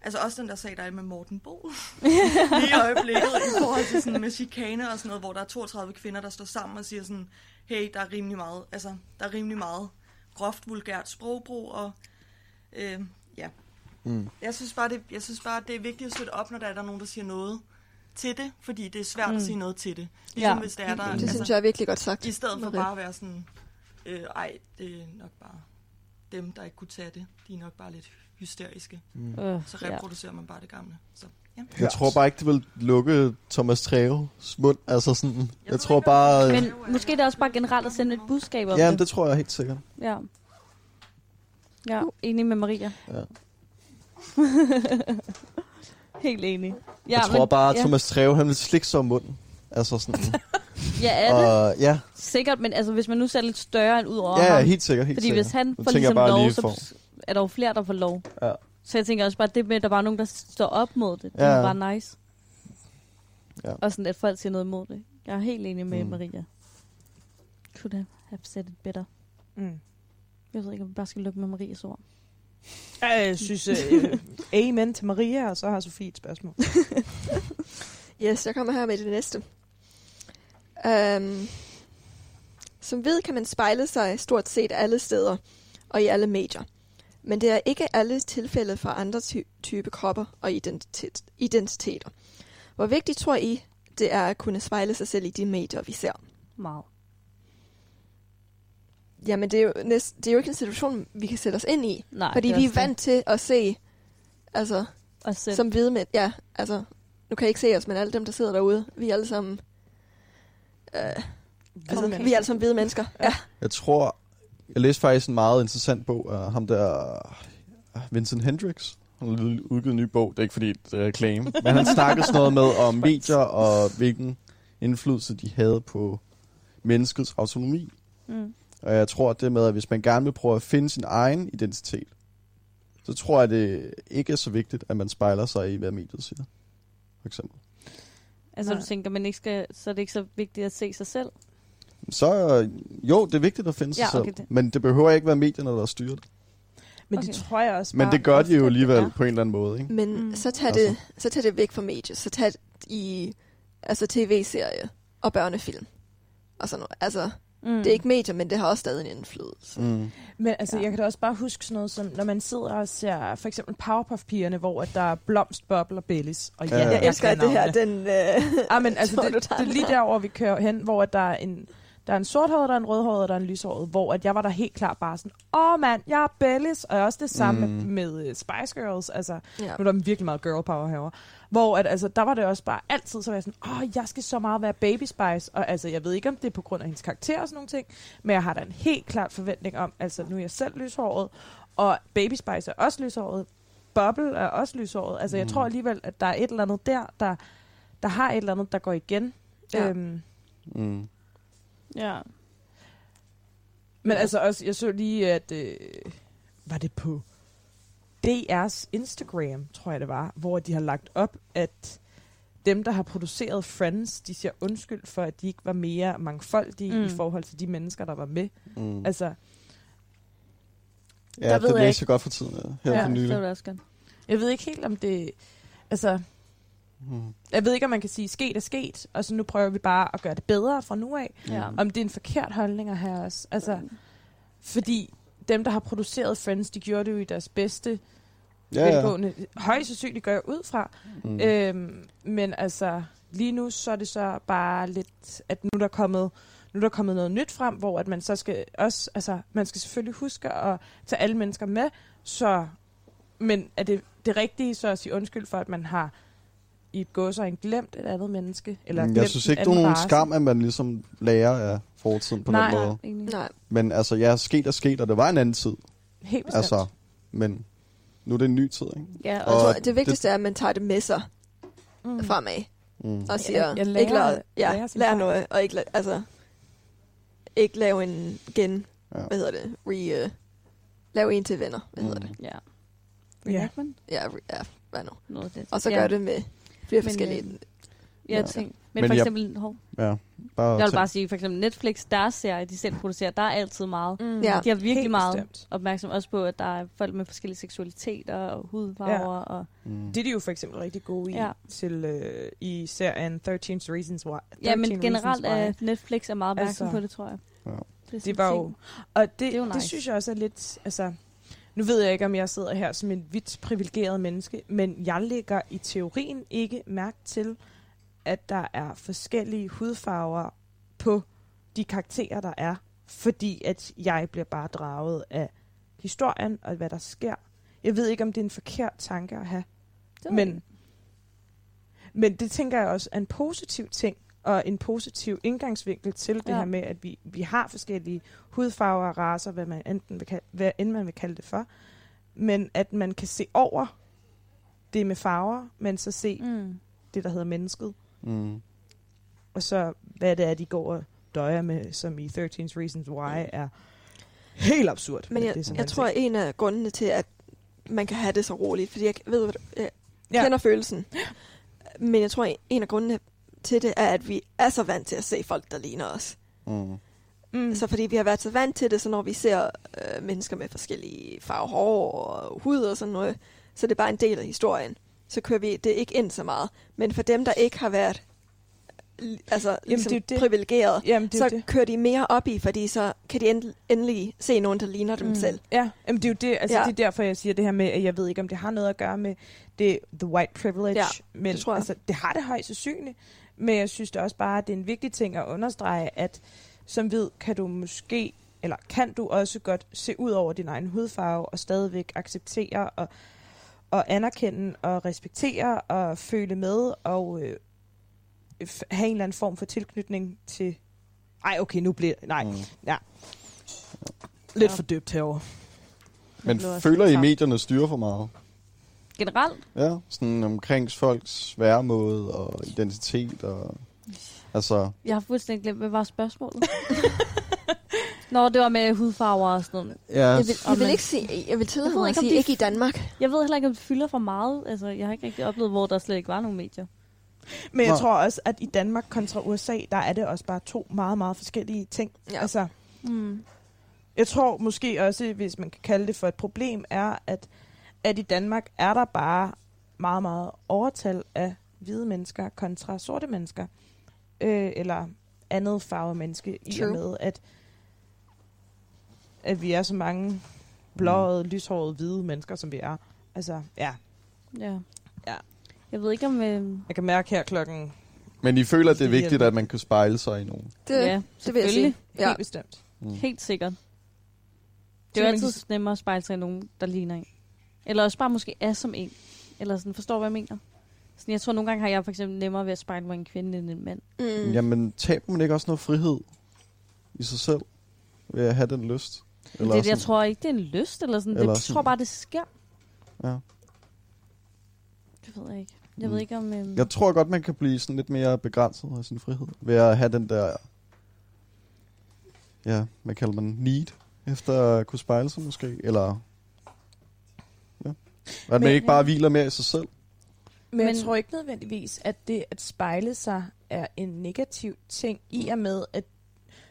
Altså også den der sag, der er med Morten Bo. Lige i øjeblikket i forhold til sådan med chikane og sådan noget, hvor der er 32 kvinder, der står sammen og siger sådan, hey, der er rimelig meget, altså, der er rimelig meget groft, vulgært sprogbrug, og øh, ja. Mm. Jeg synes, bare, det, jeg synes bare, det er vigtigt at støtte op, når der er der nogen, der siger noget til det, fordi det er svært mm. At sige noget til det. Ligesom Ja. hvis det er der, Det synes jeg er virkelig godt sagt. i stedet for bare at være sådan, øh, ej, det er nok bare dem, der ikke kunne tage det, de er nok bare lidt hysteriske. Mm. Øh, Så ja. reproducerer man bare det gamle. Så, ja. Jeg tror bare ikke, det vil lukke Thomas Treves mund. Altså sådan, jeg tror bare... øh, Men måske det er også bare generelt at sende et budskab om Jamen, det. det tror jeg helt sikkert. Ja. Ja, enig med Maria. Ja. Helt enig. Ja, Jeg tror bare, at ja. Thomas Treve, han vil slikke sig om munden. Altså sådan. Ja, er det? og, ja, Sikkert, men altså, hvis man nu ser lidt større end ud over ja, ham. helt sikkert. Helt Fordi sikkert. hvis han får ligesom bare lov, lige så for- er der jo flere, der får lov. Ja. Så jeg tænker også bare, det med, at der bare er nogen, der står op mod det, det Ja. er bare nice. Ja. Og sådan, at folk siger noget imod det. Jeg er helt enig med Mm. Maria. Could have, have said it better. Mm. Jeg ved ikke, om vi bare skal lukke med Marias ord. Jeg synes, øh, amen til Maria, og så har Sofie et spørgsmål. Yes, jeg kommer her med det næste. Um, som ved kan man spejle sig stort set alle steder og i alle medier. Men det er ikke alle tilfælde for andre ty- type kropper og identitet- identiteter. Hvor vigtigt tror I, det er at kunne spejle sig selv i de medier, vi ser? Meget. Jamen, det er jo, næst, det er jo ikke en situation, vi kan sætte os ind i. Nej, fordi vi er også det. vant til at se, altså, Og selv. som hvide mænd. Ja, altså, nu kan I ikke se os, men alle dem, der sidder derude, vi er alle sammen... Øh, altså, vi er alle sammen hvide mennesker. Ja. Jeg tror, jeg læste faktisk en meget interessant bog af ham der, Vincent Hendricks, Han har udgivet en ny bog. Det er ikke fordi, det er reklame. Men han snakkede sådan noget med om medier og hvilken indflydelse de havde på menneskets autonomi. Mm. Og jeg tror, at det med, at hvis man gerne vil prøve at finde sin egen identitet, så tror jeg, det ikke er så vigtigt, at man spejler sig i, hvad mediet siger. For eksempel. Altså, Nej. du tænker, man ikke skal, så er det ikke så vigtigt at se sig selv? Så jo, det er vigtigt at finde sig Ja, okay, selv. det- Men det behøver ikke være medierne, der styrer det. Men Okay. det tror jeg også Men bare det gør de jo alligevel på en eller anden måde. Ikke? Men Mm. så, tag Altså. det, så tag det væk fra mediet. Så tag det i altså tv-serie og børnefilm. Og sådan noget. Altså, Mm. det er ikke medier, men det har også stadig en indflydelse. Mm. Men altså, Ja. jeg kan da også bare huske sådan noget som, når man sidder og ser for eksempel Powerpuff-pigerne, hvor at der er blomst, boble og bellis. Og Ja, ja, ja. Jeg elsker, at det her, den... Øh, Ah, men altså, det, det, tager er lige derover vi kører hen, hvor at der er en, der er en sorthåret, der er en rødhåret, og der er en lyshåret, hvor at jeg var der helt klart bare sådan, åh oh, mand, jeg er Bellis, og også det samme Mm. med, uh, Spice Girls, altså, ja. nu er der virkelig meget girl power herovre, hvor at, altså, der var det også bare altid, så var jeg sådan, åh, oh, jeg skal så meget være Baby Spice, og altså, jeg ved ikke, om det er på grund af hendes karakter og sådan nogle ting, men jeg har da en helt klart forventning om, altså, nu er jeg selv lyshåret, og Baby Spice er også lyshåret, Bubble er også lyshåret, altså, jeg Mm. tror alligevel, at der er et eller andet der, der, der har et eller andet, der går igen. Ja. Øhm, Mm. Ja. Men altså også, jeg så lige, at øh, var det på DR's Instagram, tror jeg det var, hvor de har lagt op, at dem, der har produceret Friends, de siger undskyld for, at de ikke var mere mangfoldige Mm. i forhold til de mennesker, der var med. Mm. Altså, Ja, der ved det jeg læste jeg godt for tiden. ja. Her Ja, for det nylig. det også godt. jeg ved ikke helt, om det... Altså, Mm. jeg ved ikke, om man kan sige, sket er sket, og så nu prøver vi bare at gøre det bedre fra nu af. Ja. Om det er en forkert holdning at have også. Altså, fordi dem, der har produceret Friends, de gjorde det jo i deres bedste Ja, ja. velgående. Højst sandsynligt går jeg ud fra. Mm. Øhm, men altså, lige nu så er det så bare lidt, at nu er der kommet, nu er der kommet noget nyt frem, hvor at man så skal også, altså, man skal selvfølgelig huske at tage alle mennesker med, så, men er det det rigtige så at sige undskyld for, at man har i et gåsøjne glemt et andet menneske? Eller Mm, jeg synes en ikke, det er nogen race? skam, at man ligesom lærer af fortiden på Nej. den måde. Egentlig. Nej, Men altså, ja, sket er sket, og det var en anden tid. Helt bestemt. Altså, men nu er det en ny tid, ikke? Ja, og, Og tror, det vigtigste er, at man tager det med sig mm. fremad. Mm. Og siger, Jeg- jeg lærer- ikke lad, ja, lærer sin lær fejl. noget, og ikke, la- altså, ikke lave en gen, Ja. hvad hedder det, re, uh, lave en til venner, hvad hedder Mm. det? ja. Ja. Reenactment? Ja, re, ja, hvad nu? Noget det. Og så ja. gør det med flere Men, forskellige. øh, Ja. Ja, ting. Men, Men for jeg- eksempel, hov, Ja, bare jeg vil bare sige, for eksempel Netflix, deres serie, de selv producerer, der er altid meget. Mm. Ja. De har virkelig Helt meget bestemt. opmærksom også på, at der er folk med forskellige seksualiteter og hudfarver. Ja. Og, Mm. Det er de jo for eksempel rigtig gode i, Ja. til, øh, i serien 13 Reasons Why. 13 ja, men generelt er Netflix er meget opmærksom Altså, på det, tror jeg. Ja. Det, er Det var jo, og det, Det det nice. synes jeg også er lidt, altså, nu ved jeg ikke, om jeg sidder her som en vidt privilegeret menneske, men jeg lægger i teorien ikke mærke til, at der er forskellige hudfarver på de karakterer, der er, fordi at jeg bliver bare draget af historien og hvad der sker. Jeg ved ikke, om det er en forkert tanke at have, Det men, men det tænker jeg også er en positiv ting, og en positiv indgangsvinkel til det Ja. her med, at vi, vi har forskellige hudfarver og raser, hvad man enten vil kalde, hvad end man vil kalde det for, men at man kan se over det med farver, men så se mm. Mm. det, der hedder mennesket, Mm. og så hvad det er, de går og døjer med, som i 13 Reasons Why er helt absurd. Men jeg, det jeg tror, at en af grundene til, at man kan have det så roligt, fordi jeg ved, hvad du- jeg Ja. kender følelsen, men jeg tror, at en af grundene til det er, at vi er så vant til at se folk, der ligner os. Mm. mm. Så fordi vi har været så vant til det, så når vi ser øh, mennesker med forskellige farver hår og hud og sådan noget, så det er bare en del af historien. Så kører vi det ikke ind så meget. Men for dem, der ikke har været øh, altså, ligesom det det. privilegeret, Jamen, det så det. kører de mere op i, fordi så kan de end- endelig se nogen, der ligner dem Mm. selv. Ja, jamen det er jo det, altså ja. det er derfor, jeg siger det her med, at jeg ved ikke, om det har noget at gøre med det the white privilege, Ja, men det tror jeg. Altså, det har det højst sandsynligt, men jeg synes det også bare, at det er en vigtig ting at understrege, at som ved, kan du måske, eller kan du også godt se ud over din egen hudfarve, og stadigvæk acceptere og, og anerkende og respektere og føle med, og øh, f- have en eller anden form for tilknytning til... Ej, okay, nu bliver Nej, Mm. lidt Ja. for dybt herovre. Men føler I, lidt medierne styrer for meget? Generelt? Ja, sådan omkring folks væremåde og identitet og... Altså, Jeg har fuldstændig glemt, hvad var spørgsmålet? Nå, det var med hudfarver og sådan noget. ja, Jeg vil, jeg ikke sige, jeg vil tillade mig at ikke, om sige ikke i Danmark. Jeg ved heller ikke, om det fylder for meget. Altså, jeg har ikke rigtig oplevet, hvor der slet ikke var nogen medier. Men jeg Nå. tror også, at i Danmark kontra USA, der er det også bare to meget, meget forskellige ting. Ja. Altså, Mm. jeg tror måske også, hvis man kan kalde det for et problem, er, at, at i Danmark er der bare meget, meget overtal af hvide mennesker kontra sorte mennesker. Øh, eller andet farve menneske, i og True. med, at, at vi er så mange blåede, lyshårede, hvide mennesker, som vi er. Altså, ja. Ja. Ja. Jeg ved ikke, om... Øh, Jeg kan mærke her klokken men I føler, at det er vigtigt, at man kan spejle sig i nogen. Det, ja, det vil jeg sige. Ja. helt bestemt. Mm. Helt sikkert. Det er jo altid nemmere at spejle sig i nogen, der ligner en. Eller også bare måske er som en. Eller sådan, forstår hvad jeg mener? Sådan, jeg tror, nogle gange har jeg for eksempel nemmere ved at spejle mig en kvinde end en mand. Mm. Jamen, taber man ikke også noget frihed i sig selv ved at have den lyst? Eller det, jeg tror ikke, det er en lyst, eller sådan. Eller det, jeg sådan- tror bare, det sker. Ja. Det ved jeg ikke. Jeg Mm. ved ikke, om... Øhm, Jeg tror godt, man kan blive sådan lidt mere begrænset af sin frihed ved at have den der, ja, hvad kalder man, need efter at kunne spejle sig måske, eller At man Men- ikke bare hviler mere i sig selv. Men, jeg Men- tror ikke nødvendigvis, at det at spejle sig er en negativ ting, i og med, at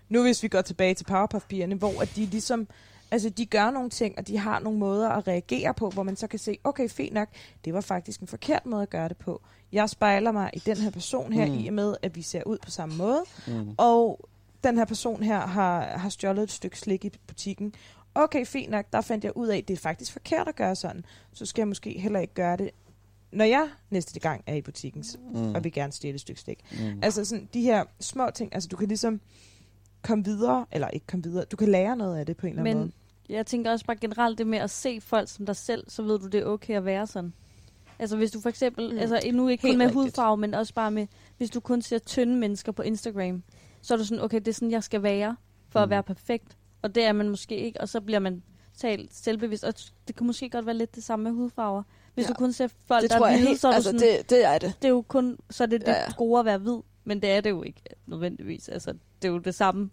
nu hvis vi går tilbage til Powerpuff-pigerne, hvor at de ligesom, altså de gør nogle ting, og de har nogle måder at reagere på, hvor man så kan se, okay, fint nok, det var faktisk en forkert måde at gøre det på. Jeg spejler mig i den her person her, mm. i og med, at vi ser ud på samme måde, Mm. og den her person her har, har stjålet et stykke slik i butikken. Okay, fint nok, der fandt jeg ud af, at det er faktisk forkert at gøre sådan. Så skal jeg måske heller ikke gøre det, når jeg næste gang er i butikken, Mm. og vil gerne stjæle et stykke slik. Mm. Altså sådan de her små ting, altså du kan ligesom komme videre, eller ikke komme videre, du kan lære noget af det på en eller anden Men måde. jeg tænker også bare generelt det med at se folk som dig selv, så ved du, det er okay at være sådan. Altså hvis du for eksempel, Mm. altså nu ikke kun Helt med rigtigt. hudfarve, men også bare med, hvis du kun ser tynde mennesker på Instagram, så er du sådan, okay, det er sådan, jeg skal være, for. Mm. at være perfekt. Og det er man måske ikke, og så bliver man talt selvbevidst. Og det kan måske godt være lidt det samme med hudfarver. Hvis Ja. du kun ser folk, Det der tror er hvide, så er du altså sådan, det, det er det. det er jo kun, så er det det Ja, ja, gode at være hvid. Men det er det jo ikke nødvendigvis. Altså, det er jo det samme.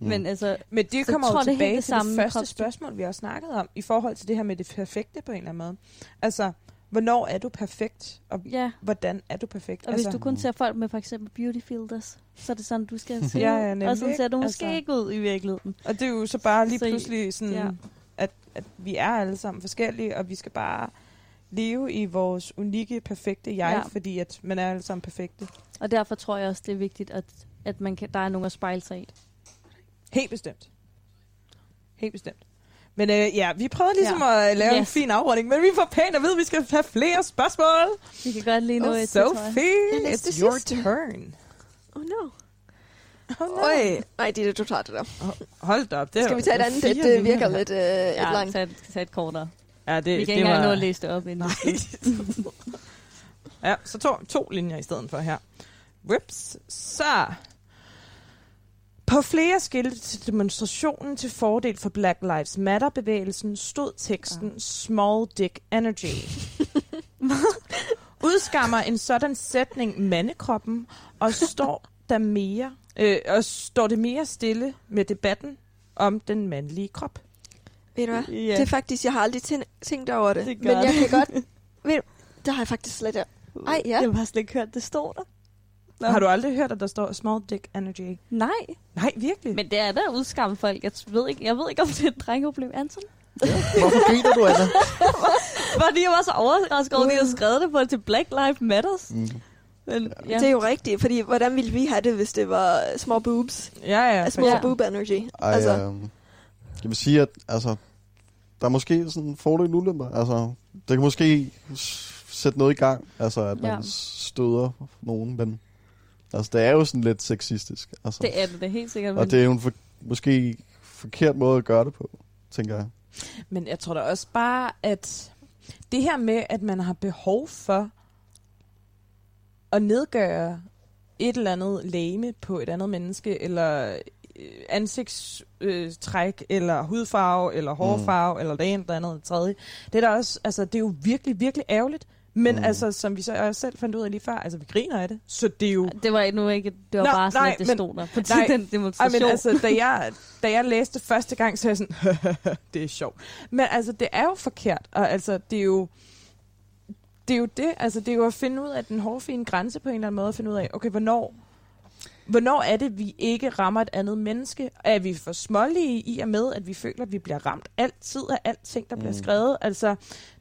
Mm. Men altså, Men det Så kommer jeg jo det tilbage det til det samme med første kropstil. spørgsmål, vi har snakket om, i forhold til det her med det perfekte på en eller anden måde. Altså, hvornår er du perfekt, og ja. hvordan er du perfekt? Og altså, hvis du kun ser folk med for eksempel beauty filters, så er det sådan, du skal se Ja, ja, nemlig, Og sådan ser du måske Altså- ikke ud i virkeligheden. Og det er jo så bare lige Så pludselig sådan, ja. at, at vi er alle sammen forskellige, og vi skal bare leve i vores unikke, perfekte jeg, ja. fordi at man er alle sammen perfekte. Og derfor tror jeg også, det er vigtigt, at, at man kan, der er nogen at spejle sig i. Helt bestemt. Helt bestemt. Men øh, ja, vi prøvede ligesom Ja. ja. at lave yes. en fin afrunding, men vi får pænt at vide, at vi skal have flere spørgsmål. Vi kan godt lige nå Oh, et. Sophie, it's your sidste. turn. Oh no. Oh, no. Øj, nej, det er det, du tager det der. Hold da op. Det Skal vi tage et andet? Det, det virker lidt øh, Ja, et langt. tag, et- tag et kortere. Ja, det, Vi kan det ikke engang var... nå at læse det op inden. Nej. ja, så to, to linjer i stedet for her. Whips. Så. På flere skilte til demonstrationen til fordel for Black Lives Matter-bevægelsen stod teksten. Small Dick Energy. Udskammer en sådan sætning mandekroppen, og står der mere, øh, og står det mere stille med debatten om den mandlige krop. Ved du hvad? Ja. Det er faktisk, jeg har aldrig tæ- tænkt over det. Det men jeg det. kan godt... Ved du, det har jeg faktisk slet. Ej, ja. Jeg har bare slet ikke hørt, det står der. Nå. Har du aldrig hørt, at der står Small Dick Energy? Nej, Nej, virkelig? men det er da at udskamme folk. Jeg ved ikke, jeg ved ikke om det er et drengeproblem. Anton? Hvorfor griner du, Anna? Fordi jeg var så overrasket over, at de havde skrevet det på til Black Lives Matters. Mm. Men, ja. Det er jo rigtigt, fordi hvordan ville vi have det, hvis det var små boobs? Ja, ja. Ja, for small Ja. boob energy. Ej, altså, altså. øh, jeg vil sige, at altså, der er måske sådan en fordel og ulemper. Altså, det kan måske sætte noget i gang, altså at man Ja. ja. støder nogen, men altså, det er jo sådan lidt sexistisk. Altså. det er det, det er helt sikkert. og det er jo en for, måske forkert måde at gøre det på, tænker jeg. Men jeg tror da også bare, at det her med, at man har behov for at nedgøre et eller andet lame på et andet menneske, eller ansigtstræk, øh, træk, eller hudfarve, eller hårfarve, mm. eller det ene, det andet, det tredje. Det er da også, altså, det er jo virkelig, virkelig ærgerligt. Men Mm. altså, som vi så også selv fandt ud af lige før, altså, vi griner af det. Så det er jo... Det var nu ikke, det var Nå, bare sådan, nej, at det men- stod der på nej, den Ej, demonstration. men altså, da jeg, da jeg læste første gang, så er jeg sådan, det er sjovt. Men altså, det er jo forkert, og altså, det er jo, det er jo det, altså, det er jo at finde ud af den hårfine grænse på en eller anden måde, at finde ud af, okay, hvornår, hvornår er det, vi ikke rammer et andet menneske? Er vi for smålige i og med, at vi føler, at vi bliver ramt altid af alting, der bliver Mm. skrevet? Altså,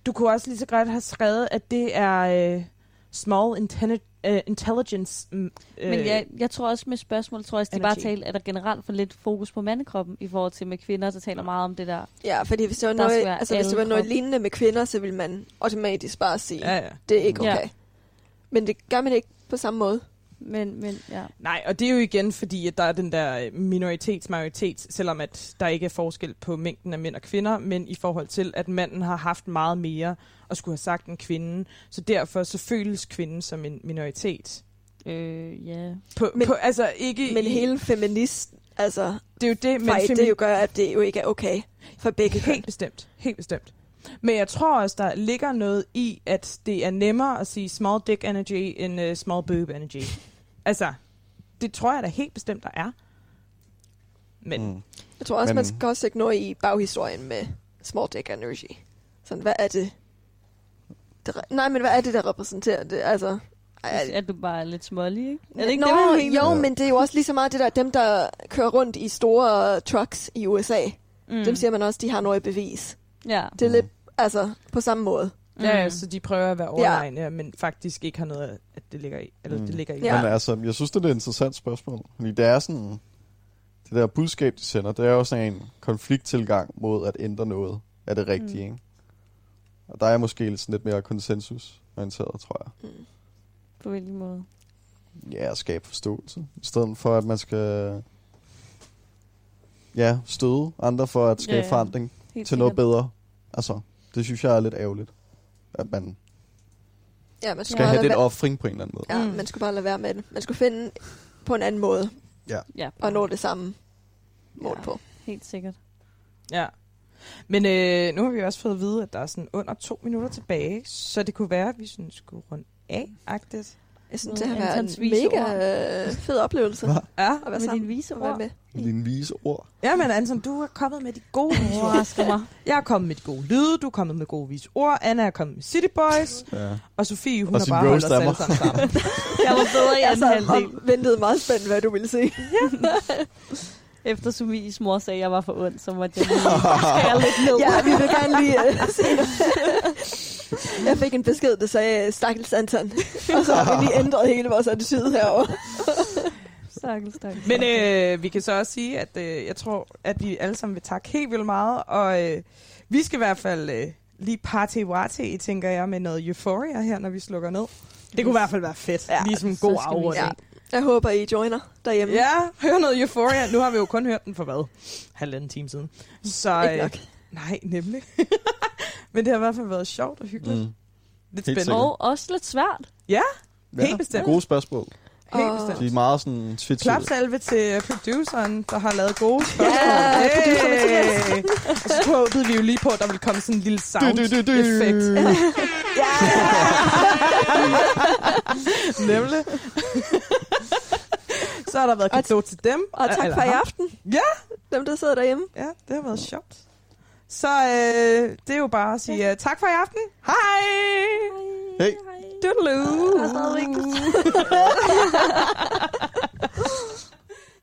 du kunne også lige så godt have skrevet, at det er øh, small intelli- øh, intelligence. mm, Øh, Men jeg, jeg tror også med spørgsmål, tror jeg, at de bare taler, at der generelt for lidt fokus på mandekroppen i forhold til med kvinder, så taler meget om det der. Ja, fordi hvis det var Der noget, altså, hvis det var noget krop. lignende med kvinder, så ville man automatisk bare sige, Ja, ja. det er ikke Ja. okay. Men det gør man ikke på samme måde. Men, men ja. Nej, og det er jo igen fordi, at der er den der minoritets-majoritet, selvom at der ikke er forskel på mængden af mænd og kvinder, men i forhold til, at manden har haft meget mere og skulle have sagt en kvinde. Så derfor så føles kvinden som en minoritet. Øh, ja. På, Men- på, altså ikke Men i- hele feminist, altså, det er jo det, men fight, femi- det jo gør, at det jo ikke er okay for begge køn. Helt bestemt. Helt bestemt. Men jeg tror også, der ligger noget i, at det er nemmere at sige small dick energy end uh, small boob energy. altså, det tror jeg da helt bestemt, der er. Men Mm. Jeg tror også, Men- man skal også ikke noget i baghistorien med small dick energy. Sådan, hvad er det? det re- nej, men hvad er det, der repræsenterer det? Altså, ej, At du bare er lidt smålig, ikke? Er det ikke Nå, det, man mener? jo, men det er jo også lige så meget det der, dem der kører rundt i store trucks i USA. Mm. Dem siger man også, de har noget bevis. Ja. Det er lidt, altså, på samme måde. Ja, Mm. mm. så de prøver at være overlegne, ja. men faktisk ikke har noget, at det ligger i. Eller Mm. det ligger i. Ja. Men altså, jeg synes, det er et interessant spørgsmål. Fordi det er sådan... Det der budskab, de sender, det er jo sådan en konflikttilgang mod at ændre noget af det rigtige, Mm. ikke? Og der er måske lidt, sådan lidt mere konsensusorienteret, tror jeg. Mm. På hvilken måde? Ja, at skabe forståelse. I stedet for, at man skal... Ja, støde andre for at skabe Ja, ja, ja. forandring Helt til noget bedre. Altså, det synes jeg er lidt ærgerligt. At man Ja, man skal have den være, offring på en eller anden måde. ja, Mm. man skulle bare lade være med det. Man skulle finde på en anden måde Ja, og nå det samme mål Ja. på. helt sikkert. Ja. Men øh, nu har vi også fået at vide, at der er sådan under to minutter tilbage, så det kunne være, at vi sådan skulle runde af-agtigt. Jeg synes, Med det har været en mega øh, fed oplevelse Hva? Ja. at være Med sammen dine vise ord. med. Dine vise ord. ja, men Anton, du er kommet med de gode vise ord. Overrasker mig. Jeg er kommet med de gode lyde, du er kommet med gode vise ord, Anna er kommet med City Boys, Ja. og Sofie, hun Og har bare holdt os alle sammen sammen. Jeg var bedre i Jeg anden sad halvdel. og ventede meget spændt, hvad du ville se. Efter Sumis mor sagde, at jeg var for ond, så måtte jeg lige skære lidt ned. Ja, vi vil gerne lige uh, se Jeg fik en besked, der sagde, stakkels Anton. Og så har vi lige ændret hele vores attitude herovre. Stakkels, stakkels. Men øh, vi kan så også sige, at øh, jeg tror, at vi alle sammen vil takke helt vildt meget, og øh, vi skal i hvert fald øh, lige party warte, tænker jeg, med noget euphoria her, når vi slukker ned. Det kunne i hvert fald være fedt, Ja, ligesom en god afrunding. Ja. Jeg håber, I joiner derhjemme. Ja, hør noget Euphoria. Nu har vi jo kun hørt den for hvad? Halvanden time siden. Så, Ikke øh, nok. Nej, nemlig. Men det har i hvert fald været sjovt og hyggeligt. Mm. Lidt Helt spændende. Og også lidt svært. Ja, Ja, Helt bestemt. Gode spørgsmål. helt Og- bestemt. De er meget sådan twitchy. Klapsalve til produceren, der har lavet gode spørgsmål. Ja, producer Mathias. Og så håbede vi jo lige på, at der ville komme sådan en lille sound Du, du, du, du. effekt. Ja! Nemlig. Så har der været Og- kado til dem. Og tak for i aften. Ja. Dem, der sidder derhjemme. Ja, det har været sjovt. Så øh, det er jo bare at sige uh, tak for i aften. Hej! Hey. Doodaloo! Stadigvæk